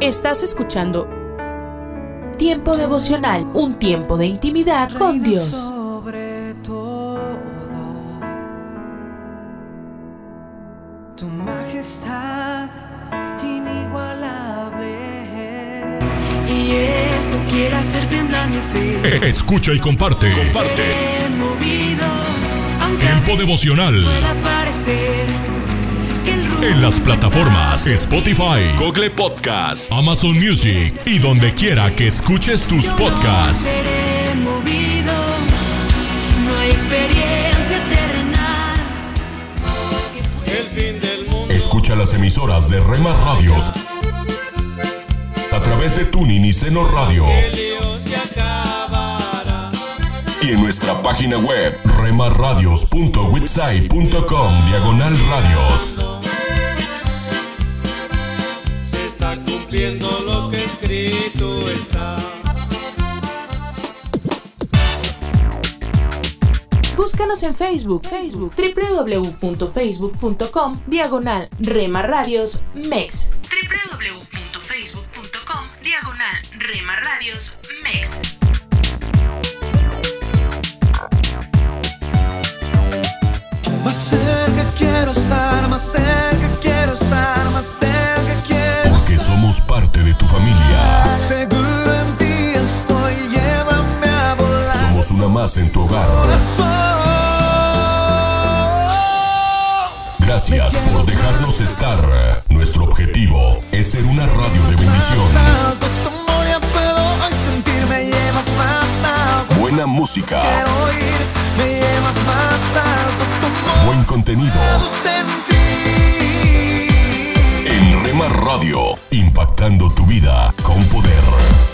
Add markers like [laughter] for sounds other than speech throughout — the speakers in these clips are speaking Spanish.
Estás escuchando Tiempo devocional, un tiempo de intimidad con Dios. Sobre todo, tu majestad inigualable. Y esto quiere hacer temblar mi fe. [laughs] Escucha y comparte. Comparte. Movido, Tiempo devocional. En las plataformas Spotify, Google Podcast, Amazon Music y donde quiera que escuches tus podcasts. Escucha las emisoras de Rema Radios a través de Tuning y Seno Radio. Y en nuestra página web remarradios.witsai.com diagonal radios. Cumpliendo lo que escrito está. Búscanos en Facebook, Facebook, www.facebook.com, diagonal Rema Radios MEX. www.facebook.com, diagonal Rema Radios MEX. Más cerca quiero estar, más cerca quiero estar, más cerca en tu hogar. Gracias por dejarnos estar. Nuestro objetivo es ser una radio de bendición. Buena música, buen contenido. En Rema Radio, impactando tu vida con poder.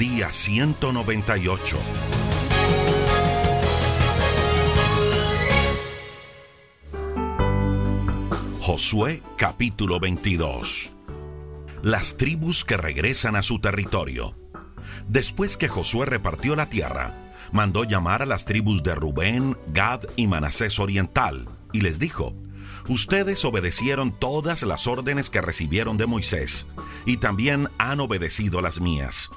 Día 198. Josué capítulo 22. Las tribus que regresan a su territorio. Después que Josué repartió la tierra, mandó llamar a las tribus de Rubén, Gad y Manasés Oriental, y les dijo, Ustedes obedecieron todas las órdenes que recibieron de Moisés, y también han obedecido las mías.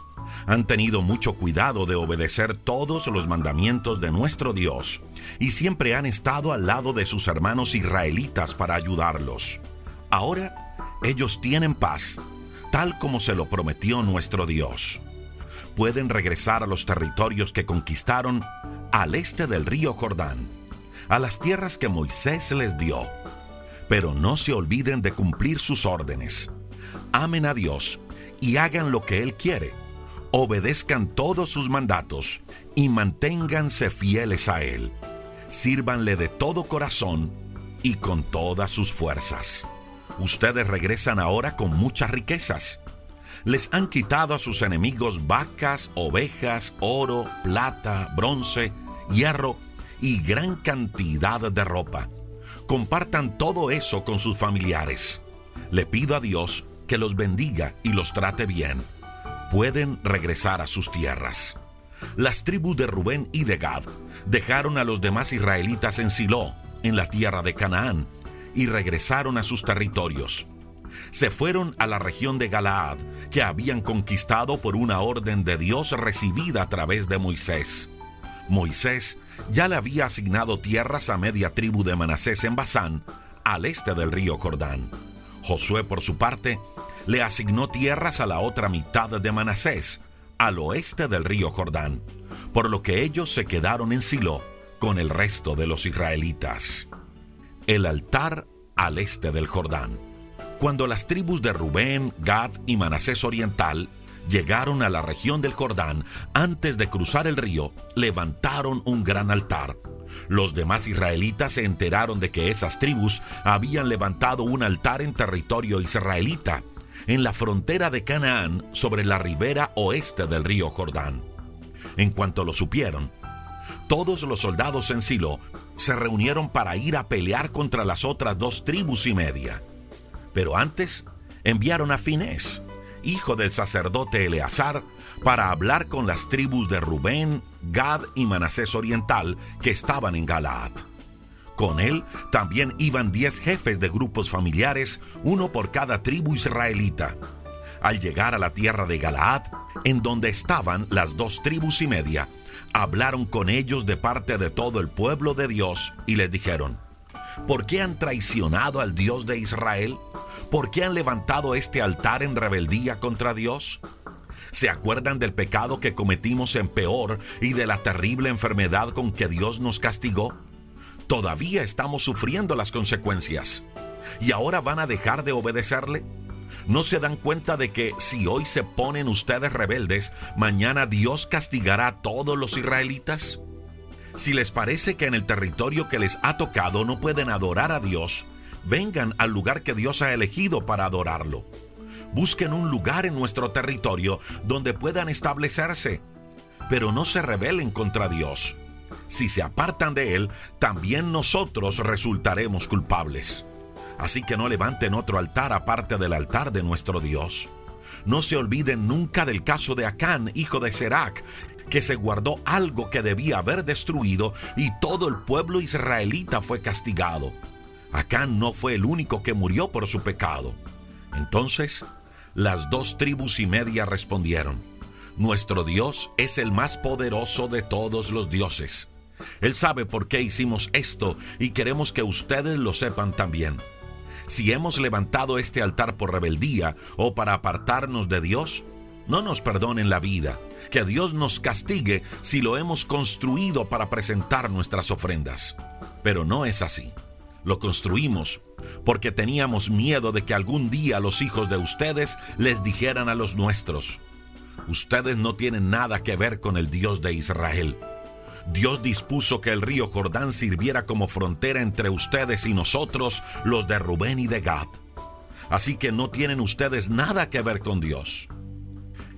Han tenido mucho cuidado de obedecer todos los mandamientos de nuestro Dios, y siempre han estado al lado de sus hermanos israelitas para ayudarlos. Ahora ellos tienen paz, tal como se lo prometió nuestro Dios. Pueden regresar a los territorios que conquistaron al este del río Jordán, a las tierras que Moisés les dio. Pero no se olviden de cumplir sus órdenes. Amen a Dios y hagan lo que Él quiere. Obedezcan todos sus mandatos y manténganse fieles a Él. Sírvanle de todo corazón y con todas sus fuerzas. Ustedes regresan ahora con muchas riquezas. Les han quitado a sus enemigos vacas, ovejas, oro, plata, bronce, hierro y gran cantidad de ropa. Compartan todo eso con sus familiares. Le pido a Dios que los bendiga y los trate bien. Pueden regresar a sus tierras. Las tribus de Rubén y de Gad dejaron a los demás israelitas en Silo, en la tierra de Canaán, y regresaron a sus territorios. Se fueron a la región de Galaad, que habían conquistado por una orden de Dios recibida a través de Moisés. Moisés ya le había asignado tierras a media tribu de Manasés en Basán, al este del río Jordán. Josué, por su parte, le asignó tierras a la otra mitad de Manasés, al oeste del río Jordán, por lo que ellos se quedaron en Silo con el resto de los israelitas. El altar al este del Jordán. Cuando las tribus de Rubén, Gad y Manasés Oriental llegaron a la región del Jordán, antes de cruzar el río, levantaron un gran altar. Los demás israelitas se enteraron de que esas tribus habían levantado un altar en territorio israelita, en la frontera de Canaán, sobre la ribera oeste del río Jordán. En cuanto lo supieron, todos los soldados en Silo se reunieron para ir a pelear contra las otras dos tribus y media. Pero antes enviaron a Finés, hijo del sacerdote Eleazar, para hablar con las tribus de Rubén, Gad y Manasés Oriental que estaban en Galaad. Con él también iban diez jefes de grupos familiares, uno por cada tribu israelita. Al llegar a la tierra de Galaad, en donde estaban las dos tribus y media, hablaron con ellos de parte de todo el pueblo de Dios y les dijeron, ¿por qué han traicionado al Dios de Israel? ¿Por qué han levantado este altar en rebeldía contra Dios? ¿Se acuerdan del pecado que cometimos en Peor y de la terrible enfermedad con que Dios nos castigó? Todavía estamos sufriendo las consecuencias. ¿Y ahora van a dejar de obedecerle? ¿No se dan cuenta de que si hoy se ponen ustedes rebeldes, mañana Dios castigará a todos los israelitas? Si les parece que en el territorio que les ha tocado no pueden adorar a Dios, vengan al lugar que Dios ha elegido para adorarlo. Busquen un lugar en nuestro territorio donde puedan establecerse, pero no se rebelen contra Dios. Si se apartan de Él, también nosotros resultaremos culpables. Así que no levanten otro altar aparte del altar de nuestro Dios. No se olviden nunca del caso de Acán, hijo de Serac, que se guardó algo que debía haber destruido y todo el pueblo israelita fue castigado. Acán no fue el único que murió por su pecado. Entonces, las dos tribus y media respondieron, Nuestro Dios es el más poderoso de todos los dioses. Él sabe por qué hicimos esto y queremos que ustedes lo sepan también. Si hemos levantado este altar por rebeldía o para apartarnos de Dios, no nos perdonen la vida. Que Dios nos castigue si lo hemos construido para presentar nuestras ofrendas. Pero no es así. Lo construimos porque teníamos miedo de que algún día los hijos de ustedes les dijeran a los nuestros, ustedes no tienen nada que ver con el Dios de Israel. Dios dispuso que el río Jordán sirviera como frontera entre ustedes y nosotros, los de Rubén y de Gad. Así que no tienen ustedes nada que ver con Dios.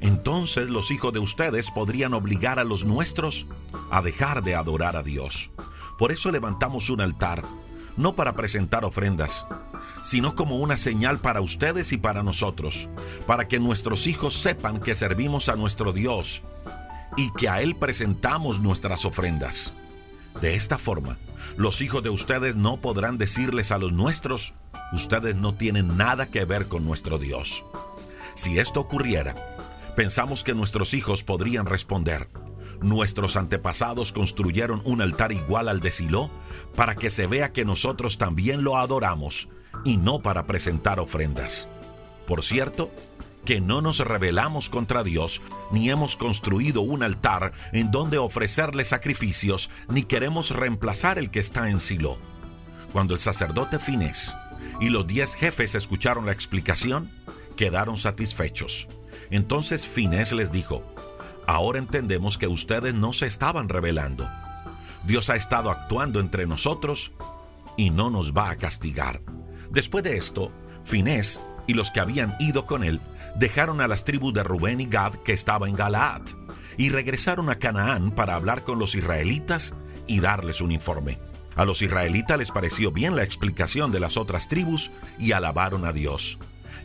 Entonces los hijos de ustedes podrían obligar a los nuestros a dejar de adorar a Dios. Por eso levantamos un altar no para presentar ofrendas, sino como una señal para ustedes y para nosotros, para que nuestros hijos sepan que servimos a nuestro Dios y que a Él presentamos nuestras ofrendas. De esta forma, los hijos de ustedes no podrán decirles a los nuestros, ustedes no tienen nada que ver con nuestro Dios. Si esto ocurriera, pensamos que nuestros hijos podrían responder, Nuestros antepasados construyeron un altar igual al de Silo para que se vea que nosotros también lo adoramos y no para presentar ofrendas. Por cierto, que no nos rebelamos contra Dios, ni hemos construido un altar en donde ofrecerle sacrificios, ni queremos reemplazar el que está en Silo. Cuando el sacerdote Finés y los diez jefes escucharon la explicación, quedaron satisfechos. Entonces Finés les dijo, Ahora entendemos que ustedes no se estaban rebelando. Dios ha estado actuando entre nosotros y no nos va a castigar. Después de esto, Finés y los que habían ido con él dejaron a las tribus de Rubén y Gad que estaba en Galaad y regresaron a Canaán para hablar con los israelitas y darles un informe. A los israelitas les pareció bien la explicación de las otras tribus y alabaron a Dios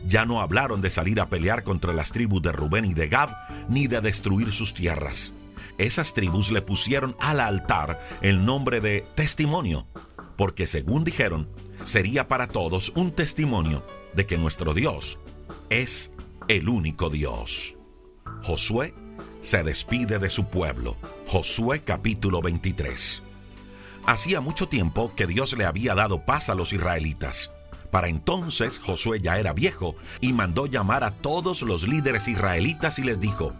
ya no hablaron de salir a pelear contra las tribus de Rubén y de Gad, ni de destruir sus tierras. Esas tribus le pusieron al altar el nombre de testimonio, porque según dijeron, sería para todos un testimonio de que nuestro Dios es el único Dios. Josué se despide de su pueblo. Josué capítulo 23. Hacía mucho tiempo que Dios le había dado paz a los israelitas. Para entonces Josué ya era viejo y mandó llamar a todos los líderes israelitas y les dijo,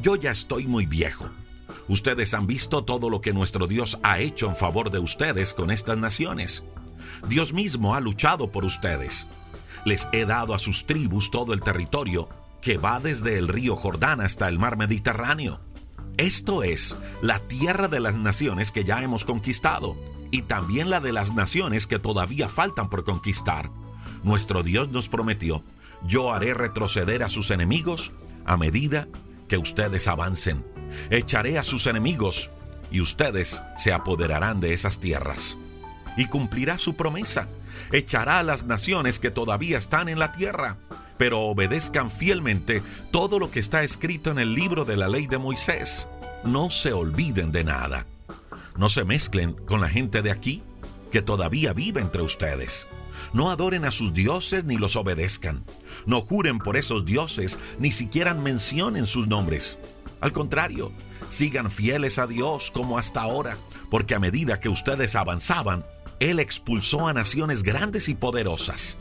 yo ya estoy muy viejo. Ustedes han visto todo lo que nuestro Dios ha hecho en favor de ustedes con estas naciones. Dios mismo ha luchado por ustedes. Les he dado a sus tribus todo el territorio que va desde el río Jordán hasta el mar Mediterráneo. Esto es la tierra de las naciones que ya hemos conquistado y también la de las naciones que todavía faltan por conquistar. Nuestro Dios nos prometió, yo haré retroceder a sus enemigos a medida que ustedes avancen. Echaré a sus enemigos y ustedes se apoderarán de esas tierras. Y cumplirá su promesa. Echará a las naciones que todavía están en la tierra pero obedezcan fielmente todo lo que está escrito en el libro de la ley de Moisés. No se olviden de nada. No se mezclen con la gente de aquí, que todavía vive entre ustedes. No adoren a sus dioses ni los obedezcan. No juren por esos dioses, ni siquiera mencionen sus nombres. Al contrario, sigan fieles a Dios como hasta ahora, porque a medida que ustedes avanzaban, Él expulsó a naciones grandes y poderosas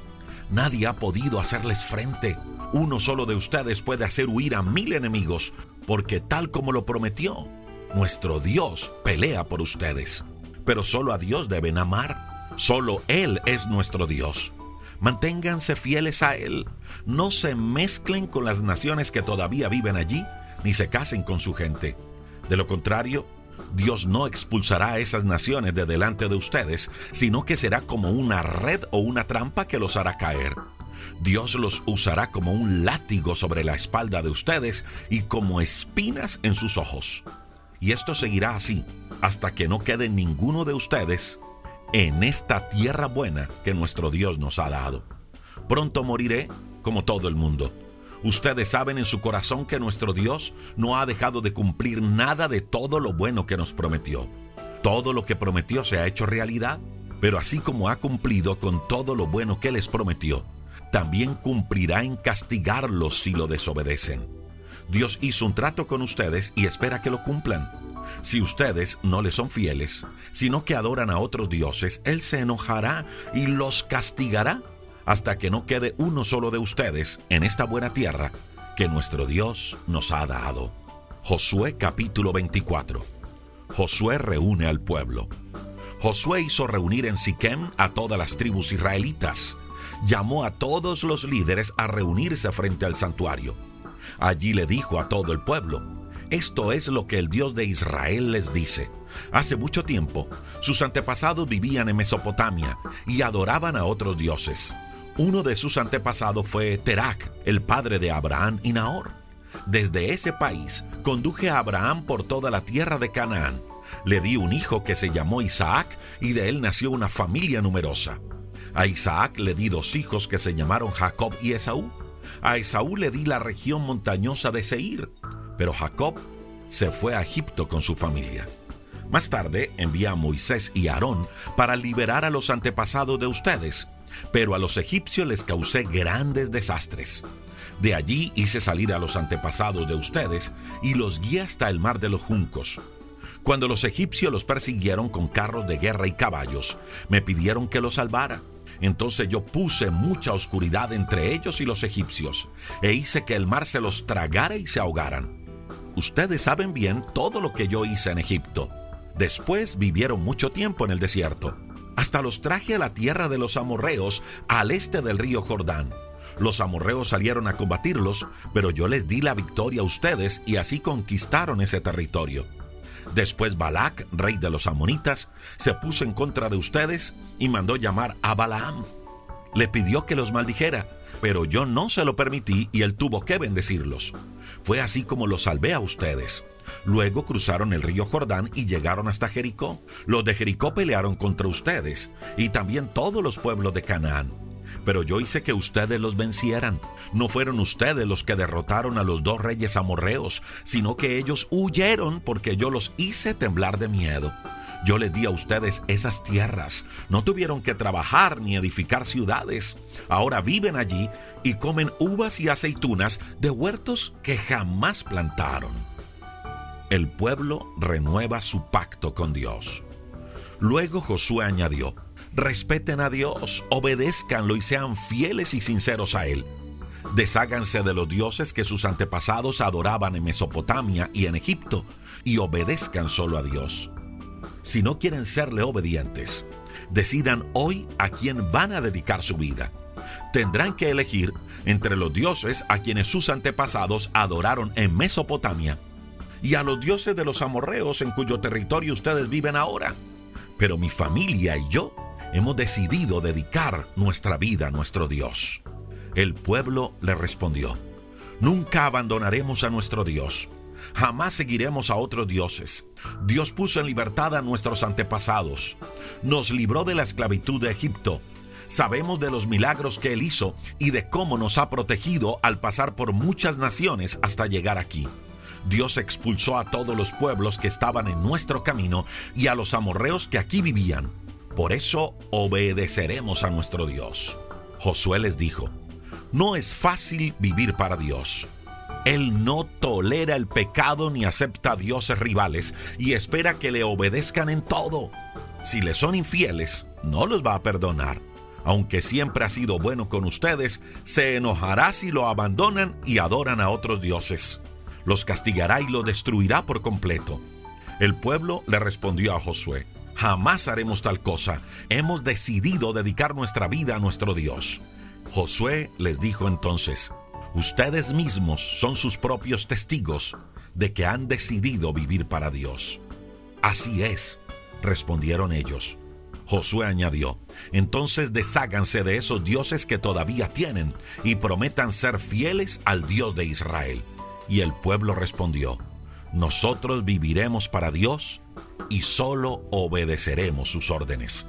Nadie ha podido hacerles frente. Uno solo de ustedes puede hacer huir a mil enemigos, porque tal como lo prometió, nuestro Dios pelea por ustedes. Pero solo a Dios deben amar. Solo Él es nuestro Dios. Manténganse fieles a Él. No se mezclen con las naciones que todavía viven allí, ni se casen con su gente. De lo contrario, Dios no expulsará a esas naciones de delante de ustedes, sino que será como una red o una trampa que los hará caer. Dios los usará como un látigo sobre la espalda de ustedes y como espinas en sus ojos. Y esto seguirá así hasta que no quede ninguno de ustedes en esta tierra buena que nuestro Dios nos ha dado. Pronto moriré como todo el mundo Ustedes saben en su corazón que nuestro Dios no ha dejado de cumplir nada de todo lo bueno que nos prometió. Todo lo que prometió se ha hecho realidad, pero así como ha cumplido con todo lo bueno que les prometió, también cumplirá en castigarlos si lo desobedecen. Dios hizo un trato con ustedes y espera que lo cumplan. Si ustedes no le son fieles, sino que adoran a otros dioses, Él se enojará y los castigará hasta que no quede uno solo de ustedes en esta buena tierra que nuestro Dios nos ha dado. Josué capítulo 24. Josué reúne al pueblo. Josué hizo reunir en Siquem a todas las tribus israelitas. Llamó a todos los líderes a reunirse frente al santuario. Allí le dijo a todo el pueblo, esto es lo que el Dios de Israel les dice. Hace mucho tiempo, sus antepasados vivían en Mesopotamia y adoraban a otros dioses. Uno de sus antepasados fue Terak, el padre de Abraham y Nahor. Desde ese país conduje a Abraham por toda la tierra de Canaán. Le di un hijo que se llamó Isaac y de él nació una familia numerosa. A Isaac le di dos hijos que se llamaron Jacob y Esaú. A Esaú le di la región montañosa de Seir, pero Jacob se fue a Egipto con su familia. Más tarde envía a Moisés y Aarón para liberar a los antepasados de ustedes pero a los egipcios les causé grandes desastres. De allí hice salir a los antepasados de ustedes y los guié hasta el mar de los juncos. Cuando los egipcios los persiguieron con carros de guerra y caballos, me pidieron que los salvara. Entonces yo puse mucha oscuridad entre ellos y los egipcios, e hice que el mar se los tragara y se ahogaran. Ustedes saben bien todo lo que yo hice en Egipto. Después vivieron mucho tiempo en el desierto hasta los traje a la tierra de los amorreos al este del río Jordán. Los amorreos salieron a combatirlos, pero yo les di la victoria a ustedes y así conquistaron ese territorio. Después Balac, rey de los amonitas, se puso en contra de ustedes y mandó llamar a Balaam. Le pidió que los maldijera, pero yo no se lo permití y él tuvo que bendecirlos. Fue así como los salvé a ustedes. Luego cruzaron el río Jordán y llegaron hasta Jericó. Los de Jericó pelearon contra ustedes y también todos los pueblos de Canaán. Pero yo hice que ustedes los vencieran. No fueron ustedes los que derrotaron a los dos reyes amorreos, sino que ellos huyeron porque yo los hice temblar de miedo. Yo les di a ustedes esas tierras. No tuvieron que trabajar ni edificar ciudades. Ahora viven allí y comen uvas y aceitunas de huertos que jamás plantaron el pueblo renueva su pacto con Dios. Luego Josué añadió, respeten a Dios, obedézcanlo y sean fieles y sinceros a Él. Desháganse de los dioses que sus antepasados adoraban en Mesopotamia y en Egipto y obedezcan solo a Dios. Si no quieren serle obedientes, decidan hoy a quién van a dedicar su vida. Tendrán que elegir entre los dioses a quienes sus antepasados adoraron en Mesopotamia y a los dioses de los amorreos en cuyo territorio ustedes viven ahora. Pero mi familia y yo hemos decidido dedicar nuestra vida a nuestro Dios. El pueblo le respondió, Nunca abandonaremos a nuestro Dios. Jamás seguiremos a otros dioses. Dios puso en libertad a nuestros antepasados. Nos libró de la esclavitud de Egipto. Sabemos de los milagros que Él hizo y de cómo nos ha protegido al pasar por muchas naciones hasta llegar aquí. Dios expulsó a todos los pueblos que estaban en nuestro camino y a los amorreos que aquí vivían. Por eso obedeceremos a nuestro Dios. Josué les dijo, no es fácil vivir para Dios. Él no tolera el pecado ni acepta a dioses rivales y espera que le obedezcan en todo. Si le son infieles, no los va a perdonar. Aunque siempre ha sido bueno con ustedes, se enojará si lo abandonan y adoran a otros dioses los castigará y lo destruirá por completo. El pueblo le respondió a Josué, jamás haremos tal cosa, hemos decidido dedicar nuestra vida a nuestro Dios. Josué les dijo entonces, ustedes mismos son sus propios testigos de que han decidido vivir para Dios. Así es, respondieron ellos. Josué añadió, entonces desháganse de esos dioses que todavía tienen y prometan ser fieles al Dios de Israel. Y el pueblo respondió, nosotros viviremos para Dios y solo obedeceremos sus órdenes.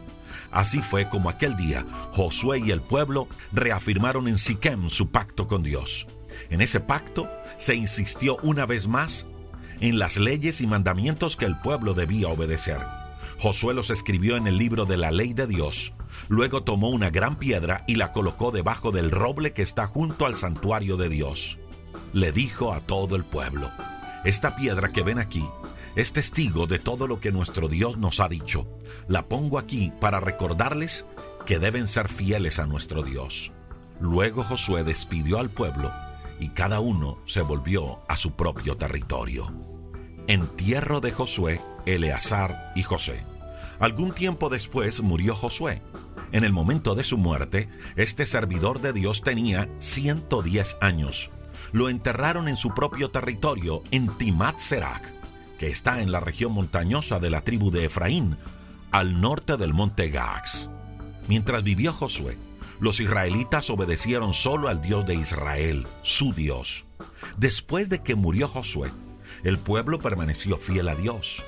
Así fue como aquel día Josué y el pueblo reafirmaron en Siquem su pacto con Dios. En ese pacto se insistió una vez más en las leyes y mandamientos que el pueblo debía obedecer. Josué los escribió en el libro de la ley de Dios. Luego tomó una gran piedra y la colocó debajo del roble que está junto al santuario de Dios le dijo a todo el pueblo, esta piedra que ven aquí es testigo de todo lo que nuestro Dios nos ha dicho. La pongo aquí para recordarles que deben ser fieles a nuestro Dios. Luego Josué despidió al pueblo y cada uno se volvió a su propio territorio. Entierro de Josué, Eleazar y José. Algún tiempo después murió Josué. En el momento de su muerte, este servidor de Dios tenía 110 años lo enterraron en su propio territorio, en Timat Serak, que está en la región montañosa de la tribu de Efraín, al norte del monte Gax. Mientras vivió Josué, los israelitas obedecieron solo al Dios de Israel, su Dios. Después de que murió Josué, el pueblo permaneció fiel a Dios,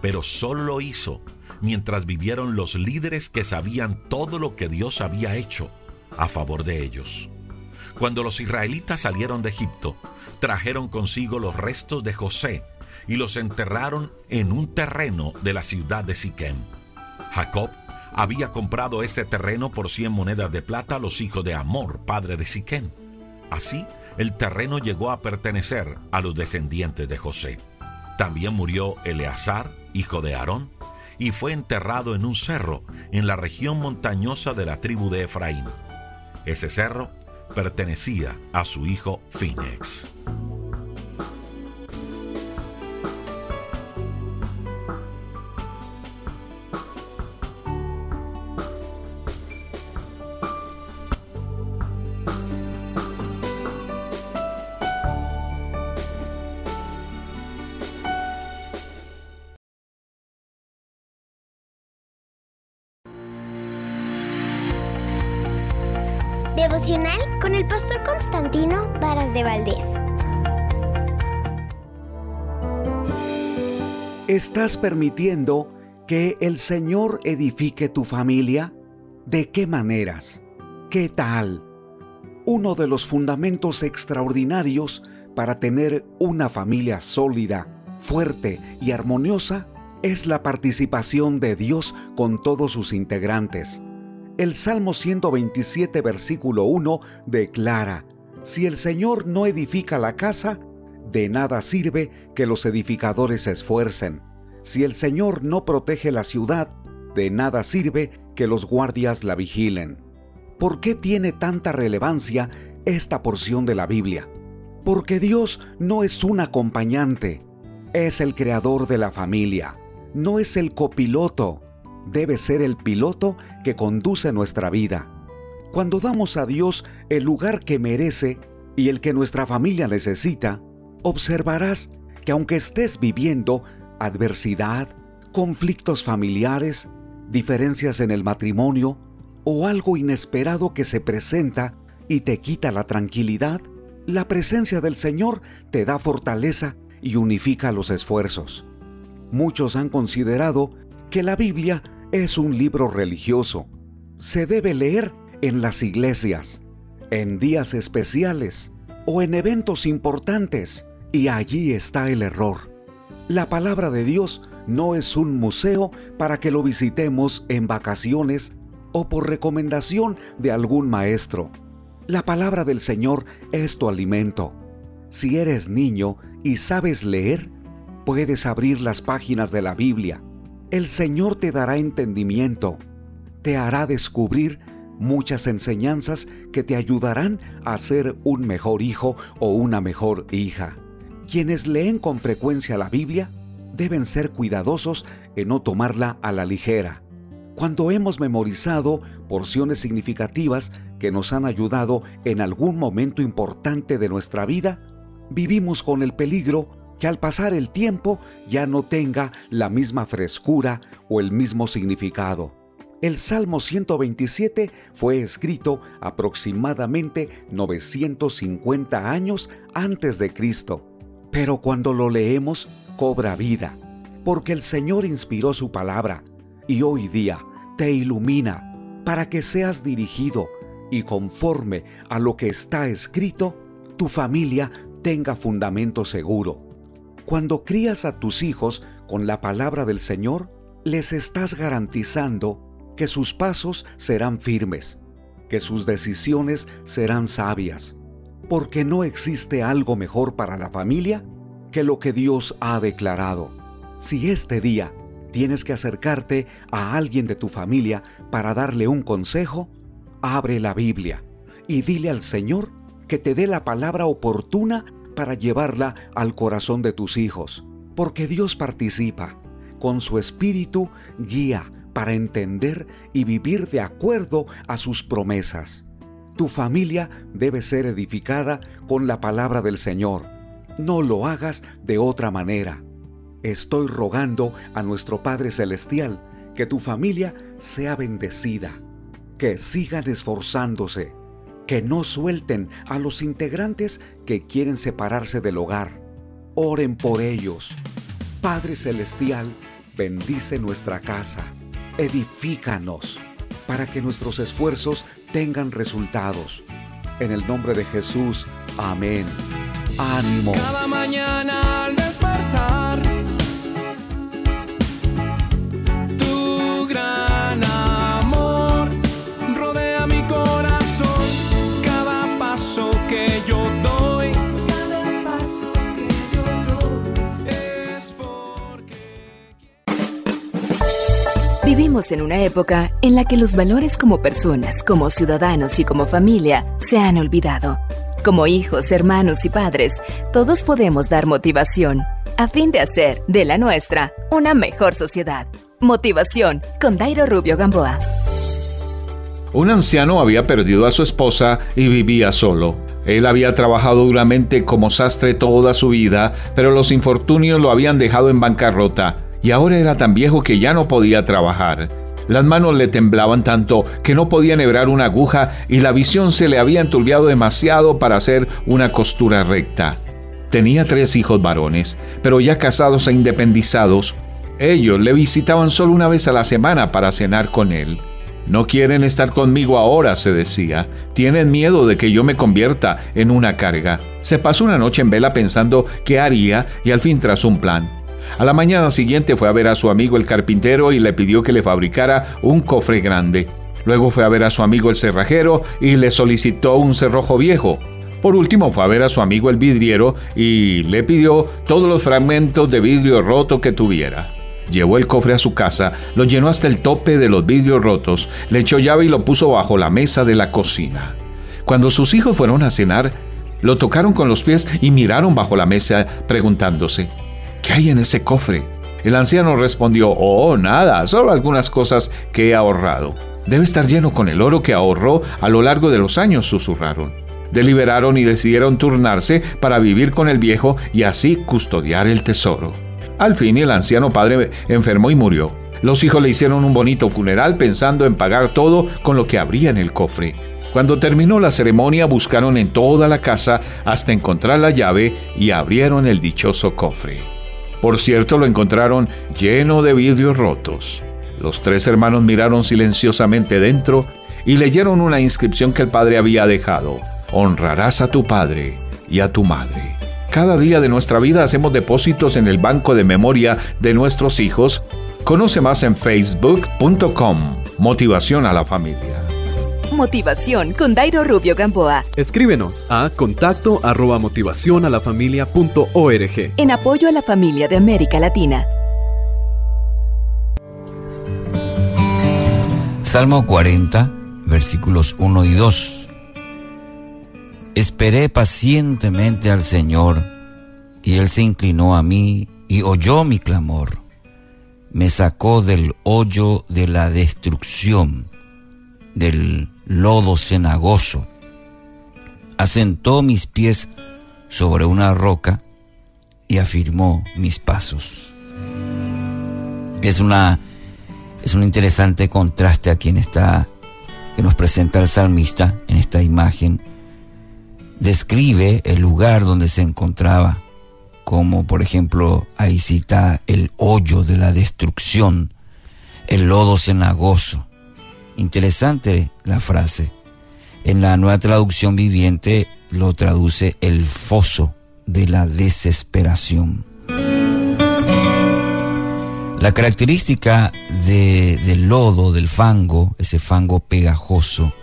pero solo lo hizo mientras vivieron los líderes que sabían todo lo que Dios había hecho a favor de ellos. Cuando los israelitas salieron de Egipto, trajeron consigo los restos de José y los enterraron en un terreno de la ciudad de Siquem. Jacob había comprado ese terreno por 100 monedas de plata a los hijos de Amor, padre de Siquem. Así, el terreno llegó a pertenecer a los descendientes de José. También murió Eleazar, hijo de Aarón, y fue enterrado en un cerro en la región montañosa de la tribu de Efraín. Ese cerro pertenecía a su hijo Phoenix. Pastor Constantino Varas de Valdés. ¿Estás permitiendo que el Señor edifique tu familia? ¿De qué maneras? ¿Qué tal? Uno de los fundamentos extraordinarios para tener una familia sólida, fuerte y armoniosa es la participación de Dios con todos sus integrantes. El Salmo 127, versículo 1 declara, Si el Señor no edifica la casa, de nada sirve que los edificadores se esfuercen. Si el Señor no protege la ciudad, de nada sirve que los guardias la vigilen. ¿Por qué tiene tanta relevancia esta porción de la Biblia? Porque Dios no es un acompañante, es el creador de la familia, no es el copiloto, debe ser el piloto que conduce nuestra vida. Cuando damos a Dios el lugar que merece y el que nuestra familia necesita, observarás que aunque estés viviendo adversidad, conflictos familiares, diferencias en el matrimonio o algo inesperado que se presenta y te quita la tranquilidad, la presencia del Señor te da fortaleza y unifica los esfuerzos. Muchos han considerado que la Biblia es un libro religioso. Se debe leer en las iglesias, en días especiales o en eventos importantes, y allí está el error. La palabra de Dios no es un museo para que lo visitemos en vacaciones o por recomendación de algún maestro. La palabra del Señor es tu alimento. Si eres niño y sabes leer, puedes abrir las páginas de la Biblia. El Señor te dará entendimiento, te hará descubrir muchas enseñanzas que te ayudarán a ser un mejor hijo o una mejor hija. Quienes leen con frecuencia la Biblia deben ser cuidadosos en no tomarla a la ligera. Cuando hemos memorizado porciones significativas que nos han ayudado en algún momento importante de nuestra vida, vivimos con el peligro que al pasar el tiempo ya no tenga la misma frescura o el mismo significado. El Salmo 127 fue escrito aproximadamente 950 años antes de Cristo, pero cuando lo leemos cobra vida, porque el Señor inspiró su palabra y hoy día te ilumina para que seas dirigido y conforme a lo que está escrito, tu familia tenga fundamento seguro. Cuando crías a tus hijos con la palabra del Señor, les estás garantizando que sus pasos serán firmes, que sus decisiones serán sabias, porque no existe algo mejor para la familia que lo que Dios ha declarado. Si este día tienes que acercarte a alguien de tu familia para darle un consejo, abre la Biblia y dile al Señor que te dé la palabra oportuna para llevarla al corazón de tus hijos, porque Dios participa, con su espíritu guía para entender y vivir de acuerdo a sus promesas. Tu familia debe ser edificada con la palabra del Señor. No lo hagas de otra manera. Estoy rogando a nuestro Padre Celestial que tu familia sea bendecida, que sigan esforzándose, que no suelten a los integrantes que quieren separarse del hogar. Oren por ellos. Padre Celestial, bendice nuestra casa edifícanos para que nuestros esfuerzos tengan resultados. En el nombre de Jesús, amén. Ánimo. Mañana En una época en la que los valores como personas, como ciudadanos y como familia se han olvidado. Como hijos, hermanos y padres, todos podemos dar motivación a fin de hacer de la nuestra una mejor sociedad. Motivación con Dairo Rubio Gamboa. Un anciano había perdido a su esposa y vivía solo. Él había trabajado duramente como sastre toda su vida, pero los infortunios lo habían dejado en bancarrota y ahora era tan viejo que ya no podía trabajar. Las manos le temblaban tanto que no podía nebrar una aguja y la visión se le había enturbiado demasiado para hacer una costura recta. Tenía tres hijos varones, pero ya casados e independizados. Ellos le visitaban solo una vez a la semana para cenar con él. No quieren estar conmigo ahora, se decía. Tienen miedo de que yo me convierta en una carga. Se pasó una noche en vela pensando qué haría y al fin trazó un plan. A la mañana siguiente fue a ver a su amigo el carpintero y le pidió que le fabricara un cofre grande. Luego fue a ver a su amigo el cerrajero y le solicitó un cerrojo viejo. Por último fue a ver a su amigo el vidriero y le pidió todos los fragmentos de vidrio roto que tuviera. Llevó el cofre a su casa, lo llenó hasta el tope de los vidrios rotos, le echó llave y lo puso bajo la mesa de la cocina. Cuando sus hijos fueron a cenar, lo tocaron con los pies y miraron bajo la mesa preguntándose, ¿Qué hay en ese cofre? El anciano respondió, Oh, nada, solo algunas cosas que he ahorrado. Debe estar lleno con el oro que ahorró a lo largo de los años, susurraron. Deliberaron y decidieron turnarse para vivir con el viejo y así custodiar el tesoro. Al fin el anciano padre enfermó y murió. Los hijos le hicieron un bonito funeral pensando en pagar todo con lo que habría en el cofre. Cuando terminó la ceremonia buscaron en toda la casa hasta encontrar la llave y abrieron el dichoso cofre. Por cierto, lo encontraron lleno de vidrios rotos. Los tres hermanos miraron silenciosamente dentro y leyeron una inscripción que el padre había dejado. Honrarás a tu padre y a tu madre. Cada día de nuestra vida hacemos depósitos en el banco de memoria de nuestros hijos. Conoce más en facebook.com. Motivación a la familia. Motivación con Dairo Rubio Gamboa. Escríbenos a contacto arroba motivación a la familia punto org. En apoyo a la familia de América Latina. Salmo 40, versículos 1 y 2. Esperé pacientemente al Señor, y Él se inclinó a mí y oyó mi clamor. Me sacó del hoyo de la destrucción, del lodo cenagoso. Asentó mis pies sobre una roca y afirmó mis pasos. Es una es un interesante contraste a quien está que nos presenta el salmista en esta imagen. Describe el lugar donde se encontraba, como por ejemplo ahí cita el hoyo de la destrucción, el lodo cenagoso. Interesante la frase. En la nueva traducción viviente lo traduce el foso de la desesperación. La característica del lodo, del fango, ese fango pegajoso,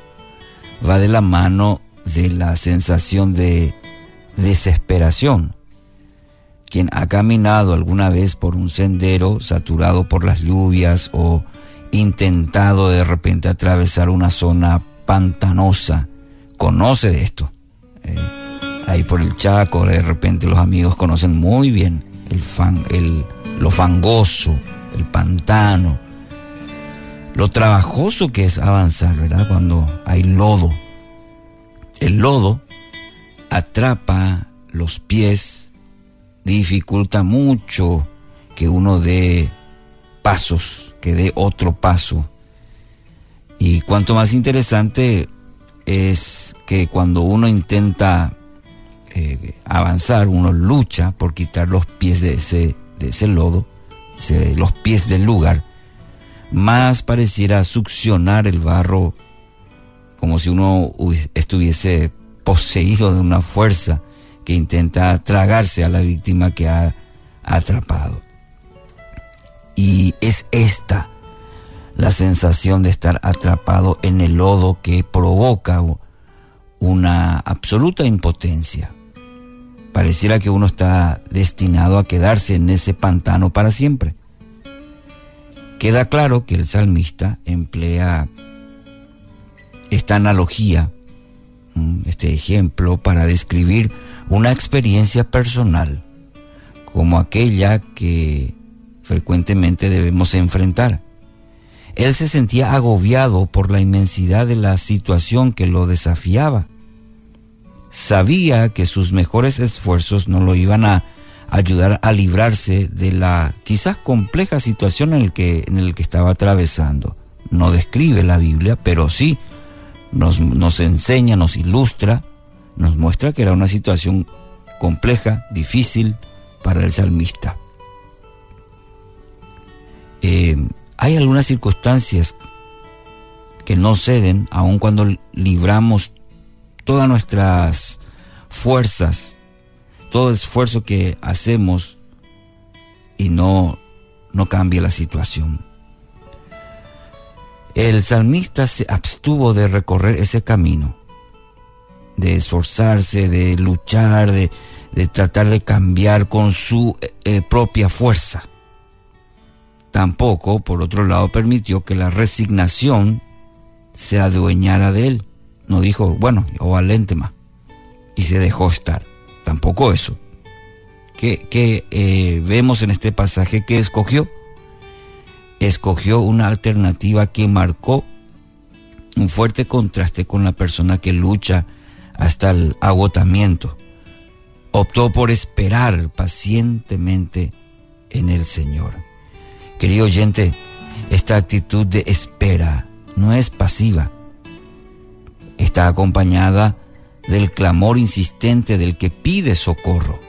va de la mano de la sensación de desesperación. Quien ha caminado alguna vez por un sendero saturado por las lluvias o intentado de repente atravesar una zona pantanosa, conoce de esto. Eh, ahí por el Chaco, de repente los amigos conocen muy bien el fan, el, lo fangoso, el pantano, lo trabajoso que es avanzar, ¿verdad? Cuando hay lodo. El lodo atrapa los pies, dificulta mucho que uno dé pasos, que dé otro paso. Y cuanto más interesante es que cuando uno intenta eh, avanzar, uno lucha por quitar los pies de ese, de ese lodo, los pies del lugar, más pareciera succionar el barro como si uno estuviese poseído de una fuerza que intenta tragarse a la víctima que ha atrapado. Y es esta la sensación de estar atrapado en el lodo que provoca una absoluta impotencia. Pareciera que uno está destinado a quedarse en ese pantano para siempre. Queda claro que el salmista emplea esta analogía, mm, este ejemplo, para describir una experiencia personal como aquella que frecuentemente debemos enfrentar. Él se sentía agobiado por la inmensidad de la situación que lo desafiaba sabía que sus mejores esfuerzos no lo iban a ayudar a librarse de la quizás compleja situación en el que, que estaba atravesando. No describe la Biblia, pero sí nos, nos enseña, nos ilustra, nos muestra que era una situación compleja, difícil para el salmista. Eh, hay algunas circunstancias que no ceden aun cuando libramos todas nuestras fuerzas, todo esfuerzo que hacemos y no, no cambia la situación. El salmista se abstuvo de recorrer ese camino, de esforzarse, de luchar, de, tratar de cambiar con su eh, propia fuerza. Tampoco, por otro lado, permitió que la resignación se adueñara de él. No dijo, bueno, o más Y se dejó estar. Tampoco eso. ¿Qué eh, vemos en este pasaje que escogió? Escogió una alternativa que marcó un fuerte contraste con la persona que lucha hasta el agotamiento. Optó por esperar pacientemente en el Señor. Querido oyente, esta actitud de espera no es pasiva. Está acompañada del clamor insistente del que pide socorro,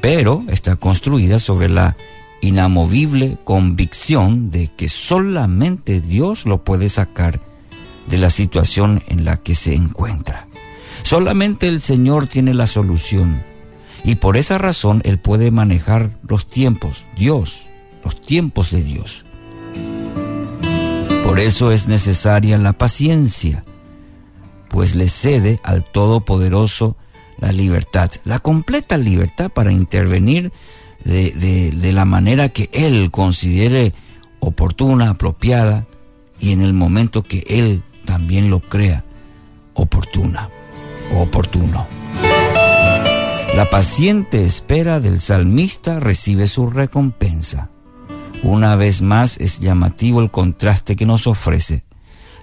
pero está construida sobre la inamovible convicción de que solamente Dios lo puede sacar de la situación en la que se encuentra. Solamente el Señor tiene la solución y por esa razón Él puede manejar los tiempos, Dios, los tiempos de Dios. Por eso es necesaria la paciencia, pues le cede al Todopoderoso la libertad, la completa libertad para intervenir de, la manera que Él considere oportuna, apropiada y en el momento que Él también lo crea oportuna o oportuno. La paciente espera del salmista recibe su recompensa. Una vez más es llamativo el contraste que nos ofrece.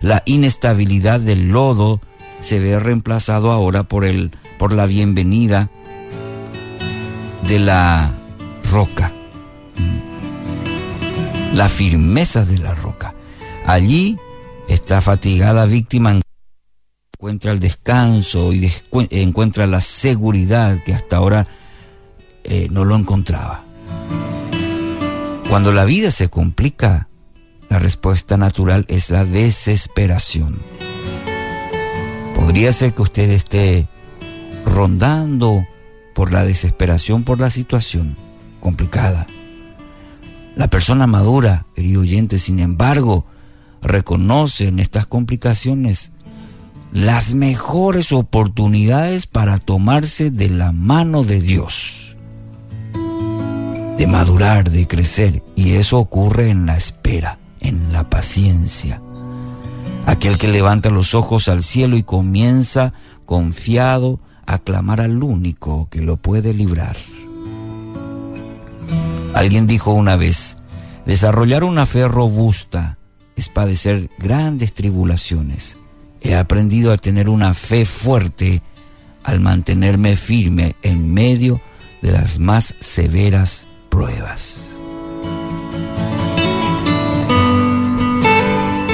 La inestabilidad del lodo se ve reemplazado ahora por, el, por la bienvenida de la roca. La firmeza de la roca. Allí esta fatigada víctima encuentra el descanso y encuentra la seguridad que hasta ahora eh, no lo encontraba. Cuando la vida se complica, la respuesta natural es la desesperación. Podría ser que usted esté rondando por la desesperación por la situación complicada. La persona madura, querido oyente, sin embargo, reconoce en estas complicaciones las mejores oportunidades para tomarse de la mano de Dios de madurar, de crecer. Y eso ocurre en la espera, en la paciencia. Aquel que levanta los ojos al cielo y comienza confiado a clamar al único que lo puede librar. Alguien dijo una vez, desarrollar una fe robusta es padecer grandes tribulaciones. He aprendido a tener una fe fuerte al mantenerme firme en medio de las más severas pruebas.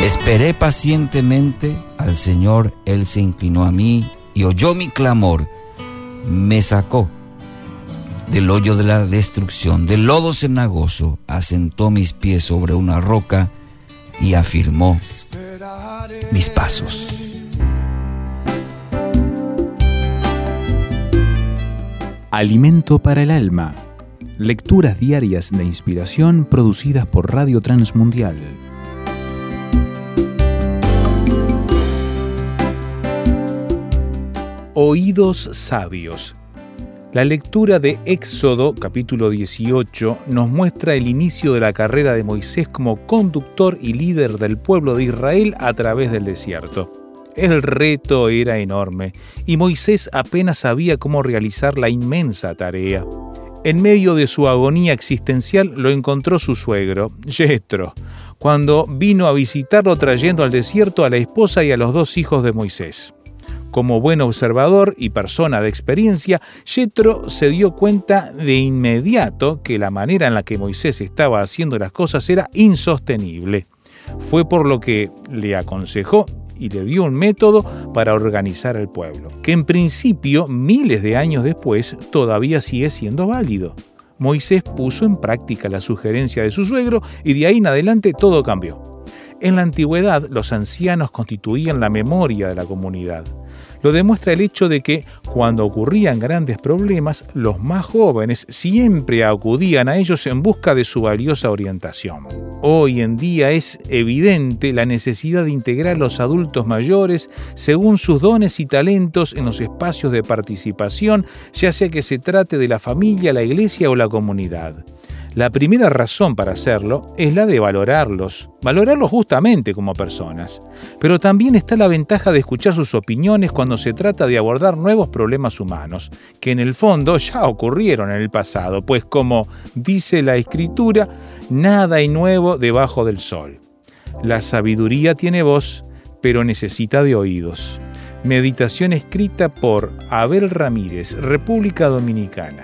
Esperé pacientemente al Señor, Él se inclinó a mí y oyó mi clamor, me sacó del hoyo de la destrucción, del lodo cenagoso, asentó mis pies sobre una roca y afirmó mis pasos. Alimento para el alma Lecturas diarias de inspiración producidas por Radio Transmundial. Oídos sabios. La lectura de Éxodo capítulo 18 nos muestra el inicio de la carrera de Moisés como conductor y líder del pueblo de Israel a través del desierto. El reto era enorme y Moisés apenas sabía cómo realizar la inmensa tarea. En medio de su agonía existencial lo encontró su suegro, Jethro, cuando vino a visitarlo trayendo al desierto a la esposa y a los dos hijos de Moisés. Como buen observador y persona de experiencia, Jethro se dio cuenta de inmediato que la manera en la que Moisés estaba haciendo las cosas era insostenible. Fue por lo que le aconsejó y le dio un método para organizar el pueblo, que en principio, miles de años después, todavía sigue siendo válido. Moisés puso en práctica la sugerencia de su suegro y de ahí en adelante todo cambió. En la antigüedad los ancianos constituían la memoria de la comunidad lo demuestra el hecho de que cuando ocurrían grandes problemas, los más jóvenes siempre acudían a ellos en busca de su valiosa orientación. Hoy en día es evidente la necesidad de integrar a los adultos mayores según sus dones y talentos en los espacios de participación, ya sea que se trate de la familia, la iglesia o la comunidad. La primera razón para hacerlo es la de valorarlos, valorarlos justamente como personas. Pero también está la ventaja de escuchar sus opiniones cuando se trata de abordar nuevos problemas humanos, que en el fondo ya ocurrieron en el pasado, pues como dice la escritura, nada hay nuevo debajo del sol. La sabiduría tiene voz, pero necesita de oídos. Meditación escrita por Abel Ramírez, República Dominicana.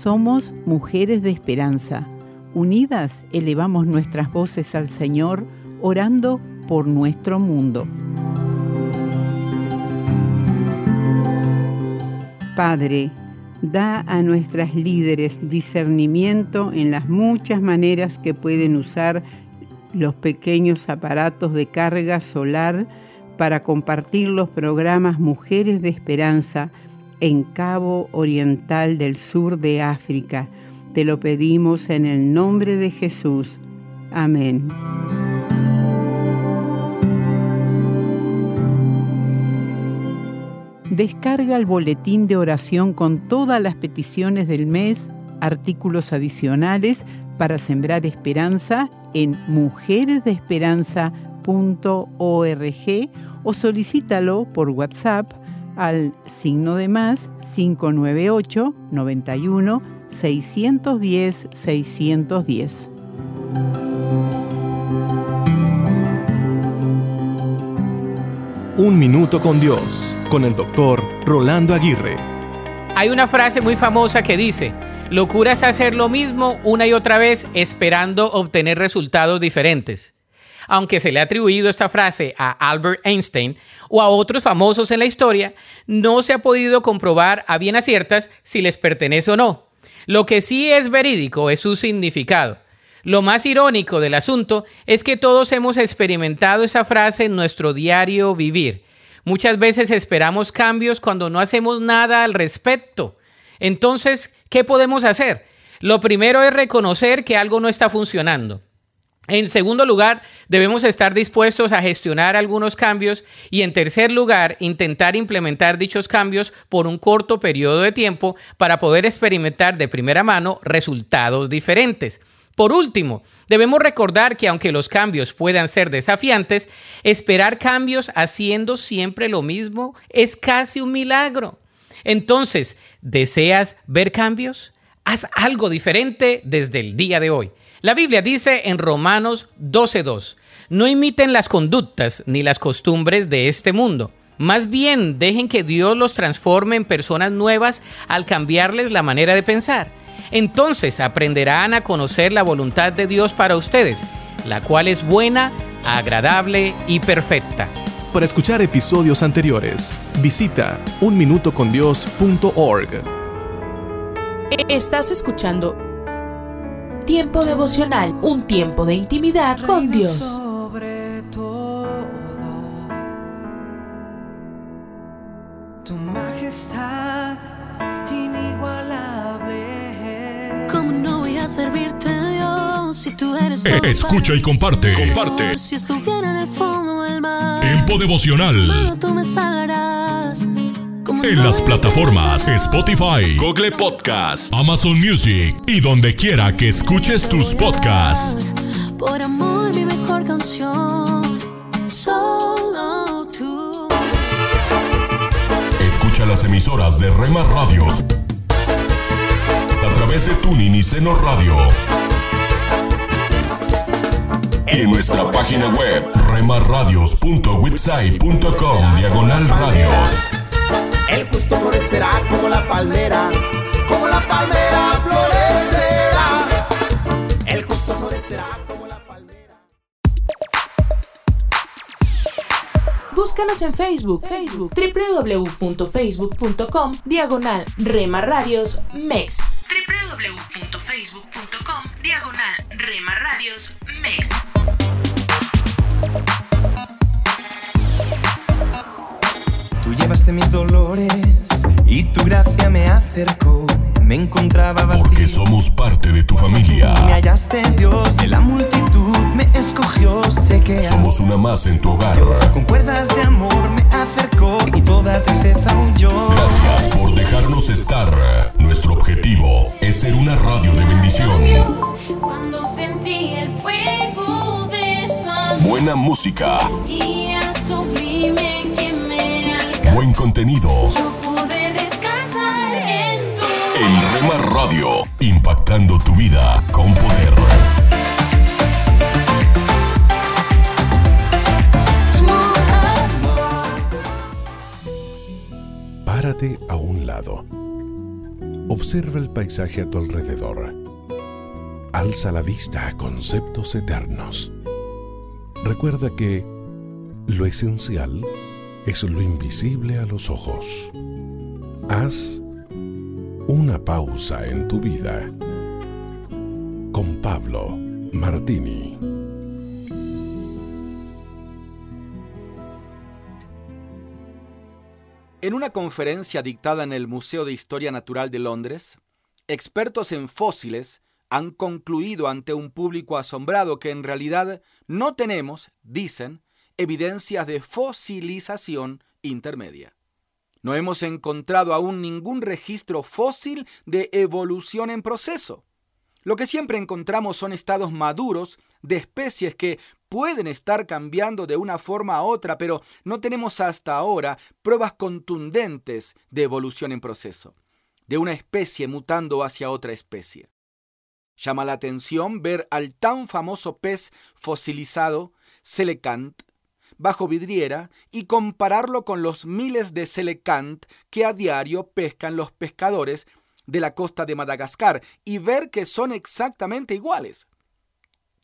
Somos mujeres de esperanza. Unidas elevamos nuestras voces al Señor, orando por nuestro mundo. Padre, da a nuestras líderes discernimiento en las muchas maneras que pueden usar los pequeños aparatos de carga solar para compartir los programas Mujeres de Esperanza en Cabo Oriental del sur de África. Te lo pedimos en el nombre de Jesús. Amén. Descarga el boletín de oración con todas las peticiones del mes, artículos adicionales para sembrar esperanza en mujeresdeesperanza.org o solicítalo por WhatsApp al signo de más 598 91 610 610. Un minuto con Dios, con el doctor Rolando Aguirre. Hay una frase muy famosa que dice, locura es hacer lo mismo una y otra vez esperando obtener resultados diferentes aunque se le ha atribuido esta frase a Albert Einstein o a otros famosos en la historia, no se ha podido comprobar a bien a ciertas si les pertenece o no. Lo que sí es verídico es su significado. Lo más irónico del asunto es que todos hemos experimentado esa frase en nuestro diario vivir. Muchas veces esperamos cambios cuando no hacemos nada al respecto. Entonces, ¿qué podemos hacer? Lo primero es reconocer que algo no está funcionando. En segundo lugar, debemos estar dispuestos a gestionar algunos cambios y en tercer lugar, intentar implementar dichos cambios por un corto periodo de tiempo para poder experimentar de primera mano resultados diferentes. Por último, debemos recordar que aunque los cambios puedan ser desafiantes, esperar cambios haciendo siempre lo mismo es casi un milagro. Entonces, ¿deseas ver cambios? Haz algo diferente desde el día de hoy. La Biblia dice en Romanos 12.2, no imiten las conductas ni las costumbres de este mundo. Más bien dejen que Dios los transforme en personas nuevas al cambiarles la manera de pensar. Entonces aprenderán a conocer la voluntad de Dios para ustedes, la cual es buena, agradable y perfecta. Para escuchar episodios anteriores, visita unminutocondios.org. Estás escuchando Tiempo devocional, un tiempo de intimidad con Dios. Sobre todo, tu majestad inigualable. ¿Cómo no voy a servirte, Dios, si tú eres todo Escucha y comparte. Comparte. Si estuviera en el fondo del mar, Tiempo devocional. tú me salvarás. ¿Cómo En no las plataformas Spotify, Google Podcast, Amazon Music y donde quiera que escuches tus podcasts. Por amor, mi mejor canción. Solo tú. Escucha las emisoras de Rema Radios a través de Tuning y Seno Radio. Y en nuestra página web remarradios.witsai.com diagonal radios. El justo florecerá como la palmera, como la palmera florecerá. El justo florecerá como la palmera. Búscanos en Facebook, Facebook, www.facebook.com, diagonal Rema Radios MEX. www.facebook.com, diagonal Rema Radios MEX. Llevaste mis dolores y tu gracia me acercó. Me encontraba vacío. Porque somos parte de tu familia. Me hallaste Dios de la multitud, me escogió, sé que Somos una más en tu hogar. con cuerdas de amor me acercó y toda tristeza huyó. Gracias por dejarnos estar. Nuestro objetivo es ser una radio de bendición. Cuando sentí el fuego de tu amor. Buena música, Día sublime. Buen contenido. Yo pude descansar en tu En Rema Radio, impactando tu vida con poder. Párate a un lado. Observa el paisaje a tu alrededor. Alza la vista a conceptos eternos. Recuerda que lo esencial es lo invisible a los ojos. Haz una pausa en tu vida. Con Pablo Martini. En una conferencia dictada en el Museo de Historia Natural de Londres, expertos en fósiles han concluido ante un público asombrado que en realidad no tenemos, dicen, evidencias de fosilización intermedia. No hemos encontrado aún ningún registro fósil de evolución en proceso. Lo que siempre encontramos son estados maduros de especies que pueden estar cambiando de una forma a otra, pero no tenemos hasta ahora pruebas contundentes de evolución en proceso, de una especie mutando hacia otra especie. Llama la atención ver al tan famoso pez fosilizado, Selecant, bajo vidriera y compararlo con los miles de Selecant que a diario pescan los pescadores de la costa de Madagascar y ver que son exactamente iguales.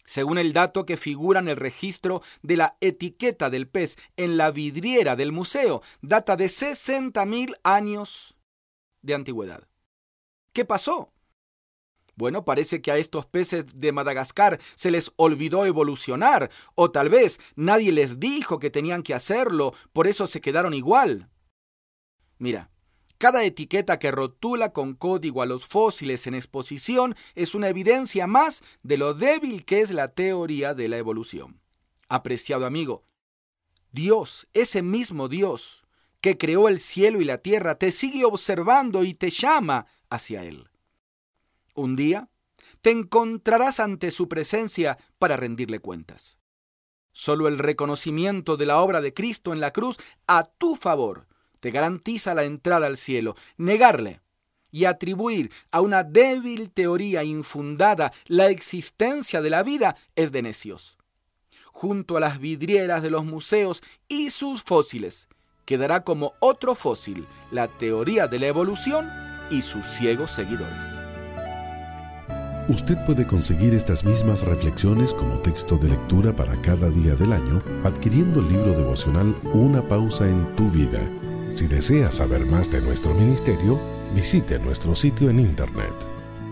Según el dato que figura en el registro de la etiqueta del pez en la vidriera del museo, data de 60.000 años de antigüedad. ¿Qué pasó? Bueno, parece que a estos peces de Madagascar se les olvidó evolucionar, o tal vez nadie les dijo que tenían que hacerlo, por eso se quedaron igual. Mira, cada etiqueta que rotula con código a los fósiles en exposición es una evidencia más de lo débil que es la teoría de la evolución. Apreciado amigo, Dios, ese mismo Dios que creó el cielo y la tierra, te sigue observando y te llama hacia Él. Un día te encontrarás ante su presencia para rendirle cuentas. Solo el reconocimiento de la obra de Cristo en la cruz a tu favor te garantiza la entrada al cielo. Negarle y atribuir a una débil teoría infundada la existencia de la vida es de necios. Junto a las vidrieras de los museos y sus fósiles, quedará como otro fósil la teoría de la evolución y sus ciegos seguidores. Usted puede conseguir estas mismas reflexiones como texto de lectura para cada día del año adquiriendo el libro devocional Una pausa en tu vida. Si desea saber más de nuestro ministerio, visite nuestro sitio en internet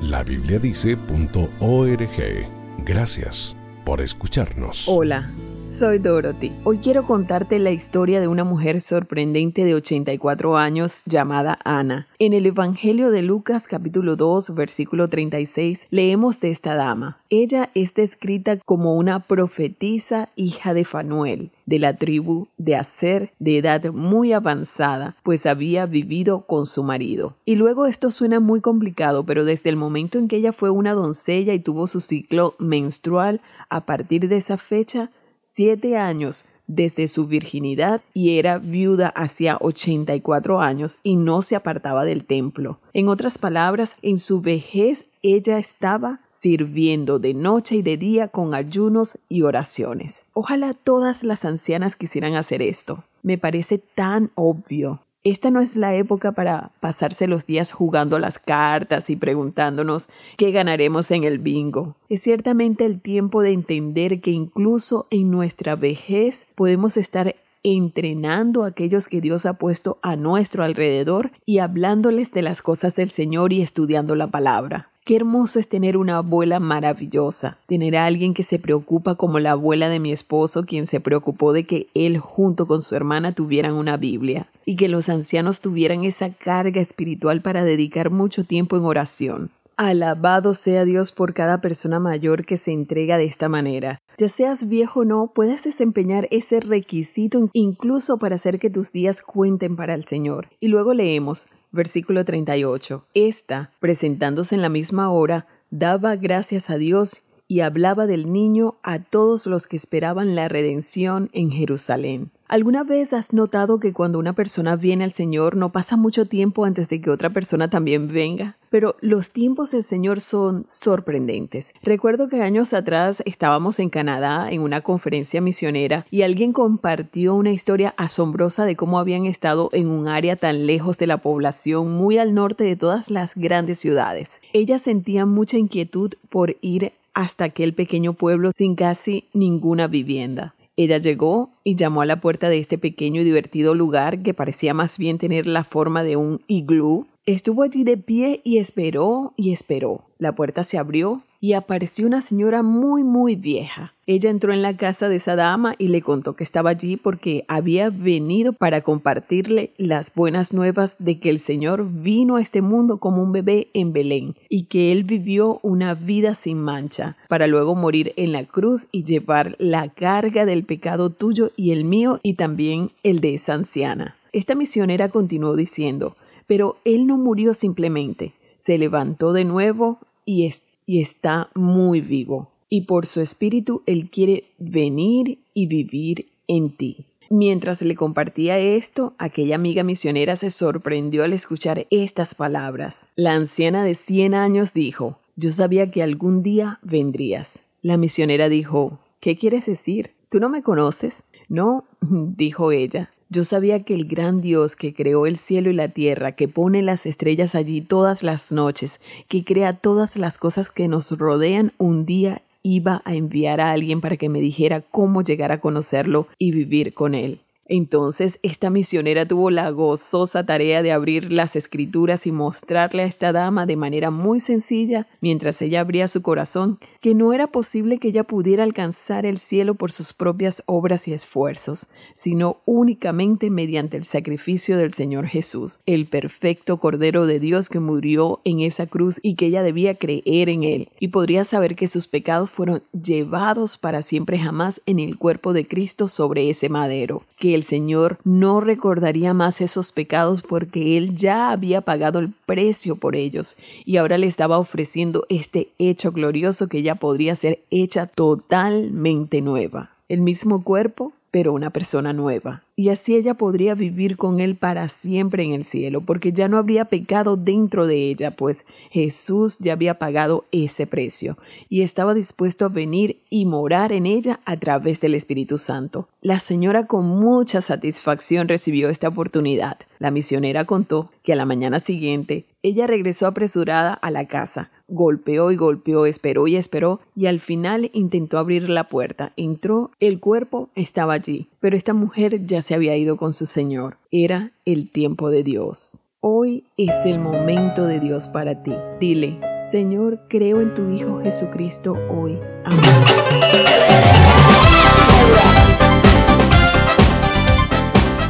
labibliadice.org. Gracias por escucharnos. Hola, soy Dorothy. Hoy quiero contarte la historia de una mujer sorprendente de 84 años llamada Ana. En el Evangelio de Lucas capítulo 2 versículo 36 leemos de esta dama. Ella es descrita como una profetisa hija de Fanuel, de la tribu de Aser, de edad muy avanzada, pues había vivido con su marido. Y luego esto suena muy complicado, pero desde el momento en que ella fue una doncella y tuvo su ciclo menstrual, a partir de esa fecha, siete años desde su virginidad y era viuda hacía 84 años y no se apartaba del templo. En otras palabras, en su vejez ella estaba sirviendo de noche y de día con ayunos y oraciones. Ojalá todas las ancianas quisieran hacer esto. Me parece tan obvio. Esta no es la época para pasarse los días jugando las cartas y preguntándonos qué ganaremos en el bingo. Es ciertamente el tiempo de entender que incluso en nuestra vejez podemos estar entrenando a aquellos que Dios ha puesto a nuestro alrededor y hablándoles de las cosas del Señor y estudiando la palabra. Qué hermoso es tener una abuela maravillosa, tener a alguien que se preocupa como la abuela de mi esposo, quien se preocupó de que él junto con su hermana tuvieran una Biblia y que los ancianos tuvieran esa carga espiritual para dedicar mucho tiempo en oración. Alabado sea Dios por cada persona mayor que se entrega de esta manera. Ya seas viejo o no, puedes desempeñar ese requisito incluso para hacer que tus días cuenten para el Señor. Y luego leemos, versículo 38. Esta, presentándose en la misma hora, daba gracias a Dios y hablaba del niño a todos los que esperaban la redención en Jerusalén. ¿Alguna vez has notado que cuando una persona viene al Señor no pasa mucho tiempo antes de que otra persona también venga? Pero los tiempos del Señor son sorprendentes. Recuerdo que años atrás estábamos en Canadá en una conferencia misionera y alguien compartió una historia asombrosa de cómo habían estado en un área tan lejos de la población, muy al norte de todas las grandes ciudades. Ella sentía mucha inquietud por ir hasta aquel pequeño pueblo sin casi ninguna vivienda. Ella llegó y llamó a la puerta de este pequeño y divertido lugar que parecía más bien tener la forma de un iglú. Estuvo allí de pie y esperó y esperó. La puerta se abrió y apareció una señora muy muy vieja. Ella entró en la casa de esa dama y le contó que estaba allí porque había venido para compartirle las buenas nuevas de que el Señor vino a este mundo como un bebé en Belén y que él vivió una vida sin mancha para luego morir en la cruz y llevar la carga del pecado tuyo y el mío y también el de esa anciana. Esta misionera continuó diciendo, pero él no murió simplemente, se levantó de nuevo y y está muy vivo. Y por su espíritu Él quiere venir y vivir en ti. Mientras le compartía esto, aquella amiga misionera se sorprendió al escuchar estas palabras. La anciana de 100 años dijo, yo sabía que algún día vendrías. La misionera dijo, ¿qué quieres decir? ¿Tú no me conoces? No, [laughs] dijo ella, yo sabía que el gran Dios que creó el cielo y la tierra, que pone las estrellas allí todas las noches, que crea todas las cosas que nos rodean, un día iba a enviar a alguien para que me dijera cómo llegar a conocerlo y vivir con él. Entonces esta misionera tuvo la gozosa tarea de abrir las escrituras y mostrarle a esta dama de manera muy sencilla, mientras ella abría su corazón, que no era posible que ella pudiera alcanzar el cielo por sus propias obras y esfuerzos, sino únicamente mediante el sacrificio del Señor Jesús, el perfecto Cordero de Dios que murió en esa cruz y que ella debía creer en él, y podría saber que sus pecados fueron llevados para siempre jamás en el cuerpo de Cristo sobre ese madero, que el Señor no recordaría más esos pecados porque Él ya había pagado el precio por ellos y ahora le estaba ofreciendo este hecho glorioso que ya podría ser hecha totalmente nueva. El mismo cuerpo, pero una persona nueva y así ella podría vivir con él para siempre en el cielo, porque ya no habría pecado dentro de ella, pues Jesús ya había pagado ese precio y estaba dispuesto a venir y morar en ella a través del Espíritu Santo. La señora con mucha satisfacción recibió esta oportunidad. La misionera contó que a la mañana siguiente ella regresó apresurada a la casa, golpeó y golpeó, esperó y esperó, y al final intentó abrir la puerta. Entró, el cuerpo estaba allí, pero esta mujer ya se había ido con su Señor. Era el tiempo de Dios. Hoy es el momento de Dios para ti. Dile, Señor, creo en tu Hijo Jesucristo hoy. Amén.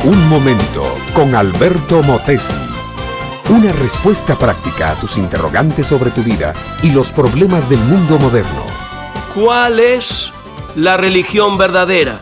Un momento con Alberto Motesi. Una respuesta práctica a tus interrogantes sobre tu vida y los problemas del mundo moderno. ¿Cuál es la religión verdadera?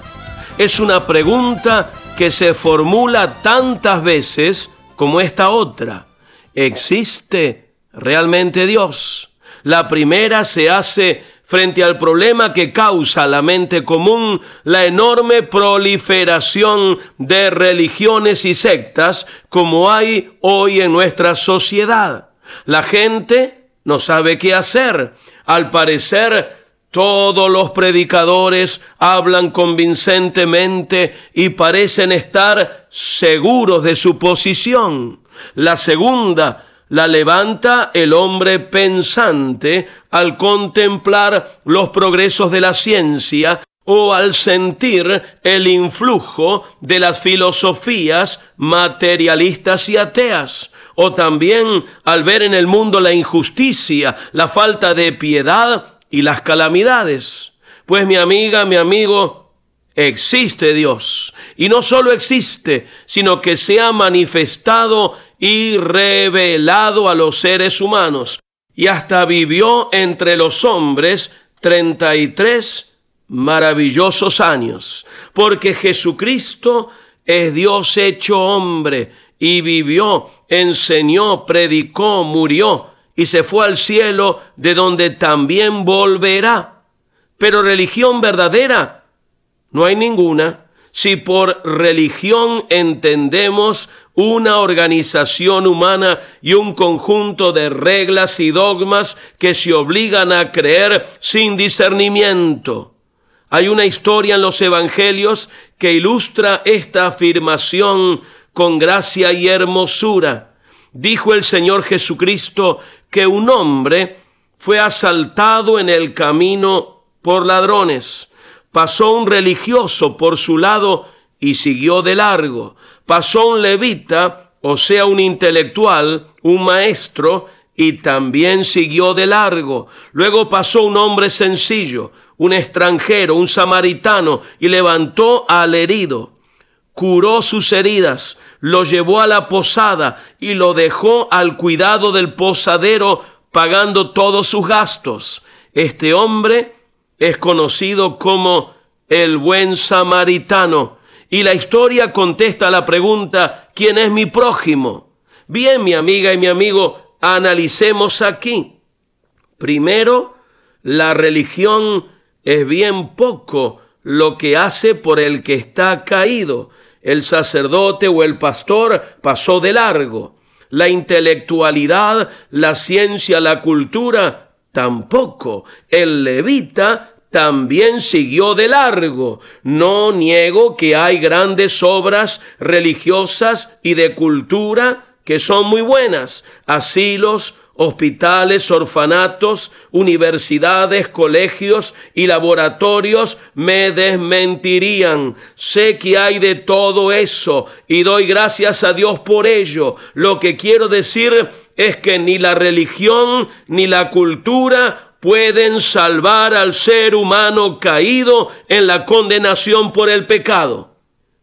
Es una pregunta que se formula tantas veces como esta otra. ¿Existe realmente Dios? La primera se hace frente al problema que causa la mente común la enorme proliferación de religiones y sectas como hay hoy en nuestra sociedad. La gente no sabe qué hacer. Al parecer, todos los predicadores hablan convincentemente y parecen estar seguros de su posición. La segunda la levanta el hombre pensante al contemplar los progresos de la ciencia o al sentir el influjo de las filosofías materialistas y ateas, o también al ver en el mundo la injusticia, la falta de piedad y las calamidades. Pues mi amiga, mi amigo, existe Dios. Y no solo existe, sino que se ha manifestado y revelado a los seres humanos. Y hasta vivió entre los hombres 33 maravillosos años, porque Jesucristo es Dios hecho hombre y vivió, enseñó, predicó, murió y se fue al cielo de donde también volverá. Pero religión verdadera no hay ninguna. Si por religión entendemos una organización humana y un conjunto de reglas y dogmas que se obligan a creer sin discernimiento. Hay una historia en los evangelios que ilustra esta afirmación con gracia y hermosura. Dijo el Señor Jesucristo que un hombre fue asaltado en el camino por ladrones. Pasó un religioso por su lado y siguió de largo. Pasó un levita, o sea, un intelectual, un maestro, y también siguió de largo. Luego pasó un hombre sencillo, un extranjero, un samaritano, y levantó al herido, curó sus heridas, lo llevó a la posada y lo dejó al cuidado del posadero, pagando todos sus gastos. Este hombre es conocido como el buen samaritano. Y la historia contesta la pregunta, ¿quién es mi prójimo? Bien, mi amiga y mi amigo, analicemos aquí. Primero, la religión es bien poco lo que hace por el que está caído. El sacerdote o el pastor pasó de largo. La intelectualidad, la ciencia, la cultura, tampoco. El levita también siguió de largo. No niego que hay grandes obras religiosas y de cultura que son muy buenas. Asilos, hospitales, orfanatos, universidades, colegios y laboratorios me desmentirían. Sé que hay de todo eso y doy gracias a Dios por ello. Lo que quiero decir es que ni la religión ni la cultura pueden salvar al ser humano caído en la condenación por el pecado.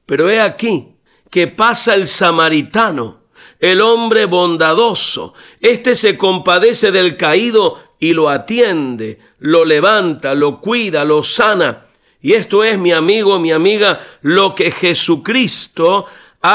Pero he aquí que pasa el samaritano el hombre bondadoso. Este se compadece del caído y lo atiende, lo levanta, lo cuida, lo sana. Y esto es, mi amigo, mi amiga, lo que Jesucristo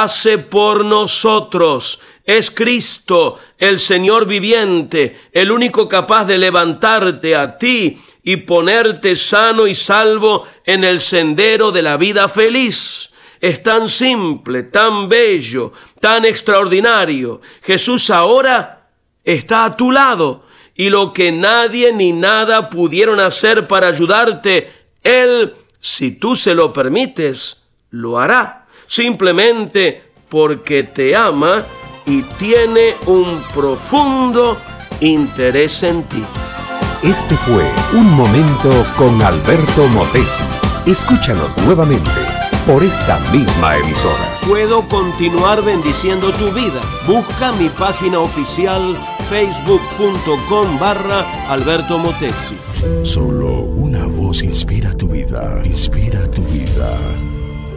hace por nosotros. Es Cristo, el Señor viviente, el único capaz de levantarte a ti y ponerte sano y salvo en el sendero de la vida feliz es tan simple, tan bello, tan extraordinario. Jesús ahora está a tu lado y lo que nadie ni nada pudieron hacer para ayudarte, Él, si tú se lo permites, lo hará. Simplemente porque te ama y tiene un profundo interés en ti. Este fue Un Momento con Alberto Motesi. Escúchanos nuevamente por esta misma emisora. Puedo continuar bendiciendo tu vida. Busca mi página oficial facebook.com barra Alberto Motesi. Solo una voz inspira tu vida, inspira tu vida.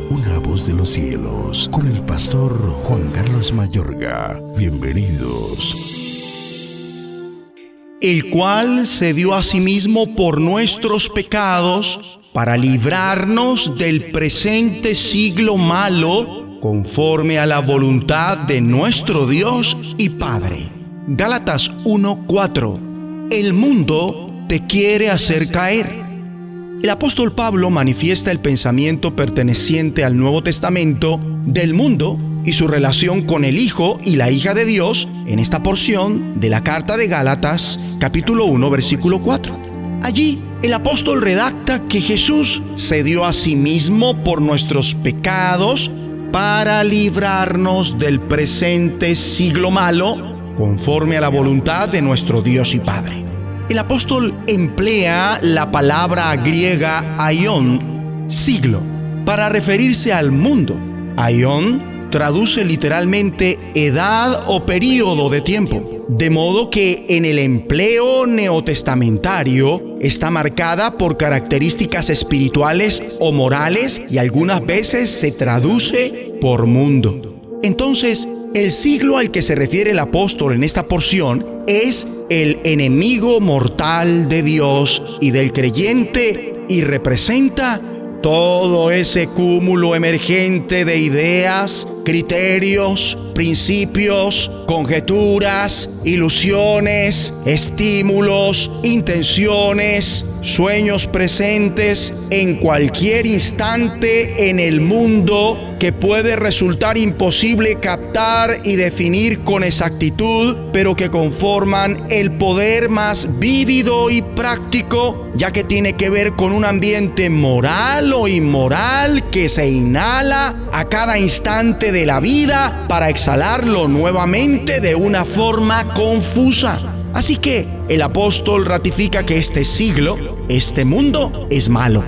Una voz de los cielos, con el pastor Juan Carlos Mayorga. Bienvenidos. El cual se dio a sí mismo por nuestros pecados para librarnos del presente siglo malo conforme a la voluntad de nuestro Dios y Padre. Gálatas 1:4 El mundo te quiere hacer caer. El apóstol Pablo manifiesta el pensamiento perteneciente al Nuevo Testamento del mundo y su relación con el Hijo y la hija de Dios en esta porción de la carta de Gálatas capítulo 1 versículo 4. Allí el apóstol redacta que Jesús se dio a sí mismo por nuestros pecados para librarnos del presente siglo malo conforme a la voluntad de nuestro Dios y Padre. El apóstol emplea la palabra griega aion siglo para referirse al mundo. Aion traduce literalmente edad o período de tiempo, de modo que en el empleo neotestamentario está marcada por características espirituales o morales y algunas veces se traduce por mundo. Entonces, el siglo al que se refiere el apóstol en esta porción es el enemigo mortal de Dios y del creyente y representa todo ese cúmulo emergente de ideas, criterios, principios, conjeturas, ilusiones, estímulos, intenciones, sueños presentes en cualquier instante en el mundo que puede resultar imposible captar y definir con exactitud, pero que conforman el poder más vívido y práctico, ya que tiene que ver con un ambiente moral o inmoral que se inhala a cada instante de la vida para exhalarlo nuevamente de una forma confusa. Así que el apóstol ratifica que este siglo, este mundo, es malo.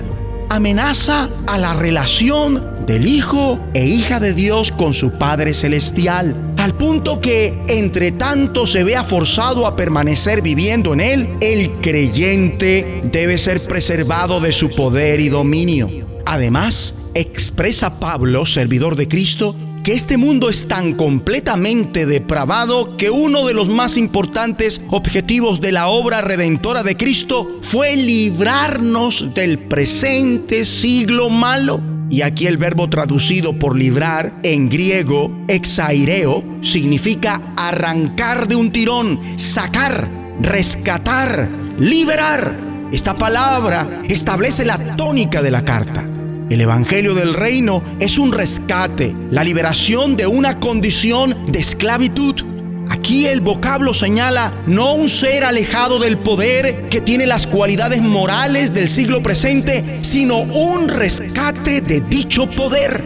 Amenaza a la relación del Hijo e hija de Dios con su Padre Celestial, al punto que entre tanto se vea forzado a permanecer viviendo en Él, el creyente debe ser preservado de su poder y dominio. Además, expresa Pablo, servidor de Cristo, que este mundo es tan completamente depravado que uno de los más importantes objetivos de la obra redentora de Cristo fue librarnos del presente siglo malo. Y aquí el verbo traducido por librar en griego, exaireo, significa arrancar de un tirón, sacar, rescatar, liberar. Esta palabra establece la tónica de la carta. El Evangelio del Reino es un rescate, la liberación de una condición de esclavitud. Aquí el vocablo señala no un ser alejado del poder que tiene las cualidades morales del siglo presente, sino un rescate de dicho poder.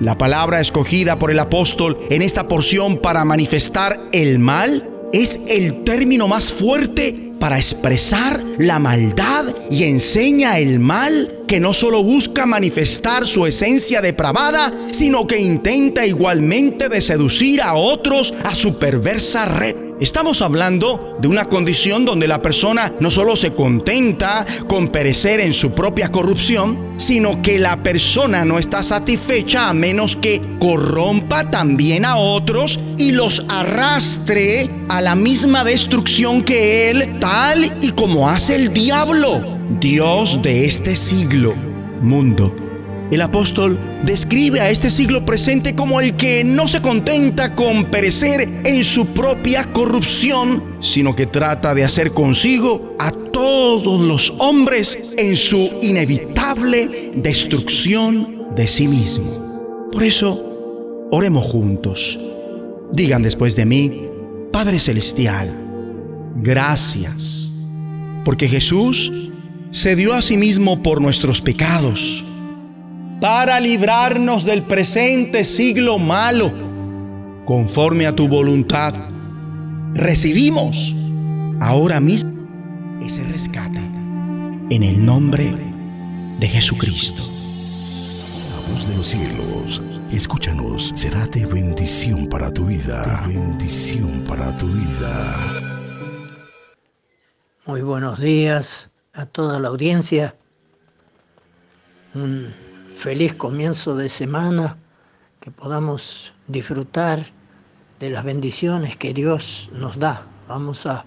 La palabra escogida por el apóstol en esta porción para manifestar el mal es el término más fuerte para expresar la maldad y enseña el mal que no solo busca manifestar su esencia depravada, sino que intenta igualmente seducir a otros a su perversa red. Estamos hablando de una condición donde la persona no solo se contenta con perecer en su propia corrupción, sino que la persona no está satisfecha a menos que corrompa también a otros y los arrastre a la misma destrucción que él, tal y como hace el diablo, Dios de este siglo, mundo. El apóstol describe a este siglo presente como el que no se contenta con perecer en su propia corrupción, sino que trata de hacer consigo a todos los hombres en su inevitable destrucción de sí mismo. Por eso, oremos juntos. Digan después de mí, Padre Celestial, gracias, porque Jesús se dio a sí mismo por nuestros pecados para librarnos del presente siglo malo, conforme a tu voluntad. Recibimos ahora mismo ese rescate en el nombre de Jesucristo. La voz de los cielos, escúchanos, será de bendición para tu vida. De bendición para tu vida. Muy buenos días a toda la audiencia. Un feliz comienzo de semana, que podamos disfrutar de las bendiciones que Dios nos da. Vamos a,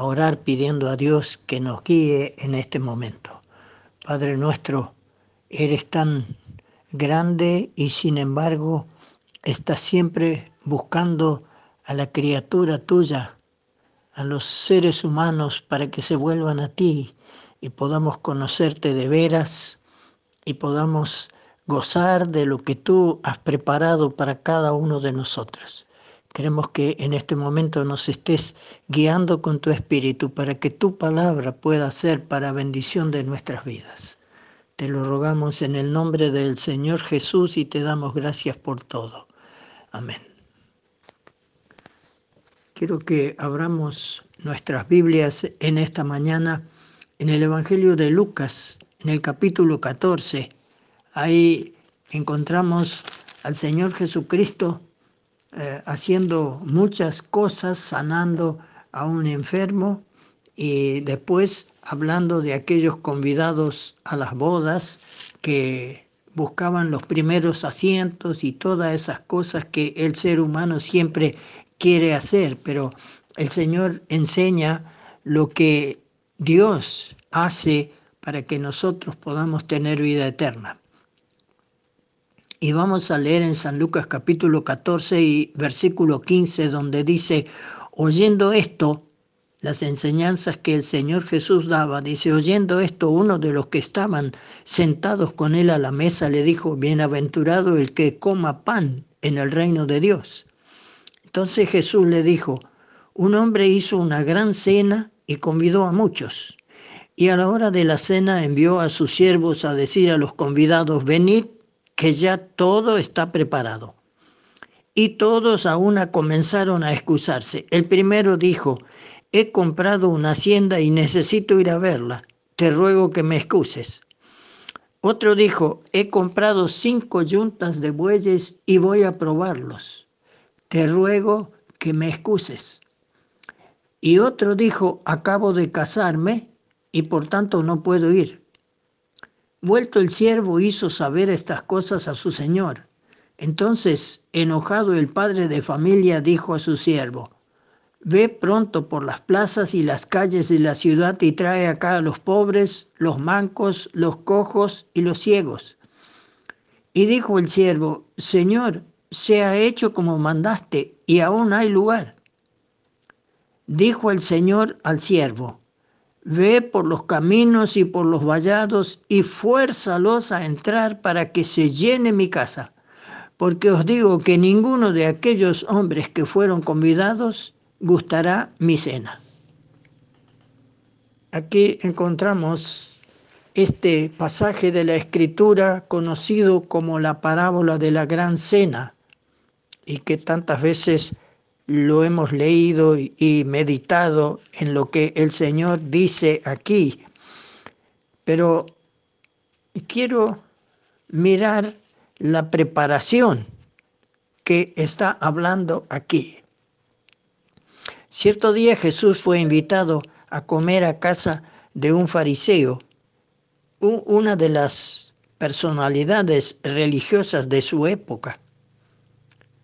orar pidiendo a Dios que nos guíe en este momento. Padre nuestro, eres tan grande y sin embargo estás siempre buscando a la criatura tuya, a los seres humanos para que se vuelvan a ti y podamos conocerte de veras y podamos gozar de lo que tú has preparado para cada uno de nosotros. Queremos que en este momento nos estés guiando con tu espíritu para que tu palabra pueda ser para bendición de nuestras vidas. Te lo rogamos en el nombre del Señor Jesús y te damos gracias por todo. Amén. Quiero que abramos nuestras Biblias en esta mañana en el Evangelio de Lucas, en el capítulo 14, Ahí encontramos al Señor Jesucristo eh, haciendo muchas cosas, sanando a un enfermo y después hablando de aquellos convidados a las bodas que buscaban los primeros asientos y todas esas cosas que el ser humano siempre quiere hacer, pero el Señor enseña lo que Dios hace para que nosotros podamos tener vida eterna. Y vamos a leer en San Lucas capítulo 14 y versículo 15, donde dice, oyendo esto, las enseñanzas que el Señor Jesús daba, dice, oyendo esto, uno de los que estaban sentados con él a la mesa le dijo, bienaventurado el que coma pan en el reino de Dios. Entonces Jesús le dijo, un hombre hizo una gran cena y convidó a muchos. Y a la hora de la cena envió a sus siervos a decir a los convidados, venid que ya todo está preparado. Y todos a una comenzaron a excusarse. El primero dijo, he comprado una hacienda y necesito ir a verla. Te ruego que me excuses. Otro dijo, he comprado cinco yuntas de bueyes y voy a probarlos. Te ruego que me excuses. Y otro dijo, acabo de casarme y por tanto no puedo ir. Vuelto el siervo hizo saber estas cosas a su señor. Entonces, enojado el padre de familia dijo a su siervo, Ve pronto por las plazas y las calles de la ciudad y trae acá a los pobres, los mancos, los cojos y los ciegos. Y dijo el siervo, Señor, se ha hecho como mandaste y aún hay lugar. Dijo el Señor al siervo, Ve por los caminos y por los vallados y fuérzalos a entrar para que se llene mi casa. Porque os digo que ninguno de aquellos hombres que fueron convidados gustará mi cena. Aquí encontramos este pasaje de la escritura conocido como la parábola de la gran cena y que tantas veces lo hemos leído y meditado en lo que el Señor dice aquí, pero quiero mirar la preparación que está hablando aquí. Cierto día Jesús fue invitado a comer a casa de un fariseo, una de las personalidades religiosas de su época.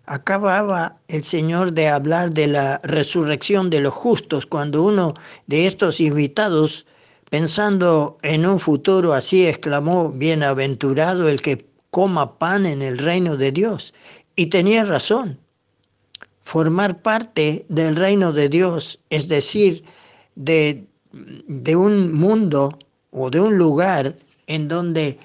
Acababa el Señor de hablar de la resurrección de los justos cuando uno de estos invitados, pensando en un futuro así, exclamó, Bienaventurado el que coma pan en el reino de Dios. Y tenía razón. Formar parte del reino de Dios, es decir, de, de un mundo o de un lugar en donde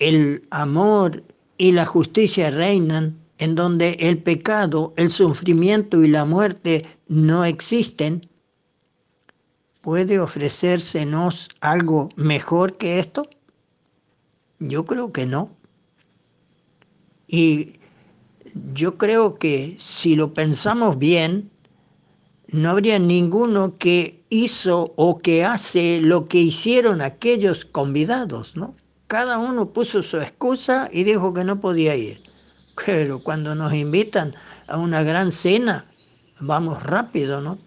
el amor y la justicia reinan, en donde el pecado, el sufrimiento y la muerte no existen, ¿puede ofrecérsenos algo mejor que esto? Yo creo que no. Y yo creo que si lo pensamos bien, no habría ninguno que hizo o que hace lo que hicieron aquellos convidados, ¿no? Cada uno puso su excusa y dijo que no podía ir. Pero cuando nos invitan a una gran cena, vamos rápido, ¿no?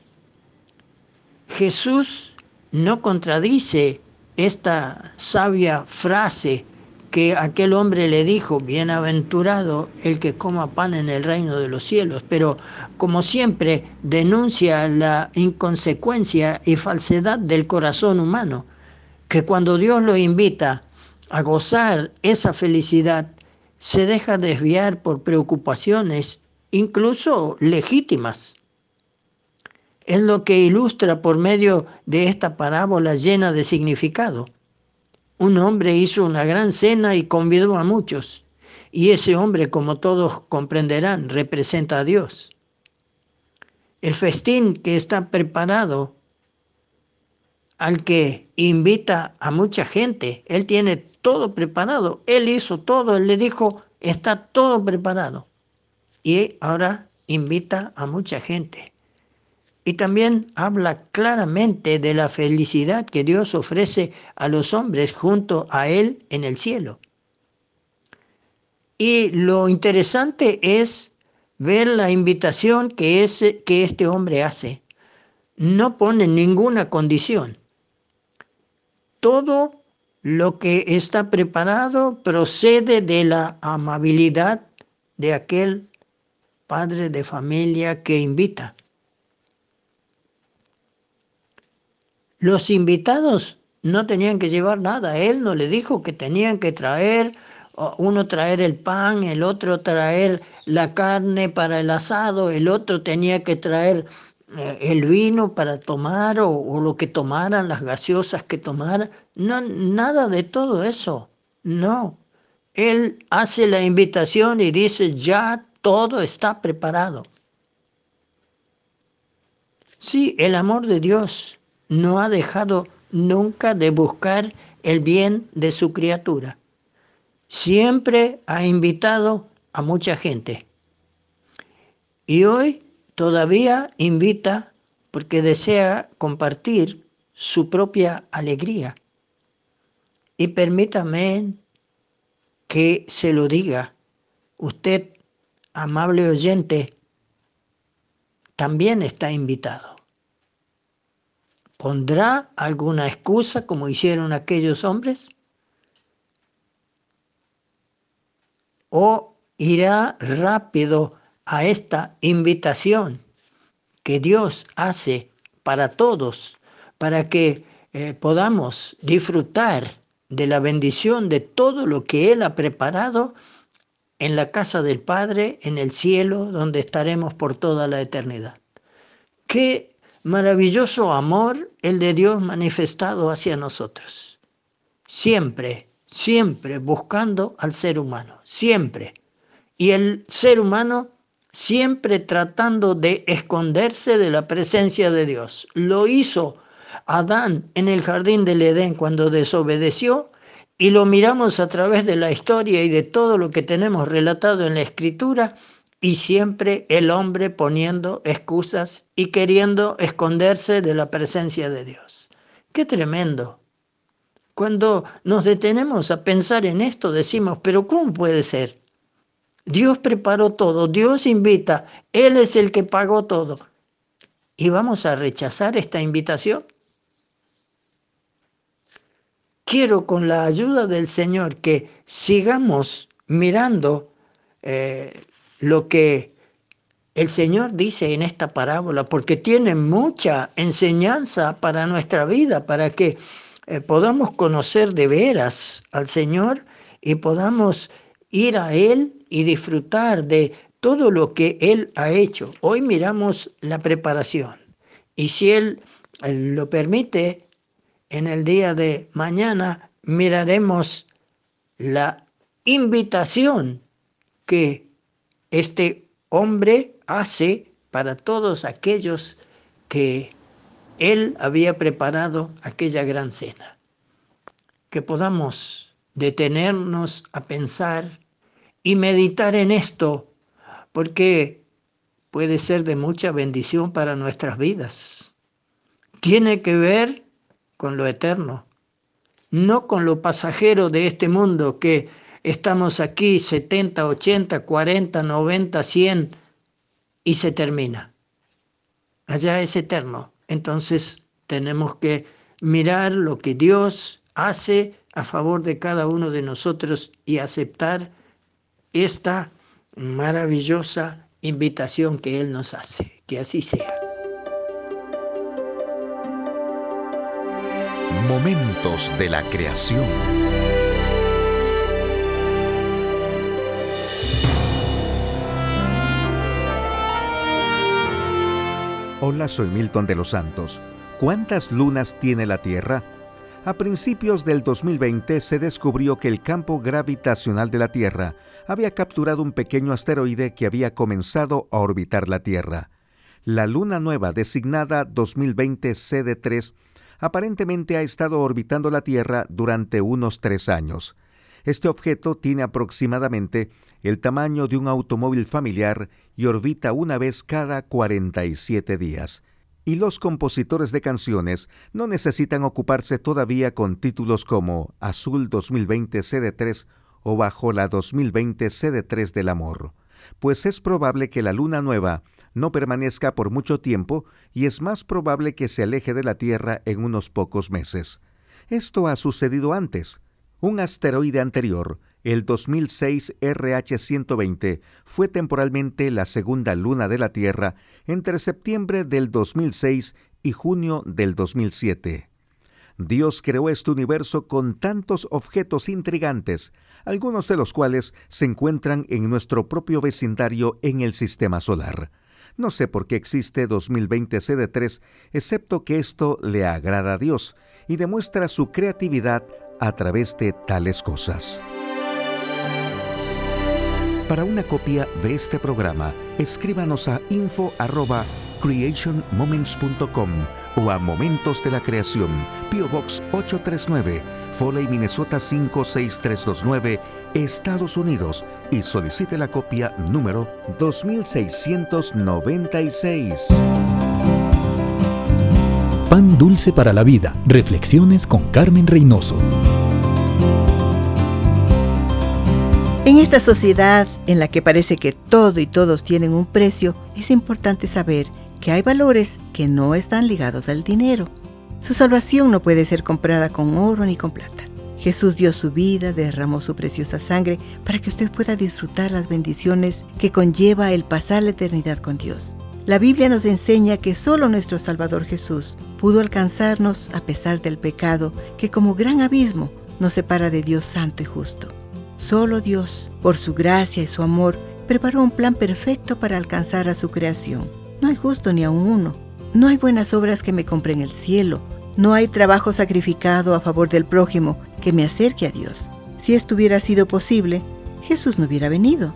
Jesús no contradice esta sabia frase que aquel hombre le dijo, bienaventurado el que coma pan en el reino de los cielos, pero como siempre denuncia la inconsecuencia y falsedad del corazón humano, que cuando Dios lo invita a gozar esa felicidad, se deja desviar por preocupaciones, incluso legítimas. Es lo que ilustra por medio de esta parábola llena de significado. Un hombre hizo una gran cena y convidó a muchos, y ese hombre, como todos comprenderán, representa a Dios. El festín que está preparado al que invita a mucha gente. Él tiene todo preparado. Él hizo todo. Él le dijo, está todo preparado. Y ahora invita a mucha gente. Y también habla claramente de la felicidad que Dios ofrece a los hombres junto a Él en el cielo. Y lo interesante es ver la invitación que, ese, que este hombre hace. No pone ninguna condición. Todo lo que está preparado procede de la amabilidad de aquel padre de familia que invita. Los invitados no tenían que llevar nada. Él no le dijo que tenían que traer, uno traer el pan, el otro traer la carne para el asado, el otro tenía que traer el vino para tomar o, o, lo que tomaran, las gaseosas que tomaran. No, nada de todo eso. No. Él hace la invitación y dice, ya todo está preparado. Sí, el amor de Dios no ha dejado nunca de buscar el bien de su criatura. Siempre ha invitado a mucha gente. Y hoy todavía invita porque desea compartir su propia alegría. Y permítame que se lo diga. Usted, amable oyente, también está invitado. ¿Pondrá alguna excusa como hicieron aquellos hombres? ¿O irá rápido a esta invitación que Dios hace para todos, para que eh, podamos disfrutar de la bendición de todo lo que Él ha preparado en la casa del Padre, en el cielo, donde estaremos por toda la eternidad. Qué maravilloso amor el de Dios manifestado hacia nosotros. Siempre, siempre buscando al ser humano, siempre. Y el ser humano siempre tratando de esconderse de la presencia de Dios. Lo hizo Adán en el jardín del Edén cuando desobedeció y lo miramos a través de la historia y de todo lo que tenemos relatado en la escritura y siempre el hombre poniendo excusas y queriendo esconderse de la presencia de Dios. Qué tremendo. Cuando nos detenemos a pensar en esto decimos, pero ¿cómo puede ser? Dios preparó todo, Dios invita, Él es el que pagó todo. ¿Y vamos a rechazar esta invitación? quiero con la ayuda del Señor que sigamos mirando eh, lo que el Señor dice en esta parábola, porque tiene mucha enseñanza para nuestra vida, para que eh, podamos conocer de veras al Señor y podamos ir a Él y disfrutar de todo lo que Él ha hecho. Hoy miramos la preparación y si Él lo permite, en el día de mañana miraremos la invitación que este hombre hace para todos aquellos que él había preparado aquella gran cena. Que podamos detenernos a pensar y meditar en esto, porque puede ser de mucha bendición para nuestras vidas. Tiene que ver con lo eterno, no con lo pasajero de este mundo que estamos aquí 70, 80, 40, 90, 100 y se termina. Allá es eterno. Entonces tenemos que mirar lo que Dios hace a favor de cada uno de nosotros y aceptar esta maravillosa invitación que Él nos hace. Que así sea. Momentos de la creación. Hola, soy Milton de los Santos. ¿Cuántas lunas tiene la Tierra? A principios del 2020 se descubrió que el campo gravitacional de la Tierra había capturado un pequeño asteroide que había comenzado a orbitar la Tierra. La luna nueva designada 2020 CD3 aparentemente ha estado orbitando la Tierra durante unos tres años. Este objeto tiene aproximadamente el tamaño de un automóvil familiar y orbita una vez cada 47 días. Y los compositores de canciones no necesitan ocuparse todavía con títulos como Azul 2020 CD3 o bajo la 2020 CD3 del amor, pues es probable que la luna nueva no permanezca por mucho tiempo y es más probable que se aleje de la Tierra en unos pocos meses. Esto ha sucedido antes. Un asteroide anterior, el 2006 RH120, fue temporalmente la segunda luna de la Tierra entre septiembre del 2006 y junio del 2007. Dios creó este universo con tantos objetos intrigantes, algunos de los cuales se encuentran en nuestro propio vecindario en el sistema solar. No sé por qué existe 2020 CD3, excepto que esto le agrada a Dios y demuestra su creatividad a través de tales cosas. Para una copia de este programa, escríbanos a info@creationmoments.com o a Momentos de la Creación, PO Box 839, Foley, Minnesota 56329, Estados Unidos y solicite la copia número 2696. Pan dulce para la vida. Reflexiones con Carmen Reynoso. En esta sociedad en la que parece que todo y todos tienen un precio, es importante saber que hay valores que no están ligados al dinero. Su salvación no puede ser comprada con oro ni con plata. Jesús dio su vida, derramó su preciosa sangre para que usted pueda disfrutar las bendiciones que conlleva el pasar la eternidad con Dios. La Biblia nos enseña que solo nuestro Salvador Jesús pudo alcanzarnos a pesar del pecado que como gran abismo nos separa de Dios santo y justo. Solo Dios, por su gracia y su amor, preparó un plan perfecto para alcanzar a su creación. No hay justo ni aun uno. No hay buenas obras que me compren el cielo. No hay trabajo sacrificado a favor del prójimo que me acerque a Dios. Si esto hubiera sido posible, Jesús no hubiera venido.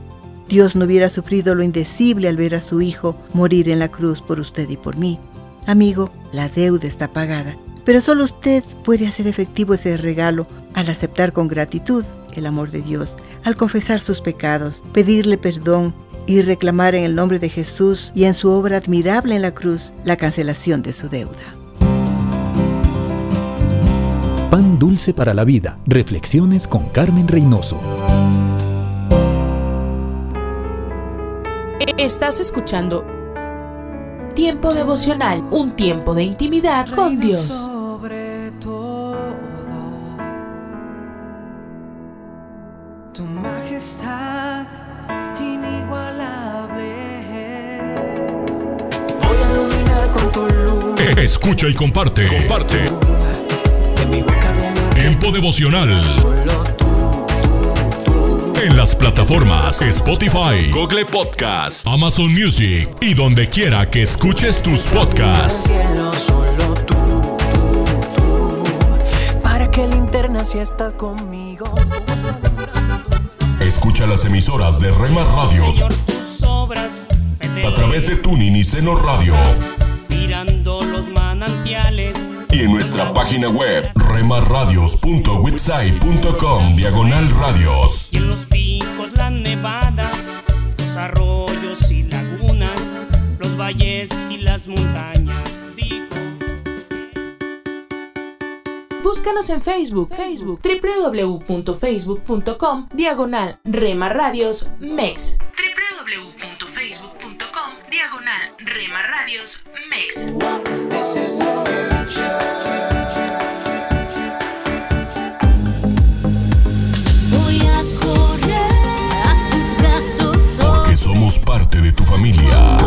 Dios no hubiera sufrido lo indecible al ver a su Hijo morir en la cruz por usted y por mí. Amigo, la deuda está pagada, pero solo usted puede hacer efectivo ese regalo al aceptar con gratitud el amor de Dios, al confesar sus pecados, pedirle perdón y reclamar en el nombre de Jesús y en su obra admirable en la cruz la cancelación de su deuda. Pan dulce para la vida. Reflexiones con Carmen Reynoso. Estás escuchando Tiempo devocional, un tiempo de intimidad con Dios. Escucha y comparte. Comparte. Tiempo devocional. En las plataformas Spotify, Google Podcast, Amazon Music y donde quiera que escuches tus podcasts. Para que linterna si estás conmigo. Escucha las emisoras de Rema Radios a través de Tuning y Seno Radio mirando los manantiales. y en nuestra página web remarradios.witsai.com diagonal radios. Y en los picos la nevada, los arroyos y lagunas, los valles y las montañas. Digo, Búscanos en Facebook, Facebook, www.facebook.com, diagonal Rema Radios MEX. www.facebook.com, diagonal Rema Radios MEX. Voy a correr a tus brazos. Porque somos parte de tu familia.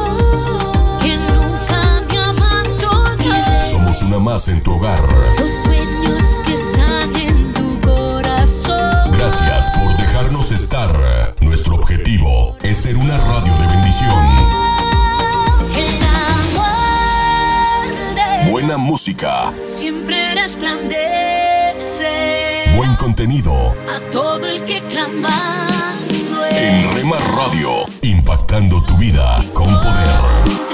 Que nunca me abandones. Somos una más en tu hogar. Los sueños que están en tu corazón. Gracias por dejarnos estar. Nuestro objetivo es ser una radio de bendición. Buena música, siempre resplandece buen contenido. a todo el que clamando En Rema Radio, impactando tu vida con poder.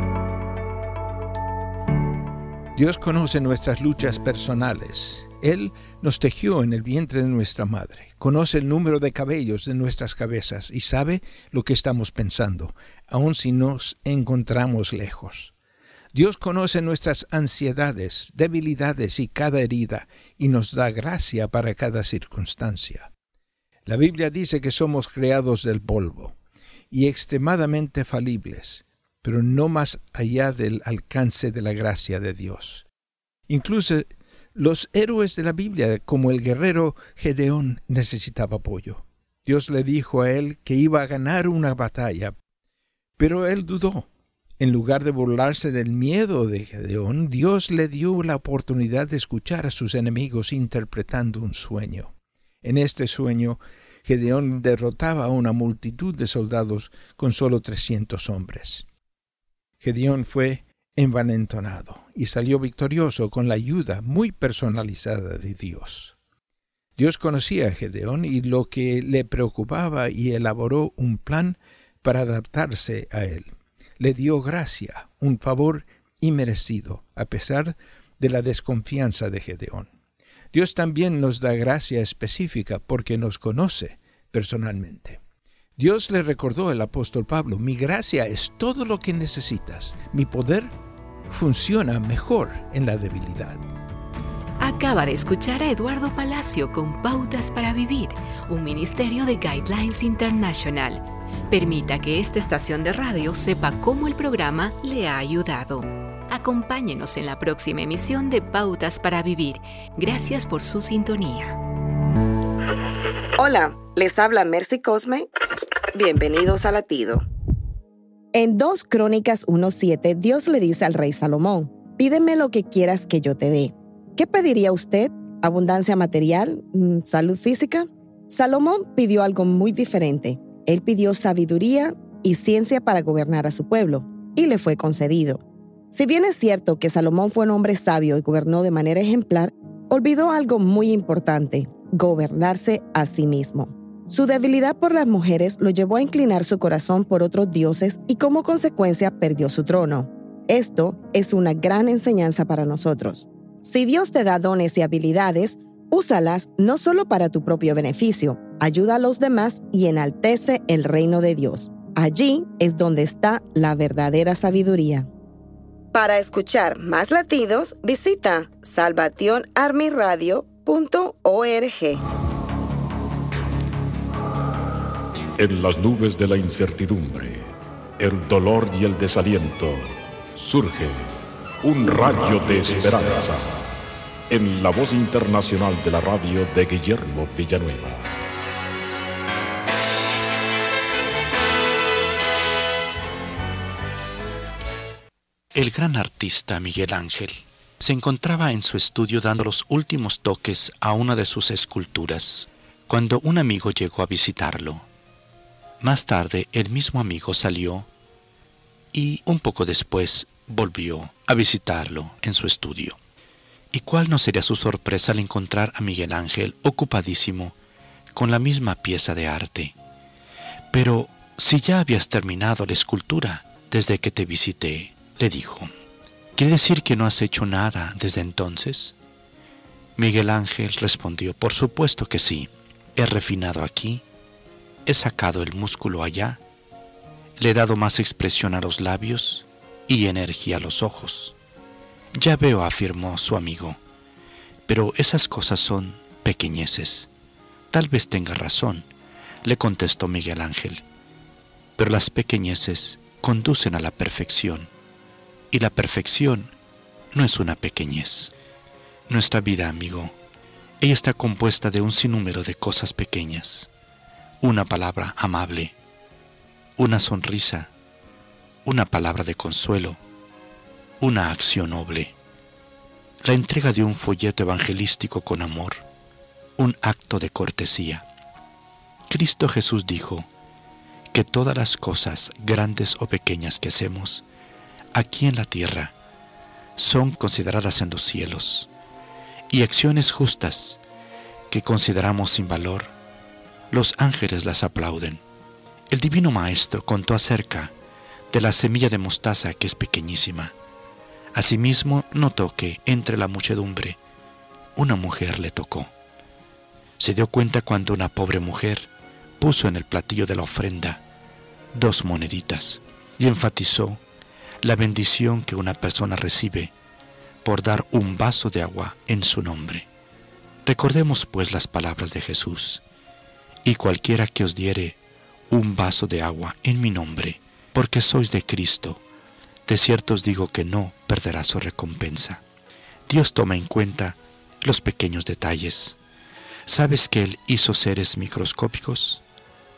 Dios conoce nuestras luchas personales. Él nos tejió en el vientre de nuestra madre, conoce el número de cabellos de nuestras cabezas y sabe lo que estamos pensando, aun si nos encontramos lejos. Dios conoce nuestras ansiedades, debilidades y cada herida y nos da gracia para cada circunstancia. La Biblia dice que somos creados del polvo y extremadamente falibles, pero no más allá del alcance de la gracia de Dios. Incluso los héroes de la Biblia, como el guerrero Gedeón, necesitaba apoyo. Dios le dijo a él que iba a ganar una batalla, pero él dudó. En lugar de burlarse del miedo de Gedeón, Dios le dio la oportunidad de escuchar a sus enemigos interpretando un sueño. En este sueño, Gedeón derrotaba a una multitud de soldados con solo trescientos hombres. Gedeón fue envalentonado y salió victorioso con la ayuda muy personalizada de Dios. Dios conocía a Gedeón y lo que le preocupaba y elaboró un plan para adaptarse a él. Le dio gracia, un favor inmerecido, a pesar de la desconfianza de Gedeón. Dios también nos da gracia específica porque nos conoce personalmente. Dios le recordó al apóstol Pablo, mi gracia es todo lo que necesitas. Mi poder funciona mejor en la debilidad. Acaba de escuchar a Eduardo Palacio con Pautas para Vivir, un ministerio de Guidelines International. Permita que esta estación de radio sepa cómo el programa le ha ayudado. Acompáñenos en la próxima emisión de Pautas para Vivir. Gracias por su sintonía. Hola, les habla Mercy Cosme. Bienvenidos a Latido. En 2 Crónicas 1.7, Dios le dice al rey Salomón, pídeme lo que quieras que yo te dé. ¿Qué pediría usted? ¿Abundancia material? Mm, ¿Salud física? Salomón pidió algo muy diferente. Él pidió sabiduría y ciencia para gobernar a su pueblo, y le fue concedido. Si bien es cierto que Salomón fue un hombre sabio y gobernó de manera ejemplar, olvidó algo muy importante, gobernarse a sí mismo. Su debilidad por las mujeres lo llevó a inclinar su corazón por otros dioses y como consecuencia perdió su trono. Esto es una gran enseñanza para nosotros. Si Dios te da dones y habilidades, úsalas no solo para tu propio beneficio, ayuda a los demás y enaltece el reino de Dios. Allí es donde está la verdadera sabiduría. Para escuchar más latidos, visita salvationarmyradio.org. En las nubes de la incertidumbre, el dolor y el desaliento, surge un rayo de esperanza en la voz internacional de la radio de Guillermo Villanueva. El gran artista Miguel Ángel se encontraba en su estudio dando los últimos toques a una de sus esculturas, cuando un amigo llegó a visitarlo. Más tarde el mismo amigo salió y un poco después volvió a visitarlo en su estudio. ¿Y cuál no sería su sorpresa al encontrar a Miguel Ángel ocupadísimo con la misma pieza de arte? Pero si ya habías terminado la escultura desde que te visité, le dijo, ¿quiere decir que no has hecho nada desde entonces? Miguel Ángel respondió, por supuesto que sí, he refinado aquí, he sacado el músculo allá, le he dado más expresión a los labios y energía a los ojos. Ya veo, afirmó su amigo, pero esas cosas son pequeñeces. Tal vez tenga razón, le contestó Miguel Ángel, pero las pequeñeces conducen a la perfección y la perfección no es una pequeñez. Nuestra vida, amigo, ella está compuesta de un sinnúmero de cosas pequeñas. Una palabra amable, una sonrisa, una palabra de consuelo, una acción noble, la entrega de un folleto evangelístico con amor, un acto de cortesía. Cristo Jesús dijo que todas las cosas, grandes o pequeñas que hacemos aquí en la tierra, son consideradas en los cielos, y acciones justas que consideramos sin valor, los ángeles las aplauden. El Divino Maestro contó acerca de la semilla de mostaza que es pequeñísima. Asimismo notó que entre la muchedumbre una mujer le tocó. Se dio cuenta cuando una pobre mujer puso en el platillo de la ofrenda dos moneditas y enfatizó la bendición que una persona recibe por dar un vaso de agua en su nombre. Recordemos pues las palabras de Jesús, y cualquiera que os diere un vaso de agua en mi nombre, porque sois de Cristo, de cierto os digo que no perderá su recompensa. Dios toma en cuenta los pequeños detalles. ¿Sabes que Él hizo seres microscópicos,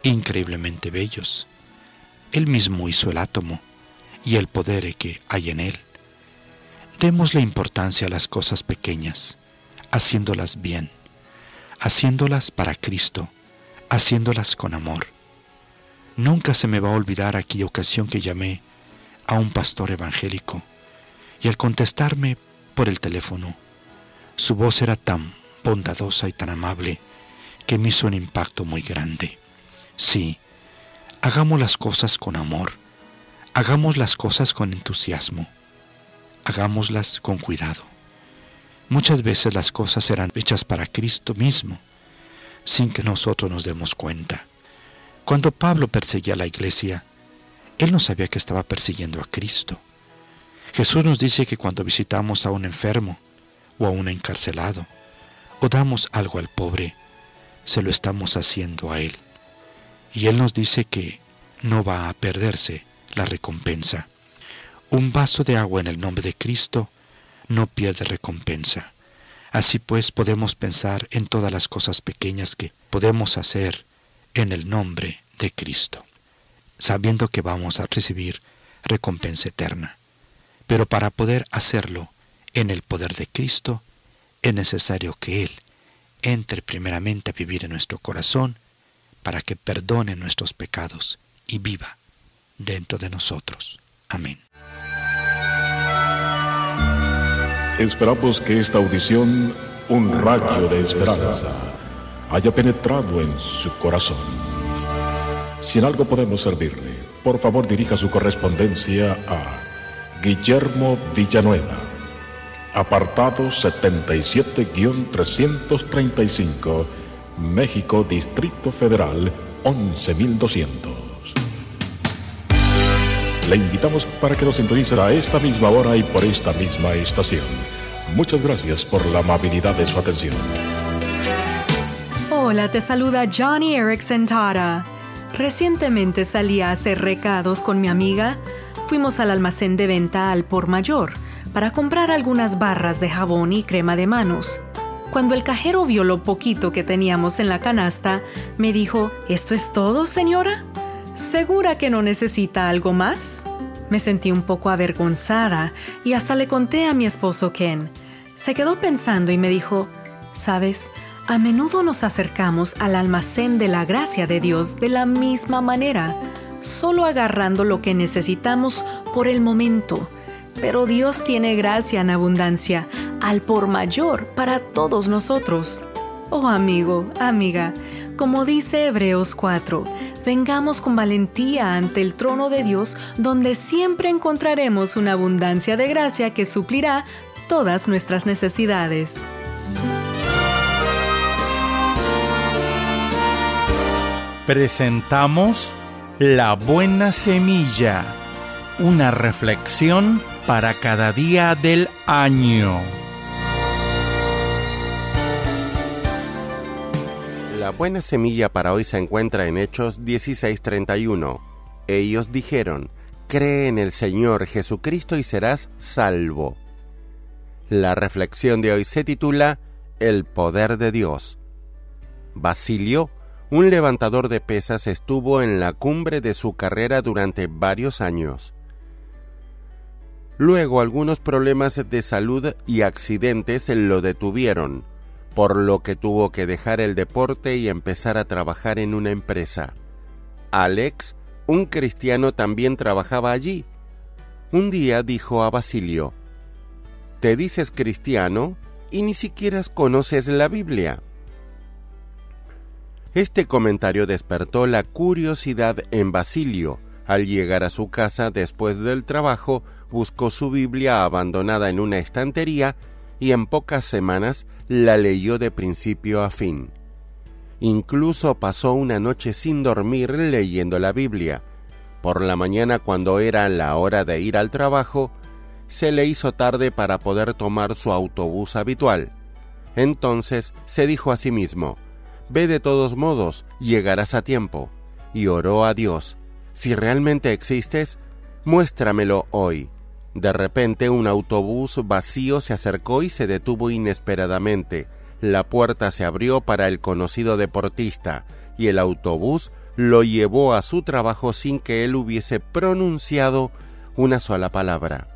increíblemente bellos? Él mismo hizo el átomo y el poder que hay en Él. Demos la importancia a las cosas pequeñas, haciéndolas bien, haciéndolas para Cristo, haciéndolas con amor. Nunca se me va a olvidar aquella ocasión que llamé a un pastor evangélico y al contestarme por el teléfono, su voz era tan bondadosa y tan amable que me hizo un impacto muy grande. Sí, hagamos las cosas con amor, hagamos las cosas con entusiasmo, hagámoslas con cuidado. Muchas veces las cosas serán hechas para Cristo mismo, sin que nosotros nos demos cuenta. Cuando Pablo perseguía a la iglesia, él no sabía que estaba persiguiendo a Cristo. Jesús nos dice que cuando visitamos a un enfermo o a un encarcelado, o damos algo al pobre, se lo estamos haciendo a Él. Y Él nos dice que no va a perderse la recompensa. Un vaso de agua en el nombre de Cristo no pierde recompensa. Así pues podemos pensar en todas las cosas pequeñas que podemos hacer en el nombre de Cristo, sabiendo que vamos a recibir recompensa eterna. Pero para poder hacerlo en el poder de Cristo, es necesario que Él entre primeramente a vivir en nuestro corazón para que perdone nuestros pecados y viva dentro de nosotros. Amén. Esperamos que esta audición, un rayo de esperanza, haya penetrado en su corazón. Si en algo podemos servirle, por favor dirija su correspondencia a Guillermo Villanueva, apartado 77-335, México, Distrito Federal, 11200. Le invitamos para que nos sintonice a esta misma hora y por esta misma estación. Muchas gracias por la amabilidad de su atención. Hola, te saluda Johnny Erickson Tara. Recientemente salí a hacer recados con mi amiga. Fuimos al almacén de venta al por mayor para comprar algunas barras de jabón y crema de manos. Cuando el cajero vio lo poquito que teníamos en la canasta, me dijo, ¿esto es todo, señora? ¿Segura que no necesita algo más? Me sentí un poco avergonzada y hasta le conté a mi esposo Ken. Se quedó pensando y me dijo, ¿sabes? A menudo nos acercamos al almacén de la gracia de Dios de la misma manera, solo agarrando lo que necesitamos por el momento. Pero Dios tiene gracia en abundancia, al por mayor para todos nosotros. Oh amigo, amiga, como dice Hebreos 4, vengamos con valentía ante el trono de Dios, donde siempre encontraremos una abundancia de gracia que suplirá todas nuestras necesidades. Presentamos La Buena Semilla, una reflexión para cada día del año. La buena semilla para hoy se encuentra en Hechos 16:31. Ellos dijeron, Cree en el Señor Jesucristo y serás salvo. La reflexión de hoy se titula El poder de Dios. Basilio, un levantador de pesas, estuvo en la cumbre de su carrera durante varios años. Luego algunos problemas de salud y accidentes lo detuvieron, por lo que tuvo que dejar el deporte y empezar a trabajar en una empresa. Alex, un cristiano, también trabajaba allí. Un día dijo a Basilio, Te dices cristiano y ni siquiera conoces la Biblia. Este comentario despertó la curiosidad en Basilio. Al llegar a su casa después del trabajo, buscó su Biblia abandonada en una estantería y en pocas semanas la leyó de principio a fin. Incluso pasó una noche sin dormir leyendo la Biblia. Por la mañana, cuando era la hora de ir al trabajo, se le hizo tarde para poder tomar su autobús habitual. Entonces se dijo a sí mismo, Ve de todos modos, llegarás a tiempo. Y oró a Dios, Si realmente existes, muéstramelo hoy. De repente un autobús vacío se acercó y se detuvo inesperadamente. La puerta se abrió para el conocido deportista, y el autobús lo llevó a su trabajo sin que él hubiese pronunciado una sola palabra.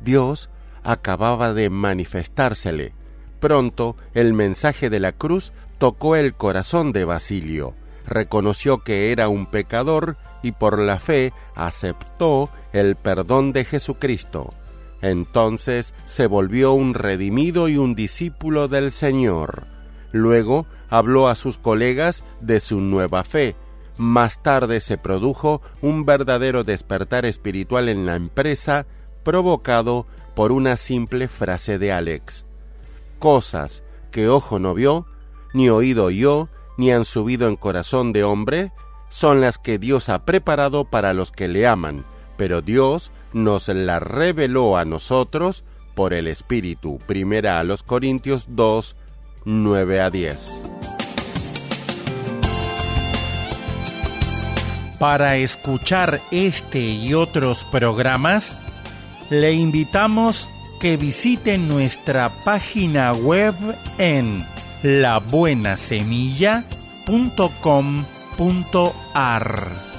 Dios acababa de manifestársele. Pronto el mensaje de la cruz tocó el corazón de Basilio, reconoció que era un pecador y por la fe aceptó el perdón de Jesucristo. Entonces se volvió un redimido y un discípulo del Señor. Luego habló a sus colegas de su nueva fe. Más tarde se produjo un verdadero despertar espiritual en la empresa provocado por una simple frase de Alex. Cosas que ojo no vio, ni oído yo, ni han subido en corazón de hombre, son las que Dios ha preparado para los que le aman, pero Dios nos la reveló a nosotros por el Espíritu. Primera a los Corintios 2, 9 a 10. Para escuchar este y otros programas, le invitamos que visite nuestra página web en labuenasemilla.com.ar.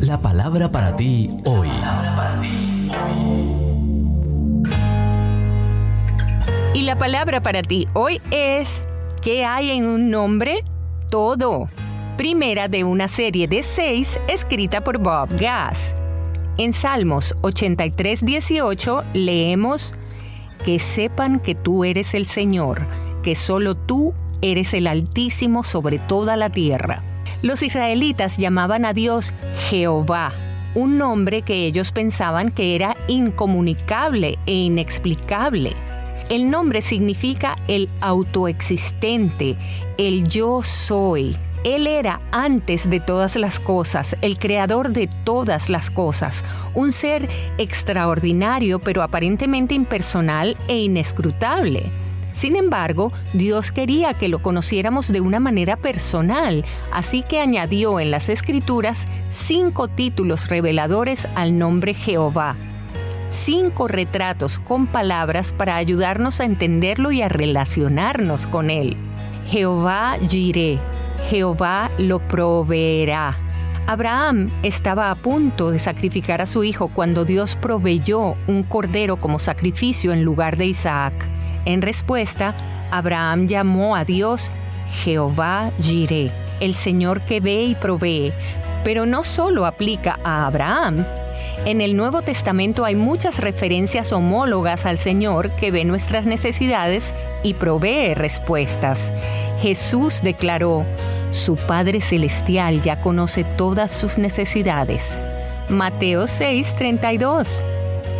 la palabra para ti hoy. Y la palabra para ti hoy es ¿qué hay en un nombre? Todo. Primera de una serie de seis escrita por Bob Gass. En Salmos 83, 18 leemos Que sepan que tú eres el Señor, que solo tú eres el Altísimo sobre toda la tierra. Los israelitas llamaban a Dios Jehová, un nombre que ellos pensaban que era incomunicable e inexplicable. El nombre significa el autoexistente, el yo soy. Él era antes de todas las cosas, el creador de todas las cosas, un ser extraordinario pero aparentemente impersonal e inescrutable. Sin embargo, Dios quería que lo conociéramos de una manera personal, así que añadió en las escrituras cinco títulos reveladores al nombre Jehová. Cinco retratos con palabras para ayudarnos a entenderlo y a relacionarnos con él. Jehová Jireh, Jehová lo proveerá. Abraham estaba a punto de sacrificar a su hijo cuando Dios proveyó un cordero como sacrificio en lugar de Isaac. En respuesta, Abraham llamó a Dios Jehová Jireh, el Señor que ve y provee, pero no solo aplica a Abraham. En el Nuevo Testamento hay muchas referencias homólogas al Señor que ve nuestras necesidades y provee respuestas. Jesús declaró, su Padre Celestial ya conoce todas sus necesidades. Mateo 6:32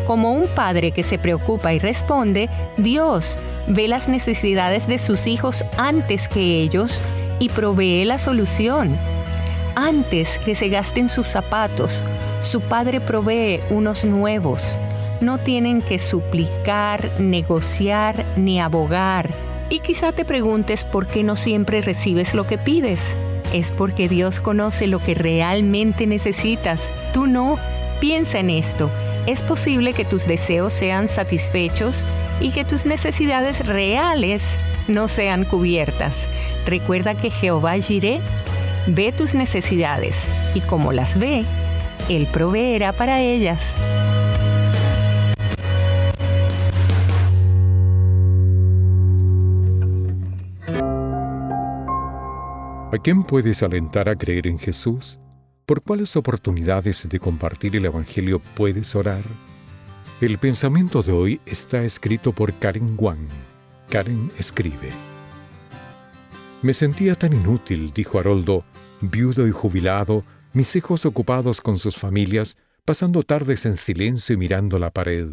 como un padre que se preocupa y responde, Dios ve las necesidades de sus hijos antes que ellos y provee la solución. Antes que se gasten sus zapatos, su padre provee unos nuevos. No tienen que suplicar, negociar ni abogar. Y quizá te preguntes por qué no siempre recibes lo que pides. Es porque Dios conoce lo que realmente necesitas. Tú no. Piensa en esto. Es posible que tus deseos sean satisfechos y que tus necesidades reales no sean cubiertas. Recuerda que Jehová Jireh ve tus necesidades y como las ve, Él proveerá para ellas. ¿A quién puedes alentar a creer en Jesús? ¿Por cuáles oportunidades de compartir el Evangelio puedes orar? El pensamiento de hoy está escrito por Karen Wang. Karen escribe. Me sentía tan inútil, dijo Haroldo, viudo y jubilado, mis hijos ocupados con sus familias, pasando tardes en silencio y mirando la pared.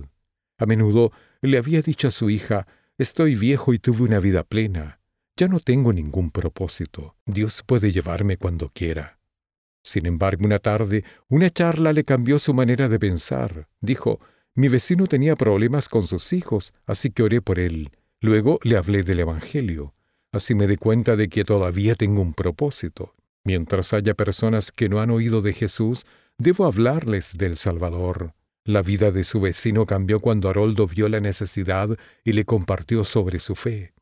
A menudo le había dicho a su hija, estoy viejo y tuve una vida plena. Ya no tengo ningún propósito. Dios puede llevarme cuando quiera. Sin embargo, una tarde, una charla le cambió su manera de pensar. Dijo, mi vecino tenía problemas con sus hijos, así que oré por él. Luego le hablé del Evangelio. Así me di cuenta de que todavía tengo un propósito. Mientras haya personas que no han oído de Jesús, debo hablarles del Salvador. La vida de su vecino cambió cuando Haroldo vio la necesidad y le compartió sobre su fe.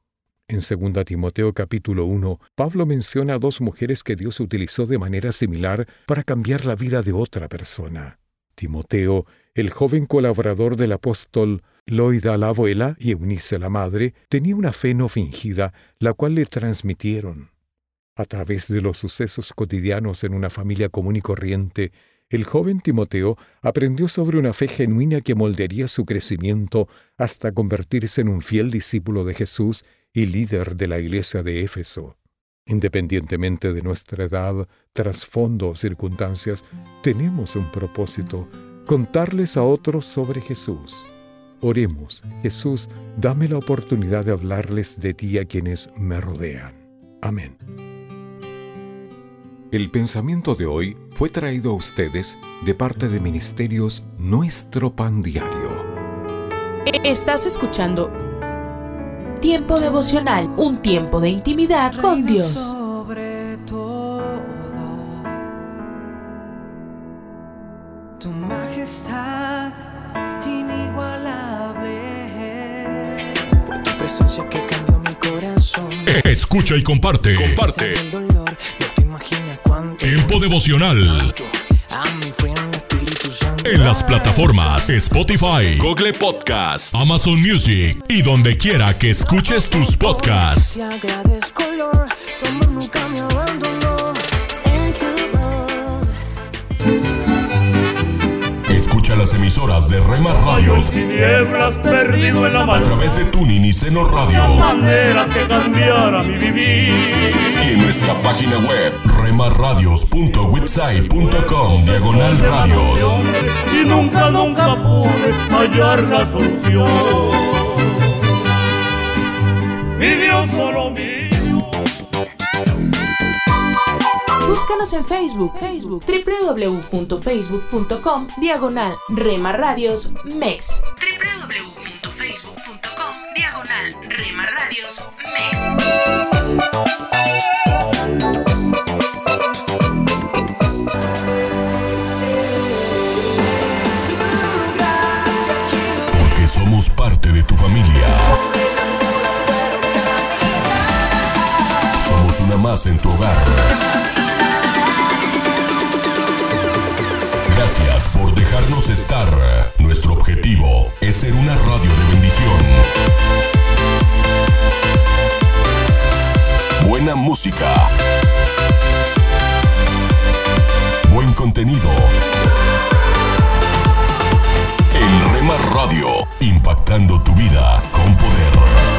En 2 Timoteo capítulo 1, Pablo menciona a dos mujeres que Dios utilizó de manera similar para cambiar la vida de otra persona. Timoteo, el joven colaborador del apóstol Loida la abuela y Eunice la madre, tenía una fe no fingida, la cual le transmitieron. A través de los sucesos cotidianos en una familia común y corriente, el joven Timoteo aprendió sobre una fe genuina que moldearía su crecimiento hasta convertirse en un fiel discípulo de Jesús y líder de la iglesia de Éfeso. Independientemente de nuestra edad, trasfondo o circunstancias, tenemos un propósito, contarles a otros sobre Jesús. Oremos, Jesús, dame la oportunidad de hablarles de ti a quienes me rodean. Amén. El pensamiento de hoy fue traído a ustedes de parte de Ministerios Nuestro Pan Diario. Estás escuchando Tiempo devocional, un tiempo de intimidad con Dios. Sobre todo, tu majestad inigualable. Fue tu presencia que cambió mi corazón. Escucha y comparte. Comparte. Tiempo devocional. En las plataformas Spotify, Google Podcast, Amazon Music y donde quiera que escuches tus podcasts. Escucha las emisoras de Rema Radios tinieblas perdido en la a mano. través de Tuning y Seno Radio. Maneras que cambiara mi vivir. Y en nuestra página web remarradios.witsai.com diagonal radios. Y nunca, nunca pude hallar la solución. Mi Dios solo mío. Búscanos en Facebook, Facebook, www.facebook.com, diagonal Rema Radios MEX. www.facebook.com, diagonal Rema Radios MEX. Más en tu hogar. Gracias por dejarnos estar. Nuestro objetivo es ser una radio de bendición. Buena música. Buen contenido. En Rema Radio, impactando tu vida con poder.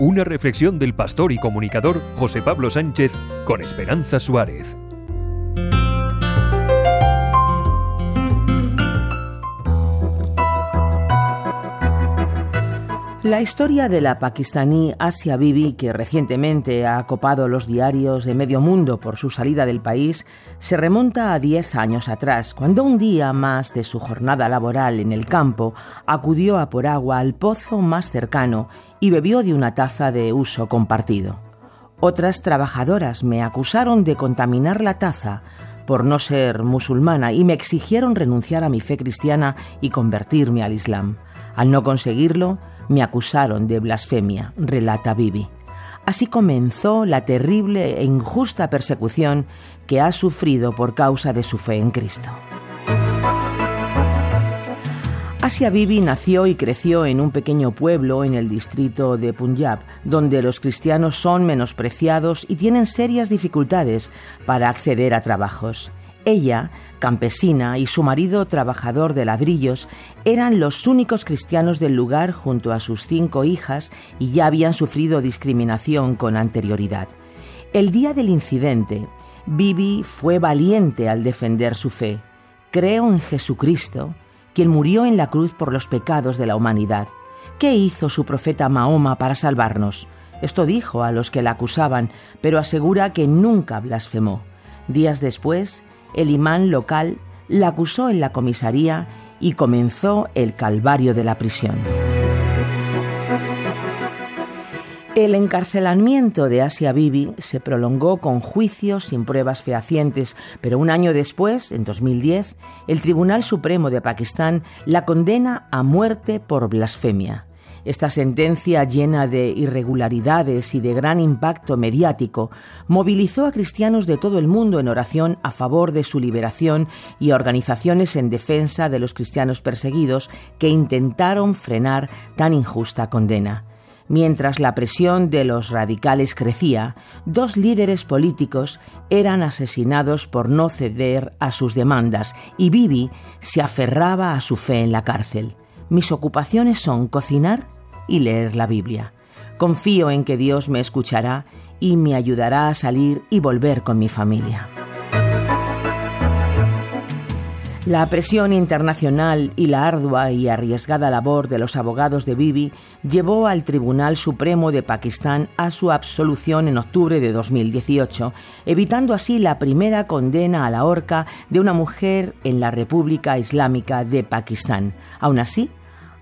Una reflexión del pastor y comunicador José Pablo Sánchez con Esperanza Suárez. La historia de la pakistaní Asia Bibi, que recientemente ha copado los diarios de medio mundo por su salida del país, se remonta a 10 años atrás, cuando un día más de su jornada laboral en el campo acudió a por agua al pozo más cercano y bebió de una taza de uso compartido. Otras trabajadoras me acusaron de contaminar la taza por no ser musulmana y me exigieron renunciar a mi fe cristiana y convertirme al Islam. Al no conseguirlo, me acusaron de blasfemia, relata Bibi. Así comenzó la terrible e injusta persecución que ha sufrido por causa de su fe en Cristo. Asia Bibi nació y creció en un pequeño pueblo en el distrito de Punjab, donde los cristianos son menospreciados y tienen serias dificultades para acceder a trabajos. Ella, campesina, y su marido, trabajador de ladrillos, eran los únicos cristianos del lugar junto a sus cinco hijas y ya habían sufrido discriminación con anterioridad. El día del incidente, Bibi fue valiente al defender su fe. Creo en Jesucristo, quien murió en la cruz por los pecados de la humanidad. ¿Qué hizo su profeta Mahoma para salvarnos? Esto dijo a los que la acusaban, pero asegura que nunca blasfemó. Días después, el imán local la acusó en la comisaría y comenzó el calvario de la prisión. El encarcelamiento de Asia Bibi se prolongó con juicios sin pruebas fehacientes, pero un año después, en 2010, el Tribunal Supremo de Pakistán la condena a muerte por blasfemia. Esta sentencia llena de irregularidades y de gran impacto mediático movilizó a cristianos de todo el mundo en oración a favor de su liberación y a organizaciones en defensa de los cristianos perseguidos que intentaron frenar tan injusta condena. Mientras la presión de los radicales crecía, dos líderes políticos eran asesinados por no ceder a sus demandas y Bibi se aferraba a su fe en la cárcel. Mis ocupaciones son cocinar y leer la Biblia. Confío en que Dios me escuchará y me ayudará a salir y volver con mi familia. La presión internacional y la ardua y arriesgada labor de los abogados de Bibi llevó al Tribunal Supremo de Pakistán a su absolución en octubre de 2018, evitando así la primera condena a la horca de una mujer en la República Islámica de Pakistán. Aún así,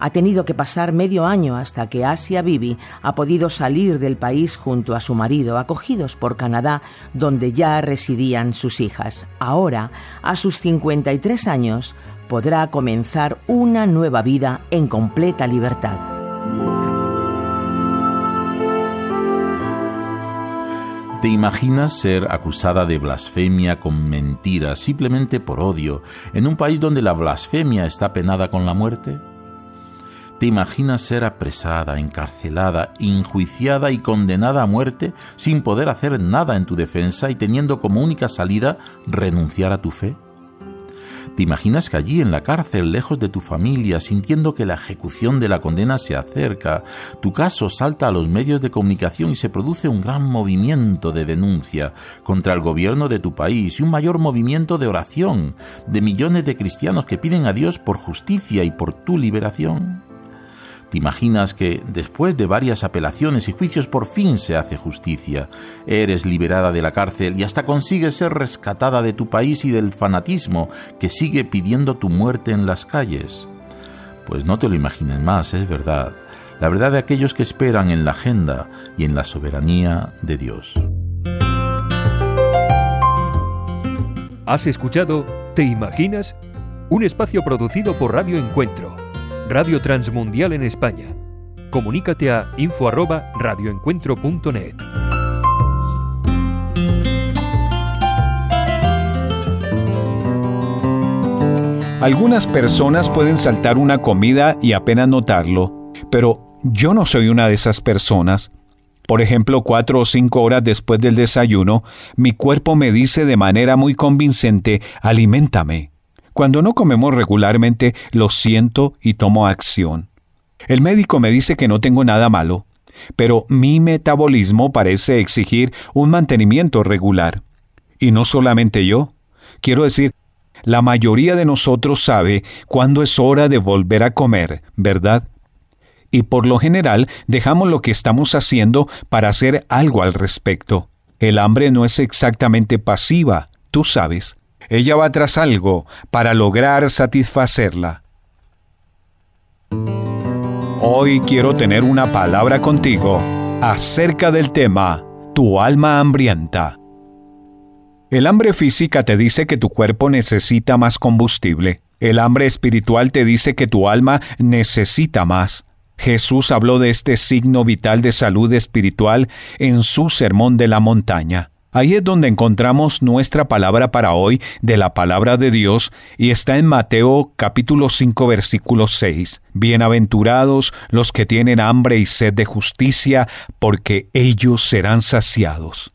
ha tenido que pasar medio año hasta que Asia Bibi ha podido salir del país junto a su marido, acogidos por Canadá, donde ya residían sus hijas. Ahora, a sus 53 años, podrá comenzar una nueva vida en completa libertad. ¿Te imaginas ser acusada de blasfemia con mentiras simplemente por odio en un país donde la blasfemia está penada con la muerte? ¿Te imaginas ser apresada, encarcelada, enjuiciada y condenada a muerte sin poder hacer nada en tu defensa y teniendo como única salida renunciar a tu fe? ¿Te imaginas que allí en la cárcel, lejos de tu familia, sintiendo que la ejecución de la condena se acerca, tu caso salta a los medios de comunicación y se produce un gran movimiento de denuncia contra el gobierno de tu país y un mayor movimiento de oración de millones de cristianos que piden a Dios por justicia y por tu liberación? ¿Te imaginas que después de varias apelaciones y juicios por fin se hace justicia? Eres liberada de la cárcel y hasta consigues ser rescatada de tu país y del fanatismo que sigue pidiendo tu muerte en las calles. Pues no te lo imagines más, es verdad. La verdad de aquellos que esperan en la agenda y en la soberanía de Dios. ¿Has escuchado ¿Te imaginas? Un espacio producido por Radio Encuentro Radio Transmundial en España. Comunícate a info@radioencuentro.net. Algunas personas pueden saltar una comida y apenas notarlo, pero yo no soy una de esas personas. Por ejemplo, cuatro o cinco horas después del desayuno, mi cuerpo me dice de manera muy convincente, aliméntame. Cuando no comemos regularmente, lo siento y tomo acción. El médico me dice que no tengo nada malo, pero mi metabolismo parece exigir un mantenimiento regular. Y no solamente yo. Quiero decir, la mayoría de nosotros sabe cuándo es hora de volver a comer, ¿verdad? Y por lo general dejamos lo que estamos haciendo para hacer algo al respecto. El hambre no es exactamente pasiva, tú sabes. Ella va tras algo para lograr satisfacerla. Hoy quiero tener una palabra contigo acerca del tema Tu alma hambrienta. El hambre física te dice que tu cuerpo necesita más combustible. El hambre espiritual te dice que tu alma necesita más. Jesús habló de este signo vital de salud espiritual en su Sermón de la Montaña. Ahí es donde encontramos nuestra palabra para hoy de la palabra de Dios y está en Mateo capítulo 5 versículo 6. Bienaventurados los que tienen hambre y sed de justicia, porque ellos serán saciados.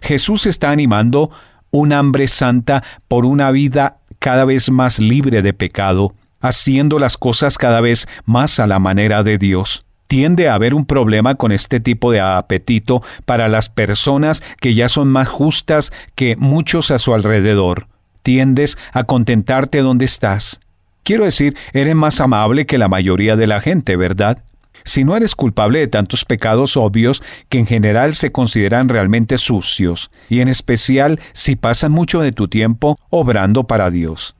Jesús está animando un hambre santa por una vida cada vez más libre de pecado, haciendo las cosas cada vez más a la manera de Dios tiende a haber un problema con este tipo de apetito para las personas que ya son más justas que muchos a su alrededor. Tiendes a contentarte donde estás. Quiero decir, eres más amable que la mayoría de la gente, ¿verdad? Si no eres culpable de tantos pecados obvios que en general se consideran realmente sucios, y en especial si pasas mucho de tu tiempo obrando para Dios.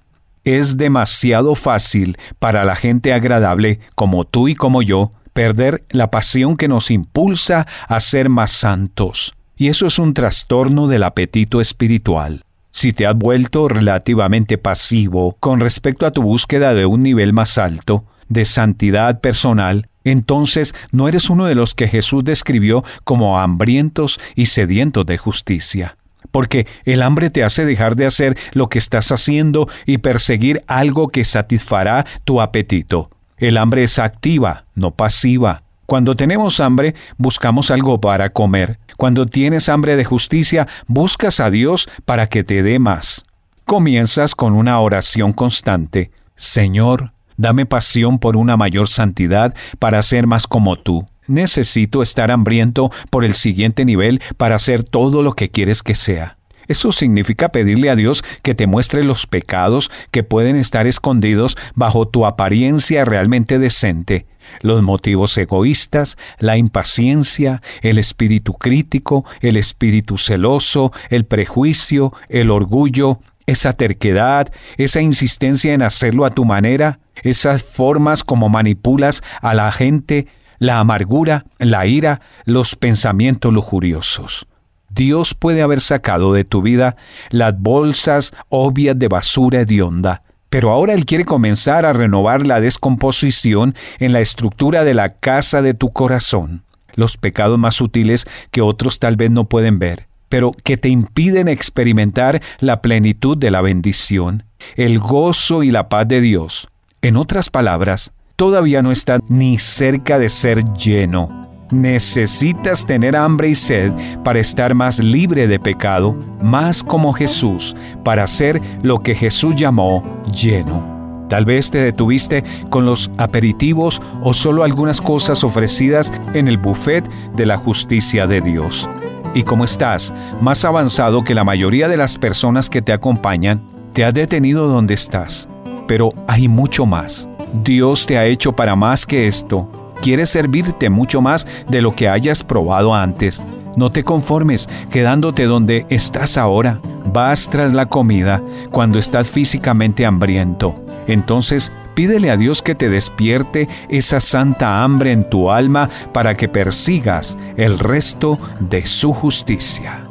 Es demasiado fácil para la gente agradable como tú y como yo perder la pasión que nos impulsa a ser más santos. Y eso es un trastorno del apetito espiritual. Si te has vuelto relativamente pasivo con respecto a tu búsqueda de un nivel más alto, de santidad personal, entonces no eres uno de los que Jesús describió como hambrientos y sedientos de justicia. Porque el hambre te hace dejar de hacer lo que estás haciendo y perseguir algo que satisfará tu apetito. El hambre es activa, no pasiva. Cuando tenemos hambre, buscamos algo para comer. Cuando tienes hambre de justicia, buscas a Dios para que te dé más. Comienzas con una oración constante. Señor, dame pasión por una mayor santidad para ser más como tú. Necesito estar hambriento por el siguiente nivel para hacer todo lo que quieres que sea. Eso significa pedirle a Dios que te muestre los pecados que pueden estar escondidos bajo tu apariencia realmente decente, los motivos egoístas, la impaciencia, el espíritu crítico, el espíritu celoso, el prejuicio, el orgullo, esa terquedad, esa insistencia en hacerlo a tu manera, esas formas como manipulas a la gente, la amargura, la ira, los pensamientos lujuriosos. Dios puede haber sacado de tu vida las bolsas obvias de basura hedionda, pero ahora Él quiere comenzar a renovar la descomposición en la estructura de la casa de tu corazón, los pecados más sutiles que otros tal vez no pueden ver, pero que te impiden experimentar la plenitud de la bendición, el gozo y la paz de Dios. En otras palabras, todavía no está ni cerca de ser lleno Necesitas tener hambre y sed para estar más libre de pecado, más como Jesús, para ser lo que Jesús llamó lleno. Tal vez te detuviste con los aperitivos o solo algunas cosas ofrecidas en el buffet de la justicia de Dios. Y como estás más avanzado que la mayoría de las personas que te acompañan, te has detenido donde estás. Pero hay mucho más. Dios te ha hecho para más que esto quiere servirte mucho más de lo que hayas probado antes. No te conformes quedándote donde estás ahora. Vas tras la comida cuando estás físicamente hambriento. Entonces, pídele a Dios que te despierte esa santa hambre en tu alma para que persigas el resto de su justicia.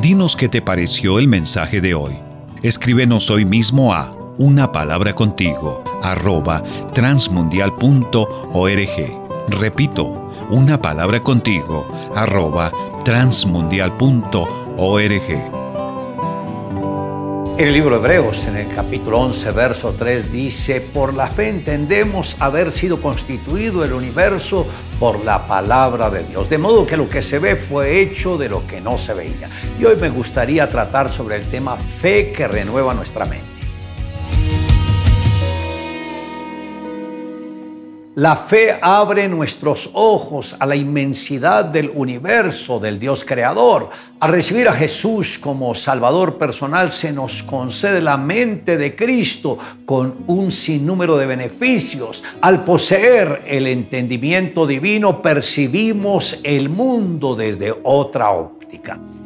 Dinos qué te pareció el mensaje de hoy. Escríbenos hoy mismo a una palabra contigo, arroba transmundial.org. Repito, una palabra contigo, arroba transmundial.org. En el libro de Hebreos, en el capítulo 11, verso 3, dice, por la fe entendemos haber sido constituido el universo por la palabra de Dios. De modo que lo que se ve fue hecho de lo que no se veía. Y hoy me gustaría tratar sobre el tema fe que renueva nuestra mente. La fe abre nuestros ojos a la inmensidad del universo, del Dios creador. Al recibir a Jesús como Salvador personal se nos concede la mente de Cristo con un sinnúmero de beneficios. Al poseer el entendimiento divino percibimos el mundo desde otra óptica.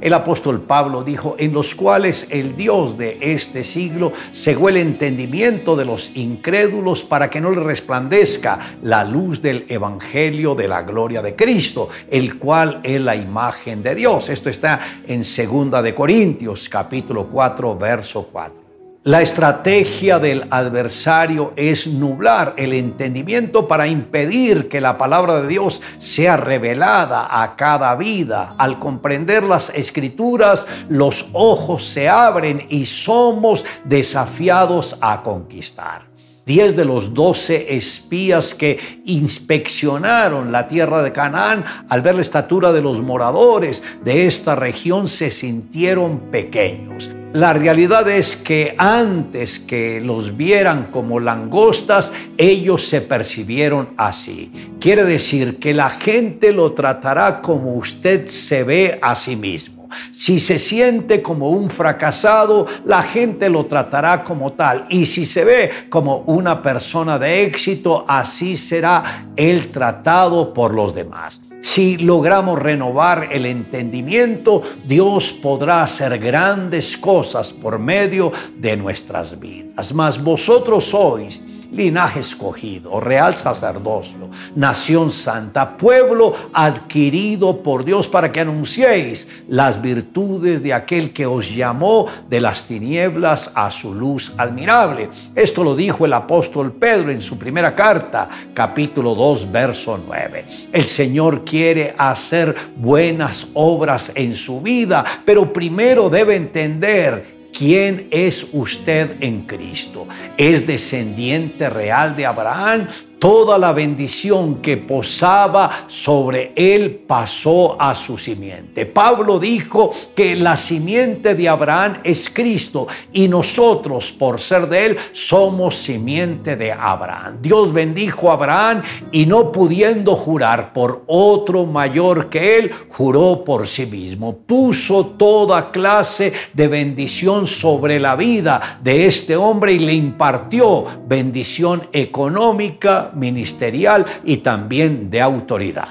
El apóstol Pablo dijo, en los cuales el Dios de este siglo cegó el entendimiento de los incrédulos para que no le resplandezca la luz del Evangelio de la gloria de Cristo, el cual es la imagen de Dios. Esto está en 2 de Corintios capítulo 4 verso 4. La estrategia del adversario es nublar el entendimiento para impedir que la palabra de Dios sea revelada a cada vida. Al comprender las escrituras, los ojos se abren y somos desafiados a conquistar. Diez de los doce espías que inspeccionaron la tierra de Canaán, al ver la estatura de los moradores de esta región, se sintieron pequeños. La realidad es que antes que los vieran como langostas, ellos se percibieron así. Quiere decir que la gente lo tratará como usted se ve a sí mismo. Si se siente como un fracasado, la gente lo tratará como tal. Y si se ve como una persona de éxito, así será el tratado por los demás. Si logramos renovar el entendimiento, Dios podrá hacer grandes cosas por medio de nuestras vidas. Mas vosotros sois linaje escogido, real sacerdocio, nación santa, pueblo adquirido por Dios para que anunciéis las virtudes de aquel que os llamó de las tinieblas a su luz admirable. Esto lo dijo el apóstol Pedro en su primera carta, capítulo 2, verso 9. El Señor quiere hacer buenas obras en su vida, pero primero debe entender ¿Quién es usted en Cristo? ¿Es descendiente real de Abraham? Toda la bendición que posaba sobre él pasó a su simiente. Pablo dijo que la simiente de Abraham es Cristo y nosotros por ser de él somos simiente de Abraham. Dios bendijo a Abraham y no pudiendo jurar por otro mayor que él, juró por sí mismo. Puso toda clase de bendición sobre la vida de este hombre y le impartió bendición económica, ministerial y también de autoridad.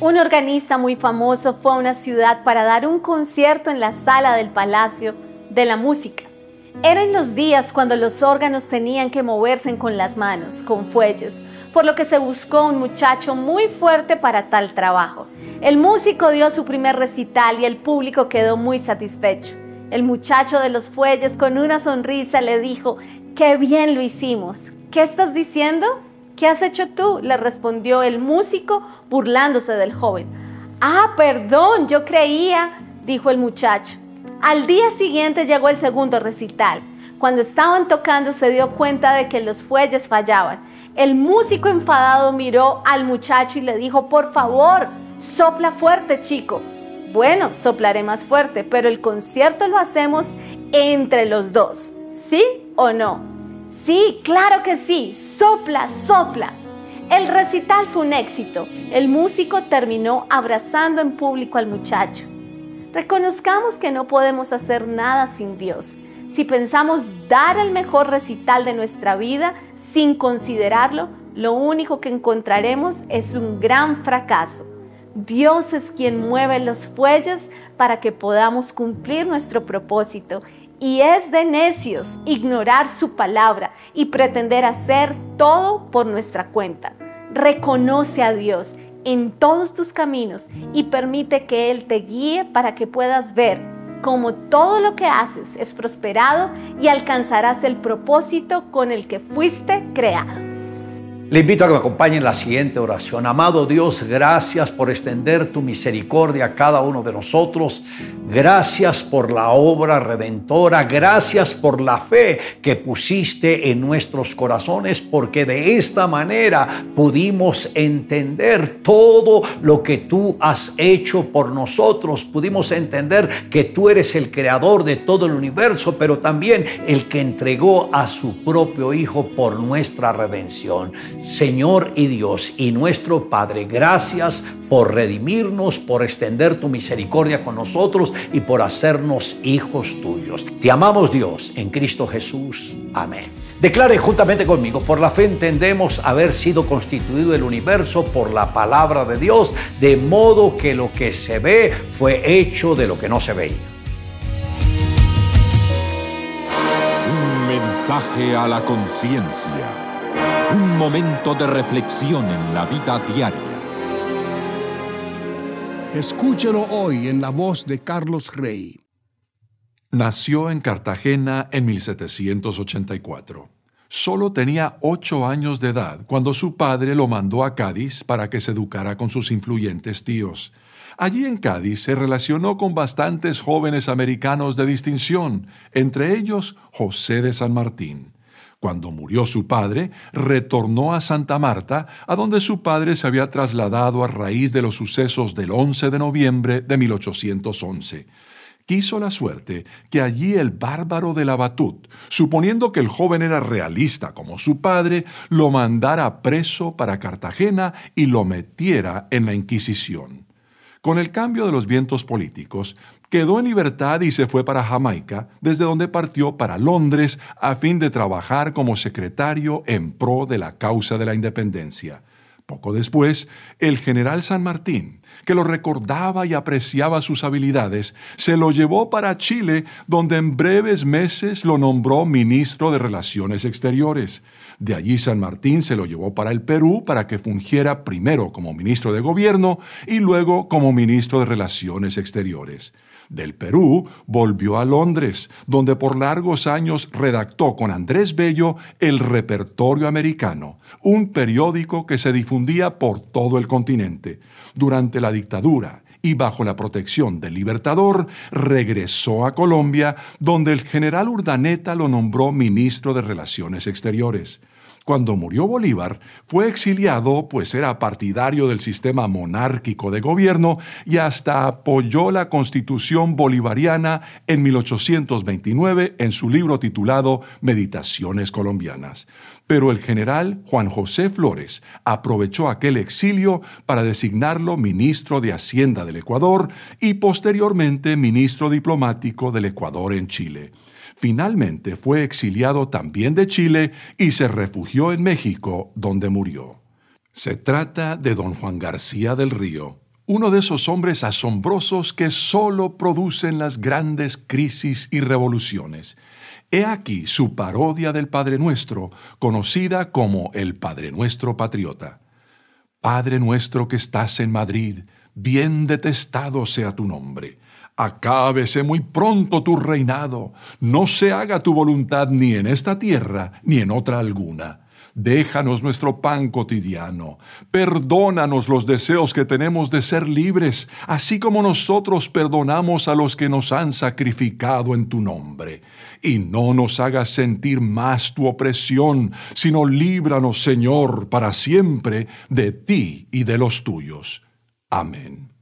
Un organista muy famoso fue a una ciudad para dar un concierto en la sala del Palacio de la Música. Eran los días cuando los órganos tenían que moverse con las manos, con fuelles, por lo que se buscó un muchacho muy fuerte para tal trabajo. El músico dio su primer recital y el público quedó muy satisfecho. El muchacho de los fuelles con una sonrisa le dijo, qué bien lo hicimos. ¿Qué estás diciendo? ¿Qué has hecho tú? le respondió el músico burlándose del joven. Ah, perdón, yo creía, dijo el muchacho. Al día siguiente llegó el segundo recital. Cuando estaban tocando se dio cuenta de que los fuelles fallaban. El músico enfadado miró al muchacho y le dijo, por favor, sopla fuerte, chico. Bueno, soplaré más fuerte, pero el concierto lo hacemos entre los dos. ¿Sí o no? Sí, claro que sí. Sopla, sopla. El recital fue un éxito. El músico terminó abrazando en público al muchacho. Reconozcamos que no podemos hacer nada sin Dios. Si pensamos dar el mejor recital de nuestra vida sin considerarlo, lo único que encontraremos es un gran fracaso. Dios es quien mueve los fuelles para que podamos cumplir nuestro propósito. Y es de necios ignorar su palabra y pretender hacer todo por nuestra cuenta. Reconoce a Dios en todos tus caminos y permite que Él te guíe para que puedas ver cómo todo lo que haces es prosperado y alcanzarás el propósito con el que fuiste creado. Le invito a que me acompañe en la siguiente oración. Amado Dios, gracias por extender tu misericordia a cada uno de nosotros. Gracias por la obra redentora. Gracias por la fe que pusiste en nuestros corazones, porque de esta manera pudimos entender todo lo que tú has hecho por nosotros. Pudimos entender que tú eres el creador de todo el universo, pero también el que entregó a su propio Hijo por nuestra redención. Señor y Dios y nuestro Padre, gracias por redimirnos, por extender tu misericordia con nosotros y por hacernos hijos tuyos. Te amamos Dios en Cristo Jesús. Amén. Declare juntamente conmigo, por la fe entendemos haber sido constituido el universo por la palabra de Dios, de modo que lo que se ve fue hecho de lo que no se veía. Un mensaje a la conciencia un momento de reflexión en la vida diaria. Escúchelo hoy en la voz de Carlos Rey. Nació en Cartagena en 1784. Solo tenía ocho años de edad cuando su padre lo mandó a Cádiz para que se educara con sus influyentes tíos. Allí en Cádiz se relacionó con bastantes jóvenes americanos de distinción, entre ellos José de San Martín. Cuando murió su padre, retornó a Santa Marta, a donde su padre se había trasladado a raíz de los sucesos del 11 de noviembre de 1811. Quiso la suerte que allí el bárbaro de la Batut, suponiendo que el joven era realista como su padre, lo mandara preso para Cartagena y lo metiera en la Inquisición. Con el cambio de los vientos políticos, quedó en libertad y se fue para Jamaica, desde donde partió para Londres a fin de trabajar como secretario en pro de la causa de la independencia. Poco después, el general San Martín, que lo recordaba y apreciaba sus habilidades, se lo llevó para Chile, donde en breves meses lo nombró ministro de Relaciones Exteriores. De allí San Martín se lo llevó para el Perú para que fungiera primero como ministro de Gobierno y luego como ministro de Relaciones Exteriores. Del Perú volvió a Londres, donde por largos años redactó con Andrés Bello el Repertorio Americano, un periódico que se difundía por todo el continente. Durante la dictadura y bajo la protección del Libertador, regresó a Colombia, donde el general Urdaneta lo nombró ministro de Relaciones Exteriores. Cuando murió Bolívar, fue exiliado pues era partidario del sistema monárquico de gobierno y hasta apoyó la constitución bolivariana en 1829 en su libro titulado Meditaciones colombianas. Pero el general Juan José Flores aprovechó aquel exilio para designarlo ministro de Hacienda del Ecuador y posteriormente ministro diplomático del Ecuador en Chile. Finalmente fue exiliado también de Chile y se refugió en México, donde murió. Se trata de don Juan García del Río, uno de esos hombres asombrosos que solo producen las grandes crisis y revoluciones. He aquí su parodia del Padre Nuestro, conocida como el Padre Nuestro Patriota. Padre nuestro que estás en Madrid, bien detestado sea tu nombre Acábese muy pronto tu reinado, no se haga tu voluntad ni en esta tierra ni en otra alguna. Déjanos nuestro pan cotidiano, perdónanos los deseos que tenemos de ser libres, así como nosotros perdonamos a los que nos han sacrificado en tu nombre. Y no nos hagas sentir más tu opresión, sino líbranos, Señor, para siempre de ti y de los tuyos. Amén.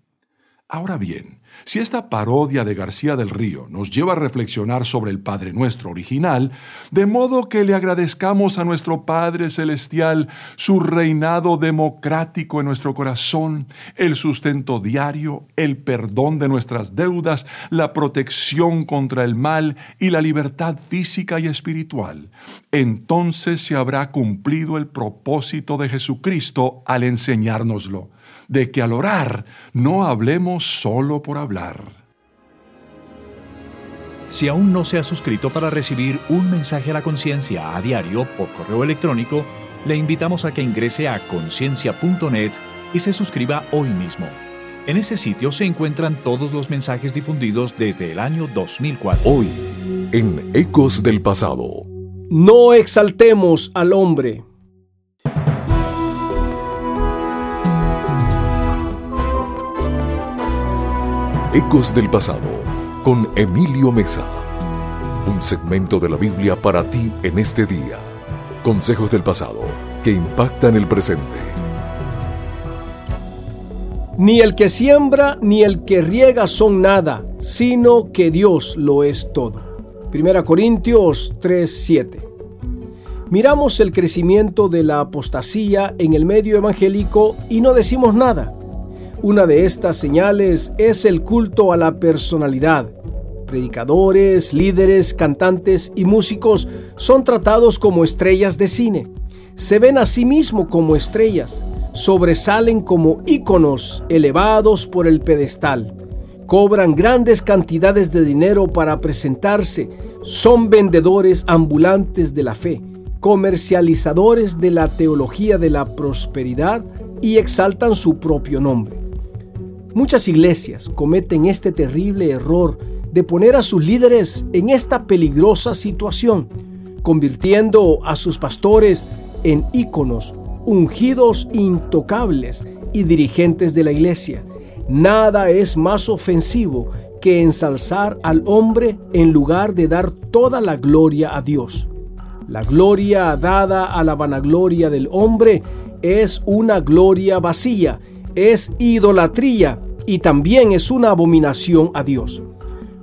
Ahora bien, si esta parodia de García del Río nos lleva a reflexionar sobre el Padre Nuestro original, de modo que le agradezcamos a nuestro Padre Celestial su reinado democrático en nuestro corazón, el sustento diario, el perdón de nuestras deudas, la protección contra el mal y la libertad física y espiritual, entonces se habrá cumplido el propósito de Jesucristo al enseñárnoslo de que al orar no hablemos solo por hablar. Si aún no se ha suscrito para recibir un mensaje a la conciencia a diario por correo electrónico, le invitamos a que ingrese a conciencia.net y se suscriba hoy mismo. En ese sitio se encuentran todos los mensajes difundidos desde el año 2004. Hoy, en Ecos del Pasado. No exaltemos al hombre Ecos del pasado con Emilio Mesa. Un segmento de la Biblia para ti en este día. Consejos del pasado que impactan el presente. Ni el que siembra ni el que riega son nada, sino que Dios lo es todo. Primera Corintios 3:7. Miramos el crecimiento de la apostasía en el medio evangélico y no decimos nada. Una de estas señales es el culto a la personalidad. Predicadores, líderes, cantantes y músicos son tratados como estrellas de cine. Se ven a sí mismos como estrellas, sobresalen como íconos elevados por el pedestal. Cobran grandes cantidades de dinero para presentarse, son vendedores ambulantes de la fe comercializadores de la teología de la prosperidad y exaltan su propio nombre. Muchas iglesias cometen este terrible error de poner a sus líderes en esta peligrosa situación, convirtiendo a sus pastores en íconos, ungidos intocables y dirigentes de la iglesia. Nada es más ofensivo que ensalzar al hombre en lugar de dar toda la gloria a Dios. La gloria dada a la vanagloria del hombre es una gloria vacía, es idolatría y también es una abominación a Dios.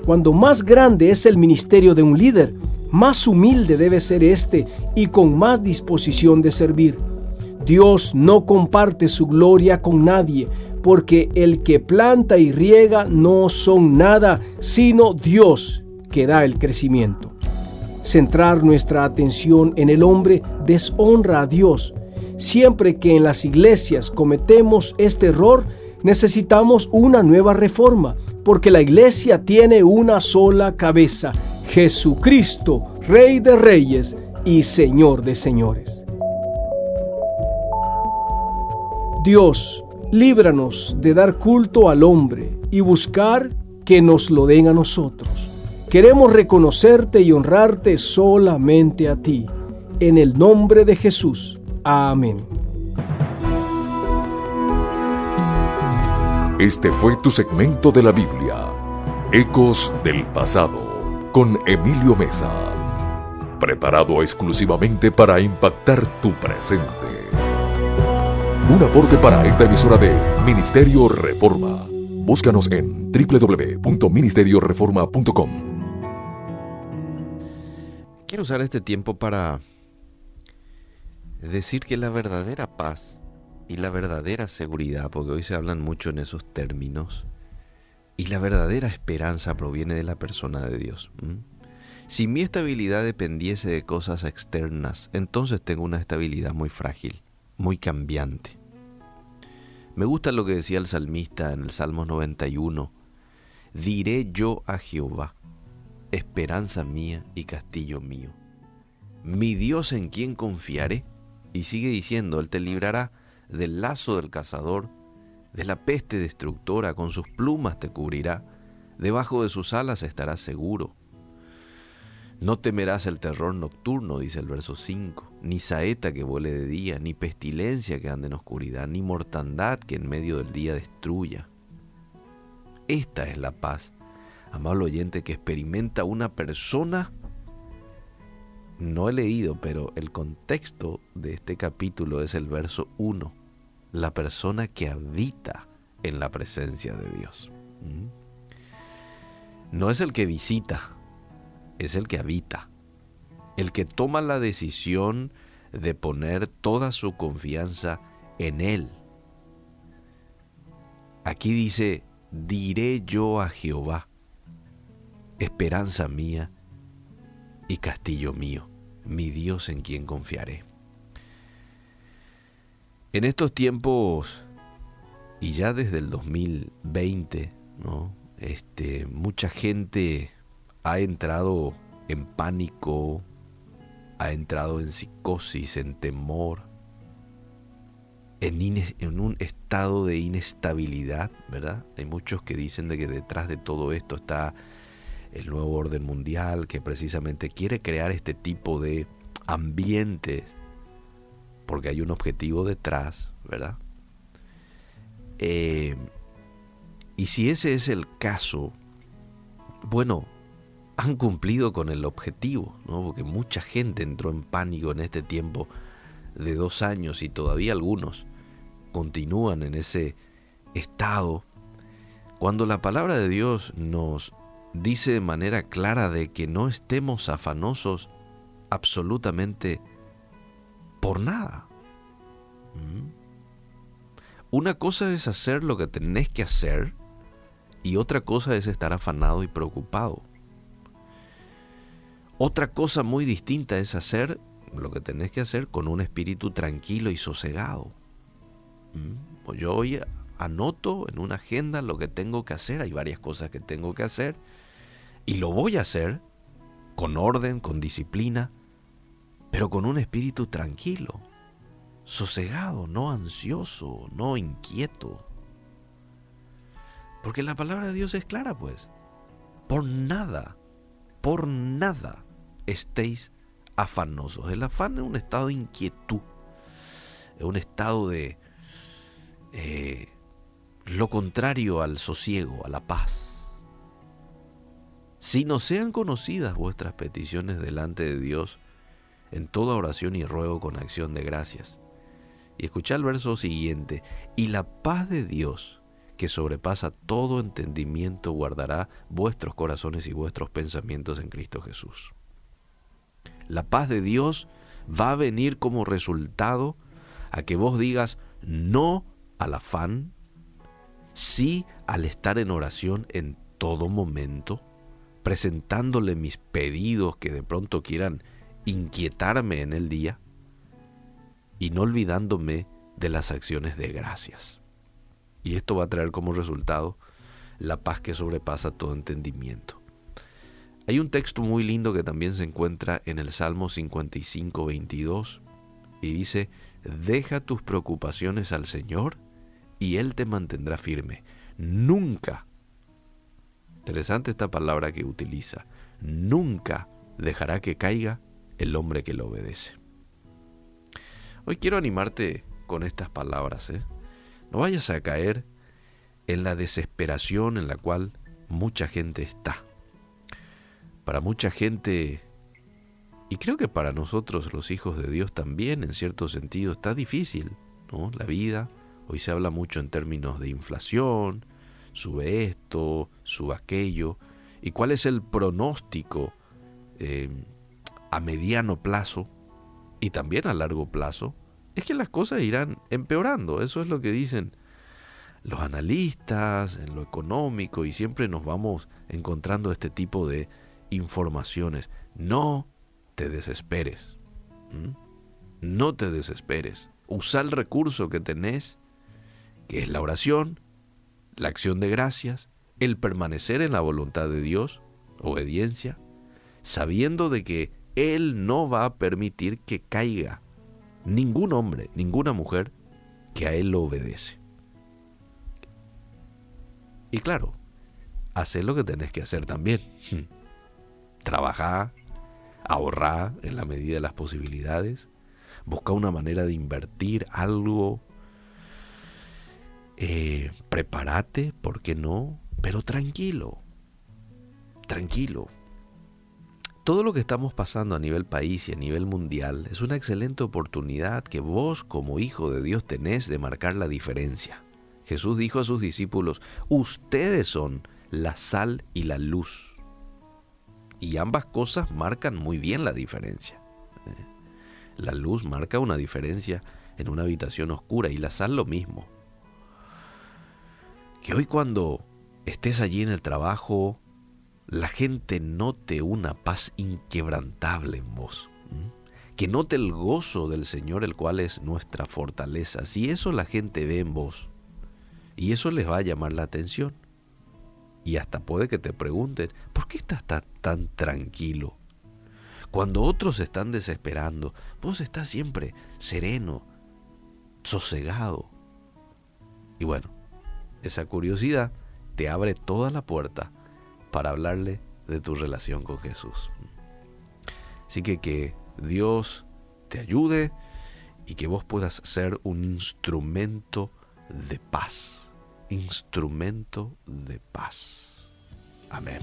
Cuando más grande es el ministerio de un líder, más humilde debe ser éste y con más disposición de servir. Dios no comparte su gloria con nadie, porque el que planta y riega no son nada, sino Dios que da el crecimiento. Centrar nuestra atención en el hombre deshonra a Dios. Siempre que en las iglesias cometemos este error, necesitamos una nueva reforma, porque la iglesia tiene una sola cabeza, Jesucristo, Rey de Reyes y Señor de Señores. Dios, líbranos de dar culto al hombre y buscar que nos lo den a nosotros. Queremos reconocerte y honrarte solamente a ti. En el nombre de Jesús. Amén. Este fue tu segmento de la Biblia, Ecos del Pasado, con Emilio Mesa, preparado exclusivamente para impactar tu presente. Un aporte para esta emisora de Ministerio Reforma. Búscanos en www.ministerioreforma.com. Quiero usar este tiempo para decir que la verdadera paz y la verdadera seguridad, porque hoy se hablan mucho en esos términos, y la verdadera esperanza proviene de la persona de Dios. Si mi estabilidad dependiese de cosas externas, entonces tengo una estabilidad muy frágil, muy cambiante. Me gusta lo que decía el salmista en el Salmo 91. Diré yo a Jehová, esperanza mía y castillo mío. Mi Dios en quien confiaré. Y sigue diciendo, Él te librará del lazo del cazador, de la peste destructora, con sus plumas te cubrirá, debajo de sus alas estarás seguro. No temerás el terror nocturno, dice el verso 5, ni saeta que vuele de día, ni pestilencia que ande en oscuridad, ni mortandad que en medio del día destruya. Esta es la paz amable oyente, que experimenta una persona, no he leído, pero el contexto de este capítulo es el verso 1, la persona que habita en la presencia de Dios. ¿Mm? No es el que visita, es el que habita, el que toma la decisión de poner toda su confianza en Él. Aquí dice, diré yo a Jehová, esperanza mía y castillo mío, mi Dios en quien confiaré. En estos tiempos, y ya desde el 2020, ¿no? este, mucha gente ha entrado en pánico, ha entrado en psicosis, en temor, en, en, un estado de inestabilidad, ¿verdad? Hay muchos que dicen de que detrás de todo esto está el nuevo orden mundial que precisamente quiere crear este tipo de ambientes porque hay un objetivo detrás, ¿verdad? Eh, Y si ese es el caso, bueno, han cumplido con el objetivo, ¿no? Porque mucha gente entró en pánico en este tiempo de dos años y todavía algunos continúan en ese estado. Cuando la palabra de Dios nos dice de manera clara de que no estemos afanosos absolutamente por nada. ¿Mm? Una cosa es hacer lo que tenés que hacer y otra cosa es estar afanado y preocupado. Otra cosa muy distinta es hacer lo que tenés que hacer con un espíritu tranquilo y sosegado. ¿Mm? Pues yo hoy anoto en una agenda lo que tengo que hacer, hay varias cosas que tengo que hacer y lo voy a hacer con orden, con disciplina, pero con un espíritu tranquilo, sosegado, no ansioso, no inquieto. Porque la palabra de Dios es clara, pues. Por nada, por nada estéis afanosos. El afán es un estado de inquietud, es un estado de eh, lo contrario al sosiego, a la paz. Si no sean conocidas vuestras peticiones delante de Dios, en toda oración y ruego con acción de gracias. Y escucha el verso siguiente, y la paz de Dios, que sobrepasa todo entendimiento, guardará vuestros corazones y vuestros pensamientos en Cristo Jesús. La paz de Dios va a venir como resultado a que vos digas no al afán, sí al estar en oración en todo momento, presentándole mis pedidos que de pronto quieran inquietarme en el día y no olvidándome de las acciones de gracias. Y esto va a traer como resultado la paz que sobrepasa todo entendimiento. Hay un texto muy lindo que también se encuentra en el Salmo 55, 22 y dice, deja tus preocupaciones al Señor y Él te mantendrá firme. Nunca, interesante esta palabra que utiliza, nunca dejará que caiga el hombre que lo obedece. Hoy quiero animarte con estas palabras. ¿eh? No vayas a caer en la desesperación en la cual mucha gente está. Para mucha gente, y creo que para nosotros los hijos de Dios también en cierto sentido, está difícil ¿no? la vida. Hoy se habla mucho en términos de inflación, sube esto, sube aquello. ¿Y cuál es el pronóstico eh, a mediano plazo y también a largo plazo, es que las cosas irán empeorando. Eso es lo que dicen los analistas en lo económico y siempre nos vamos encontrando este tipo de informaciones. No te desesperes. No te desesperes. Usa el recurso que tenés, que es la oración, la acción de gracias, el permanecer en la voluntad de Dios, obediencia, sabiendo de que él no va a permitir que caiga ningún hombre, ninguna mujer que a Él lo obedece. Y claro, hacer lo que tenés que hacer también. [laughs] Trabajar, ahorrar en la medida de las posibilidades, buscar una manera de invertir algo, eh, prepárate, ¿por qué no? Pero tranquilo, tranquilo. Todo lo que estamos pasando a nivel país y a nivel mundial es una excelente oportunidad que vos como hijo de Dios tenés de marcar la diferencia. Jesús dijo a sus discípulos, ustedes son la sal y la luz. Y ambas cosas marcan muy bien la diferencia. ¿eh? La luz marca una diferencia en una habitación oscura y la sal lo mismo. Que hoy cuando estés allí en el trabajo, la gente note una paz inquebrantable en vos. Que note el gozo del Señor, el cual es nuestra fortaleza. Si eso la gente ve en vos, y eso les va a llamar la atención. Y hasta puede que te pregunten, ¿por qué estás tan tranquilo? Cuando otros están desesperando, vos estás siempre sereno, sosegado. Y bueno, esa curiosidad te abre toda la puerta para hablarle de tu relación con Jesús. Así que que Dios te ayude y que vos puedas ser un instrumento de paz instrumento de paz. Amén.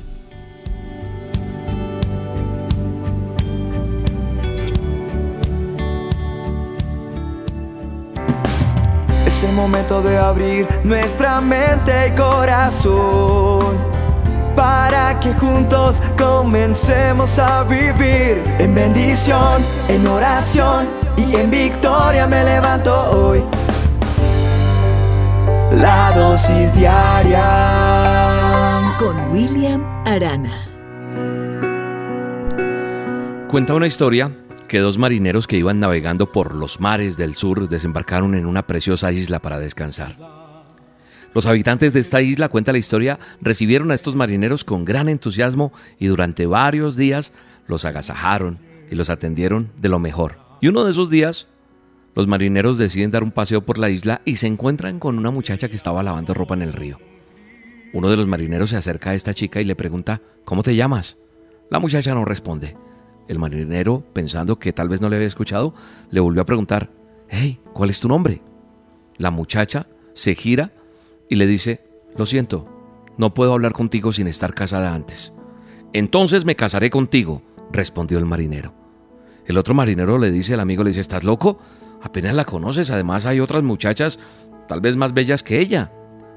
Es el momento de abrir nuestra mente y corazón para que juntos comencemos a vivir en bendición, en oración y en victoria me levanto hoy. La dosis diaria con William Arana. Cuenta una historia que dos marineros que iban navegando por los mares del sur desembarcaron en una preciosa isla para descansar. Los habitantes de esta isla, cuenta la historia, recibieron a estos marineros con gran entusiasmo y durante varios días los agasajaron y los atendieron de lo mejor. Y uno de esos días, los marineros deciden dar un paseo por la isla y se encuentran con una muchacha que estaba lavando ropa en el río. Uno de los marineros se acerca a esta chica y le pregunta, ¿cómo te llamas? La muchacha no responde. El marinero, pensando que tal vez no le había escuchado, le volvió a preguntar, hey, ¿cuál es tu nombre? La muchacha se gira y le dice, lo siento, no puedo hablar contigo sin estar casada antes. Entonces me casaré contigo, respondió el marinero. El otro marinero le dice al amigo, le dice, ¿estás loco? Apenas la conoces, además hay otras muchachas, tal vez más bellas que ella.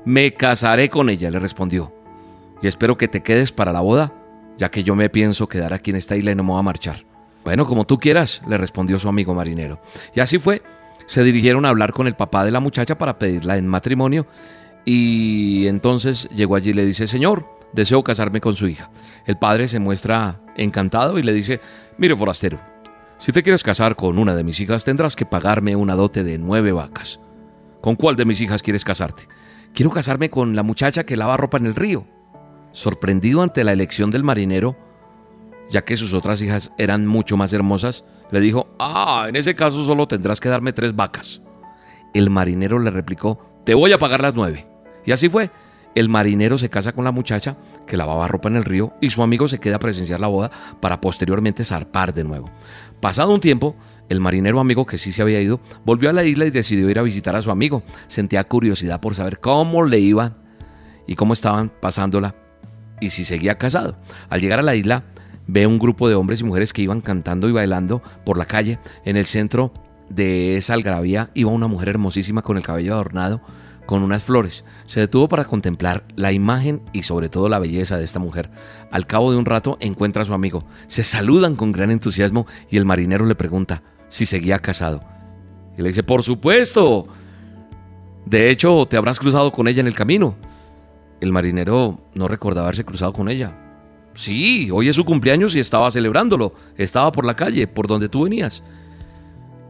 Me casaré con ella, le respondió. Y espero que te quedes para la boda ya que yo me pienso quedar aquí en esta isla y no me voy a marchar. Bueno, como tú quieras, le respondió su amigo marinero. Y así fue. Se dirigieron a hablar con el papá de la muchacha para pedirla en matrimonio. Y entonces llegó allí y le dice, Señor, deseo casarme con su hija. El padre se muestra encantado y le dice, mire forastero, si te quieres casar con una de mis hijas tendrás que pagarme una dote de nueve vacas. ¿Con cuál de mis hijas quieres casarte? Quiero casarme con la muchacha que lava ropa en el río sorprendido ante la elección del marinero, ya que sus otras hijas eran mucho más hermosas, le dijo, ah, en ese caso solo tendrás que darme tres vacas. El marinero le replicó, te voy a pagar las nueve. Y así fue. El marinero se casa con la muchacha que lavaba ropa en el río y su amigo se queda a presenciar la boda para posteriormente zarpar de nuevo. Pasado un tiempo, el marinero amigo que sí se había ido volvió a la isla y decidió ir a visitar a su amigo. Sentía curiosidad por saber cómo le iban y cómo estaban pasándola y si seguía casado. Al llegar a la isla, ve un grupo de hombres y mujeres que iban cantando y bailando por la calle. En el centro de esa algarabía iba una mujer hermosísima con el cabello adornado con unas flores. Se detuvo para contemplar la imagen y sobre todo la belleza de esta mujer. Al cabo de un rato encuentra a su amigo. Se saludan con gran entusiasmo y el marinero le pregunta si seguía casado. Y le dice, por supuesto. De hecho, te habrás cruzado con ella en el camino. El marinero no recordaba haberse cruzado con ella. Sí, hoy es su cumpleaños y estaba celebrándolo. Estaba por la calle, por donde tú venías.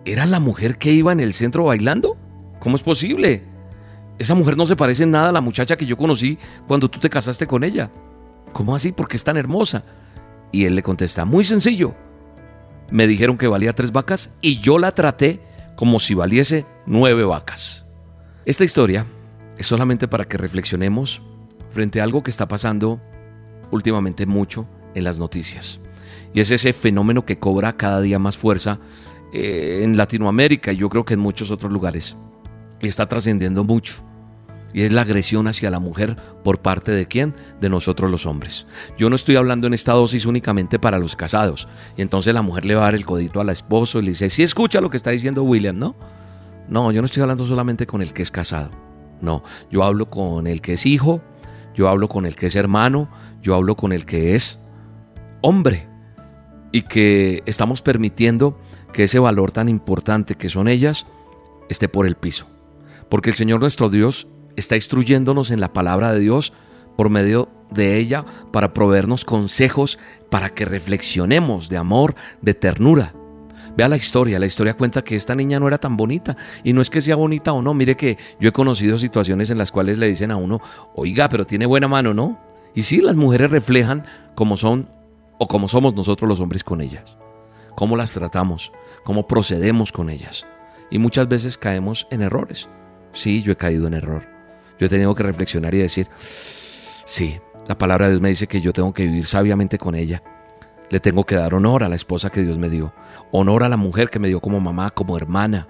¿Era la mujer que iba en el centro bailando? ¿Cómo es posible? Esa mujer no se parece en nada a la muchacha que yo conocí cuando tú te casaste con ella. ¿Cómo así? Porque es tan hermosa. Y él le contesta, muy sencillo. Me dijeron que valía tres vacas y yo la traté como si valiese nueve vacas. Esta historia es solamente para que reflexionemos frente a algo que está pasando últimamente mucho en las noticias. Y es ese fenómeno que cobra cada día más fuerza eh, en Latinoamérica y yo creo que en muchos otros lugares. Y está trascendiendo mucho. Y es la agresión hacia la mujer por parte de quién? De nosotros los hombres. Yo no estoy hablando en esta dosis únicamente para los casados. Y entonces la mujer le va a dar el codito al esposo y le dice, sí escucha lo que está diciendo William, ¿no? No, yo no estoy hablando solamente con el que es casado. No, yo hablo con el que es hijo, yo hablo con el que es hermano, yo hablo con el que es hombre. Y que estamos permitiendo que ese valor tan importante que son ellas esté por el piso. Porque el Señor nuestro Dios está instruyéndonos en la palabra de Dios por medio de ella para proveernos consejos para que reflexionemos de amor, de ternura, Vea la historia, la historia cuenta que esta niña no era tan bonita y no es que sea bonita o no, mire que yo he conocido situaciones en las cuales le dicen a uno, oiga, pero tiene buena mano, ¿no? Y sí, las mujeres reflejan cómo son o cómo somos nosotros los hombres con ellas, cómo las tratamos, cómo procedemos con ellas. Y muchas veces caemos en errores. Sí, yo he caído en error. Yo he tenido que reflexionar y decir, sí, la palabra de Dios me dice que yo tengo que vivir sabiamente con ella le tengo que dar honor a la esposa que Dios me dio, honor a la mujer que me dio como mamá, como hermana,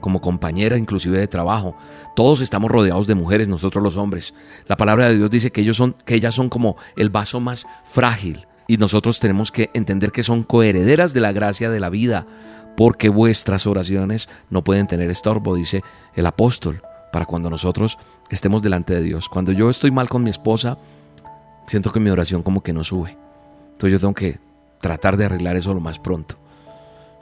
como compañera inclusive de trabajo. Todos estamos rodeados de mujeres, nosotros los hombres. La palabra de Dios dice que ellos son que ellas son como el vaso más frágil y nosotros tenemos que entender que son coherederas de la gracia de la vida, porque vuestras oraciones no pueden tener estorbo, dice el apóstol, para cuando nosotros estemos delante de Dios. Cuando yo estoy mal con mi esposa, siento que mi oración como que no sube. Entonces yo tengo que tratar de arreglar eso lo más pronto.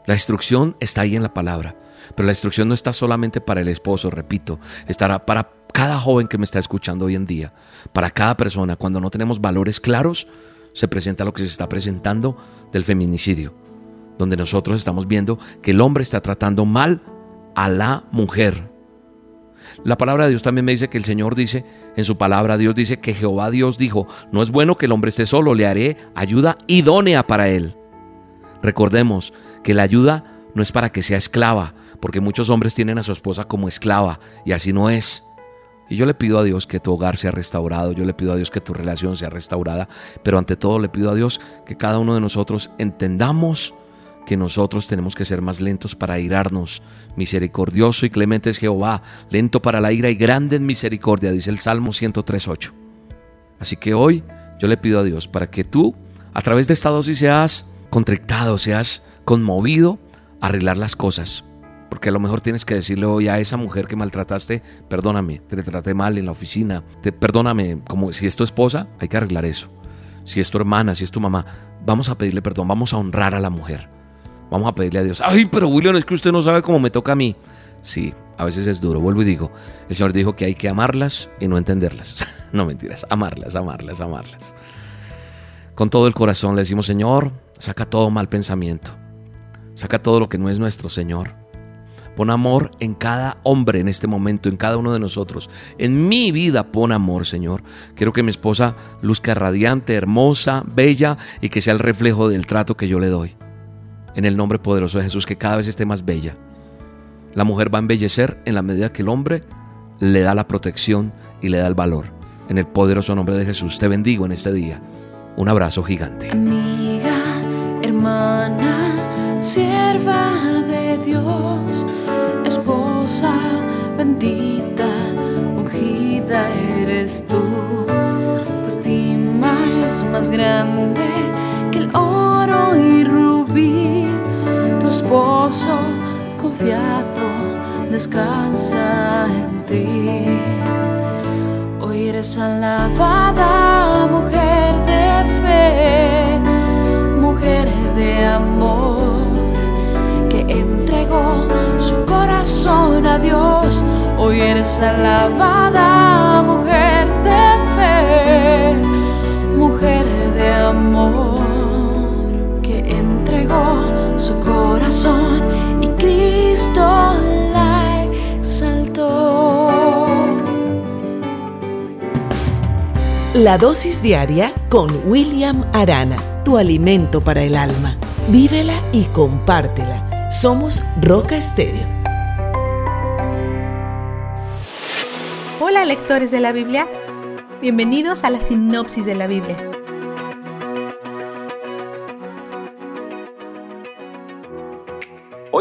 La instrucción está ahí en la palabra, pero la instrucción no está solamente para el esposo, repito, estará para cada joven que me está escuchando hoy en día, para cada persona. Cuando no tenemos valores claros, se presenta lo que se está presentando del feminicidio, donde nosotros estamos viendo que el hombre está tratando mal a la mujer. La palabra de Dios también me dice que el Señor dice, en su palabra Dios dice que Jehová Dios dijo, no es bueno que el hombre esté solo, le haré ayuda idónea para él. Recordemos que la ayuda no es para que sea esclava, porque muchos hombres tienen a su esposa como esclava y así no es. Y yo le pido a Dios que tu hogar sea restaurado, yo le pido a Dios que tu relación sea restaurada, pero ante todo le pido a Dios que cada uno de nosotros entendamos que nosotros tenemos que ser más lentos para irarnos. Misericordioso y clemente es Jehová, lento para la ira y grande en misericordia, dice el Salmo 103.8. Así que hoy yo le pido a Dios para que tú, a través de esta dosis, seas contrictado, seas conmovido a arreglar las cosas. Porque a lo mejor tienes que decirle hoy a esa mujer que maltrataste, perdóname, te traté mal en la oficina, te, perdóname, como si es tu esposa, hay que arreglar eso. Si es tu hermana, si es tu mamá, vamos a pedirle perdón, vamos a honrar a la mujer. Vamos a pedirle a Dios, ay, pero William, es que usted no sabe cómo me toca a mí. Sí, a veces es duro, vuelvo y digo, el Señor dijo que hay que amarlas y no entenderlas. [laughs] no mentiras, amarlas, amarlas, amarlas. Con todo el corazón le decimos, Señor, saca todo mal pensamiento, saca todo lo que no es nuestro, Señor. Pon amor en cada hombre en este momento, en cada uno de nosotros. En mi vida pon amor, Señor. Quiero que mi esposa luzca radiante, hermosa, bella y que sea el reflejo del trato que yo le doy. En el nombre poderoso de Jesús, que cada vez esté más bella. La mujer va a embellecer en la medida que el hombre le da la protección y le da el valor. En el poderoso nombre de Jesús, te bendigo en este día. Un abrazo gigante. Amiga, hermana, sierva de Dios, esposa bendita, ungida eres tú. Tu estima es más grande que el oro y Tu esposo confiado descansa en ti. Hoy eres alabada, mujer de fe, mujer de amor, que entregó su corazón a Dios. Hoy eres alabada, mujer de fe, mujer de amor, su corazón y Cristo la exaltó. La dosis diaria con William Arana, tu alimento para el alma. Vívela y compártela. Somos Roca Estéreo. Hola lectores de la Biblia, bienvenidos a la sinopsis de la Biblia.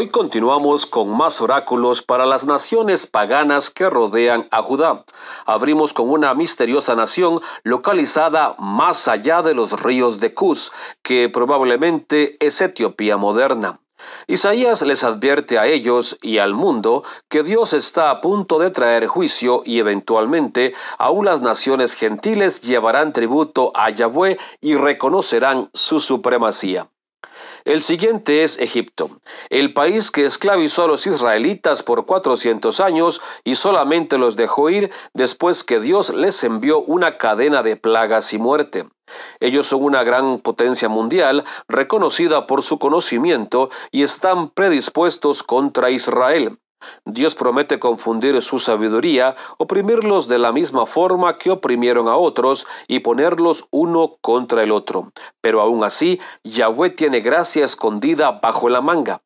Hoy continuamos con más oráculos para las naciones paganas que rodean a Judá. Abrimos con una misteriosa nación localizada más allá de los ríos de Cus, que probablemente es Etiopía moderna. Isaías les advierte a ellos y al mundo que Dios está a punto de traer juicio y eventualmente aún las naciones gentiles llevarán tributo a Yahweh y reconocerán su supremacía. El siguiente es Egipto, el país que esclavizó a los israelitas por 400 años y solamente los dejó ir después que Dios les envió una cadena de plagas y muerte. Ellos son una gran potencia mundial, reconocida por su conocimiento, y están predispuestos contra Israel. Dios promete confundir su sabiduría, oprimirlos de la misma forma que oprimieron a otros y ponerlos uno contra el otro. Pero aún así, Yahweh tiene gracia escondida bajo la manga.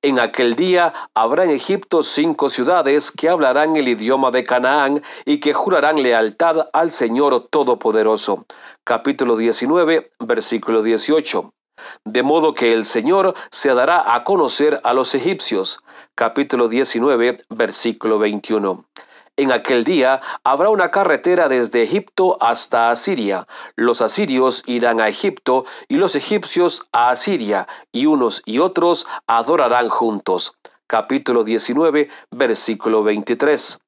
En aquel día habrá en Egipto cinco ciudades que hablarán el idioma de Canaán y que jurarán lealtad al Señor Todopoderoso. Capítulo 19, versículo 18. De modo que el Señor se dará a conocer a los egipcios. Capítulo 19, versículo 21. En aquel día habrá una carretera desde Egipto hasta Asiria. Los asirios irán a Egipto y los egipcios a Asiria, y unos y otros adorarán juntos. Capítulo 19, versículo 23.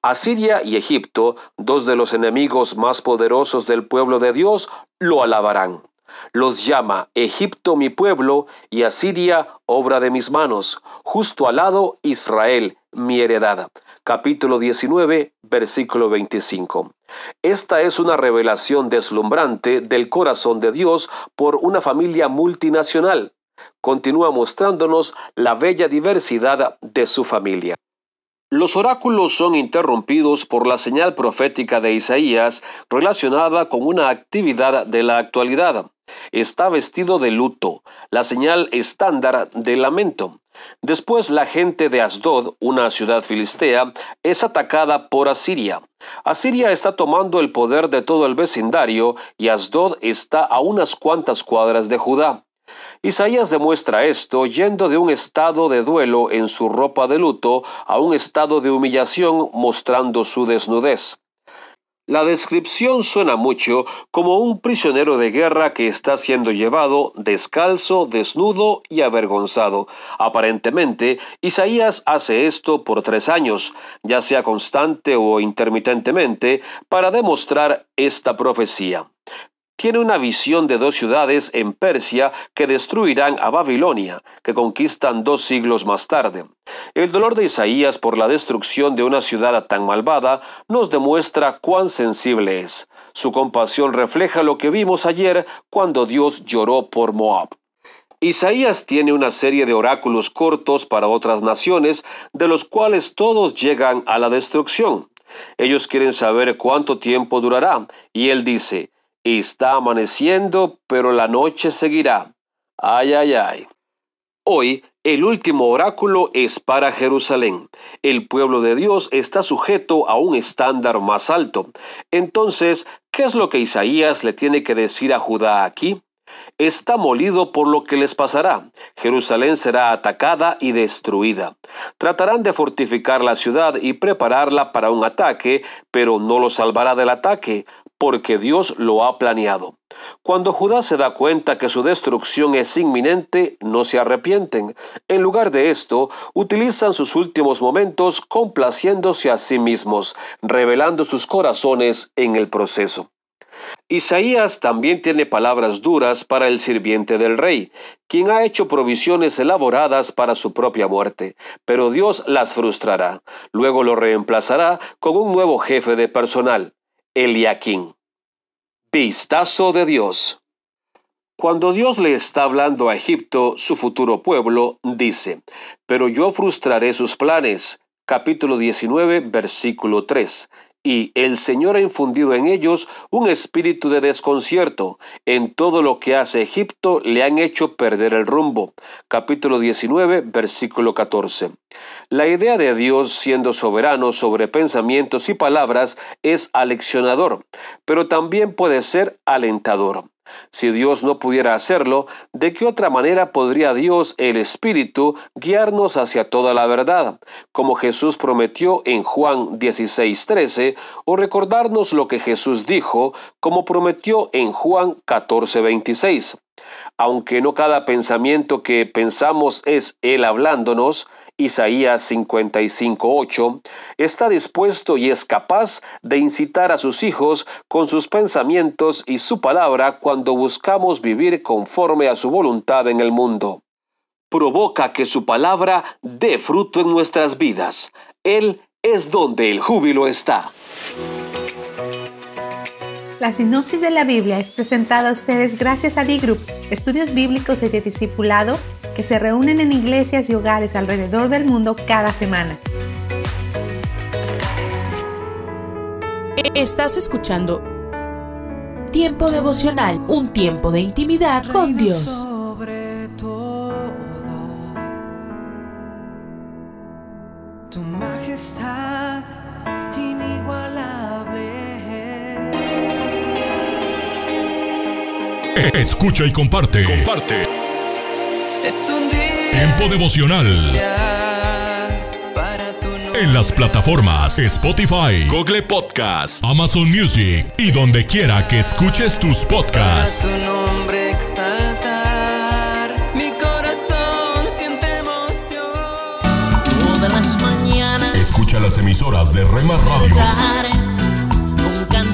Asiria y Egipto, dos de los enemigos más poderosos del pueblo de Dios, lo alabarán. Los llama Egipto mi pueblo y Asiria obra de mis manos, justo al lado Israel mi heredad capítulo 19, versículo 25. Esta es una revelación deslumbrante del corazón de Dios por una familia multinacional. Continúa mostrándonos la bella diversidad de su familia. Los oráculos son interrumpidos por la señal profética de Isaías relacionada con una actividad de la actualidad. Está vestido de luto, la señal estándar de lamento. Después la gente de Asdod, una ciudad filistea, es atacada por Asiria. Asiria está tomando el poder de todo el vecindario y Asdod está a unas cuantas cuadras de Judá. Isaías demuestra esto yendo de un estado de duelo en su ropa de luto a un estado de humillación mostrando su desnudez. La descripción suena mucho como un prisionero de guerra que está siendo llevado descalzo, desnudo y avergonzado. Aparentemente, Isaías hace esto por tres años, ya sea constante o intermitentemente, para demostrar esta profecía tiene una visión de dos ciudades en Persia que destruirán a Babilonia, que conquistan dos siglos más tarde. El dolor de Isaías por la destrucción de una ciudad tan malvada nos demuestra cuán sensible es. Su compasión refleja lo que vimos ayer cuando Dios lloró por Moab. Isaías tiene una serie de oráculos cortos para otras naciones, de los cuales todos llegan a la destrucción. Ellos quieren saber cuánto tiempo durará, y él dice, Está amaneciendo, pero la noche seguirá. Ay, ay, ay. Hoy el último oráculo es para Jerusalén. El pueblo de Dios está sujeto a un estándar más alto. Entonces, ¿qué es lo que Isaías le tiene que decir a Judá aquí? Está molido por lo que les pasará. Jerusalén será atacada y destruida. Tratarán de fortificar la ciudad y prepararla para un ataque, pero no lo salvará del ataque, porque Dios lo ha planeado. Cuando Judá se da cuenta que su destrucción es inminente, no se arrepienten. En lugar de esto, utilizan sus últimos momentos complaciéndose a sí mismos, revelando sus corazones en el proceso. Isaías también tiene palabras duras para el sirviente del rey, quien ha hecho provisiones elaboradas para su propia muerte, pero Dios las frustrará. Luego lo reemplazará con un nuevo jefe de personal, Eliaquín. Vistazo de Dios. Cuando Dios le está hablando a Egipto, su futuro pueblo, dice, pero yo frustraré sus planes. Capítulo 19, versículo 3 y el Señor ha infundido en ellos un espíritu de desconcierto. En todo lo que hace Egipto le han hecho perder el rumbo. Capítulo 19, versículo 14. La idea de Dios siendo soberano sobre pensamientos y palabras es aleccionador, pero también puede ser alentador. Si Dios no pudiera hacerlo, ¿de qué otra manera podría Dios, el Espíritu, guiarnos hacia toda la verdad, como Jesús prometió en Juan 16:13, o recordarnos lo que Jesús dijo, como prometió en Juan 14:26? Aunque no cada pensamiento que pensamos es Él hablándonos, Isaías 55:8, está dispuesto y es capaz de incitar a sus hijos con sus pensamientos y su palabra cuando buscamos vivir conforme a su voluntad en el mundo. Provoca que su palabra dé fruto en nuestras vidas. Él es donde el júbilo está. La sinopsis de la Biblia es presentada a ustedes gracias a D-Group, estudios bíblicos y de discipulado que se reúnen en iglesias y hogares alrededor del mundo cada semana. Estás escuchando Tiempo devocional, un tiempo de intimidad con Dios. Escucha y comparte. Comparte. Tiempo devocional. En las plataformas Spotify, Google Podcast, Amazon Music y donde quiera que escuches tus podcasts. su nombre exaltar. Mi corazón siente emoción. Todas las mañanas. Escucha las emisoras de Rema Radios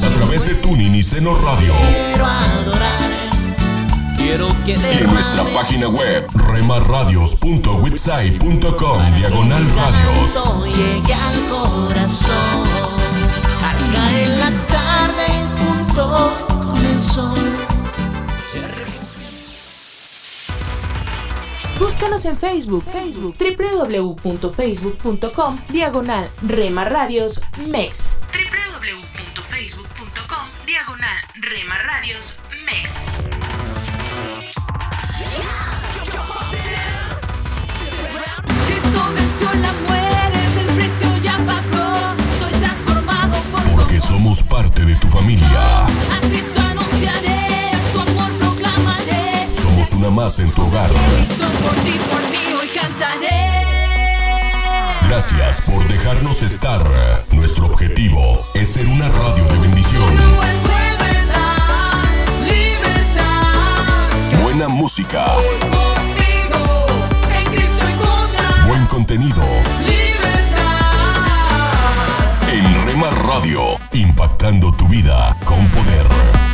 a través de Tuning y Seno Radio. Quiero adorar. Quiero que en nuestra página web remarradios.witsai.com diagonal radios. Llegué al corazón. Al caer la tarde junto con el sol. Búscanos en Facebook, Facebook, www.facebook.com, diagonal Rema Radios MEX. www.facebook.com, diagonal Rema Radios MEX. Porque somos parte de tu familia. Somos una más en tu hogar. Cristo por ti, por mí, hoy cantaré. Gracias por dejarnos estar. Nuestro objetivo es ser una radio de bendición. Buena música. Buen contenido. En Rema Radio, impactando tu vida con poder.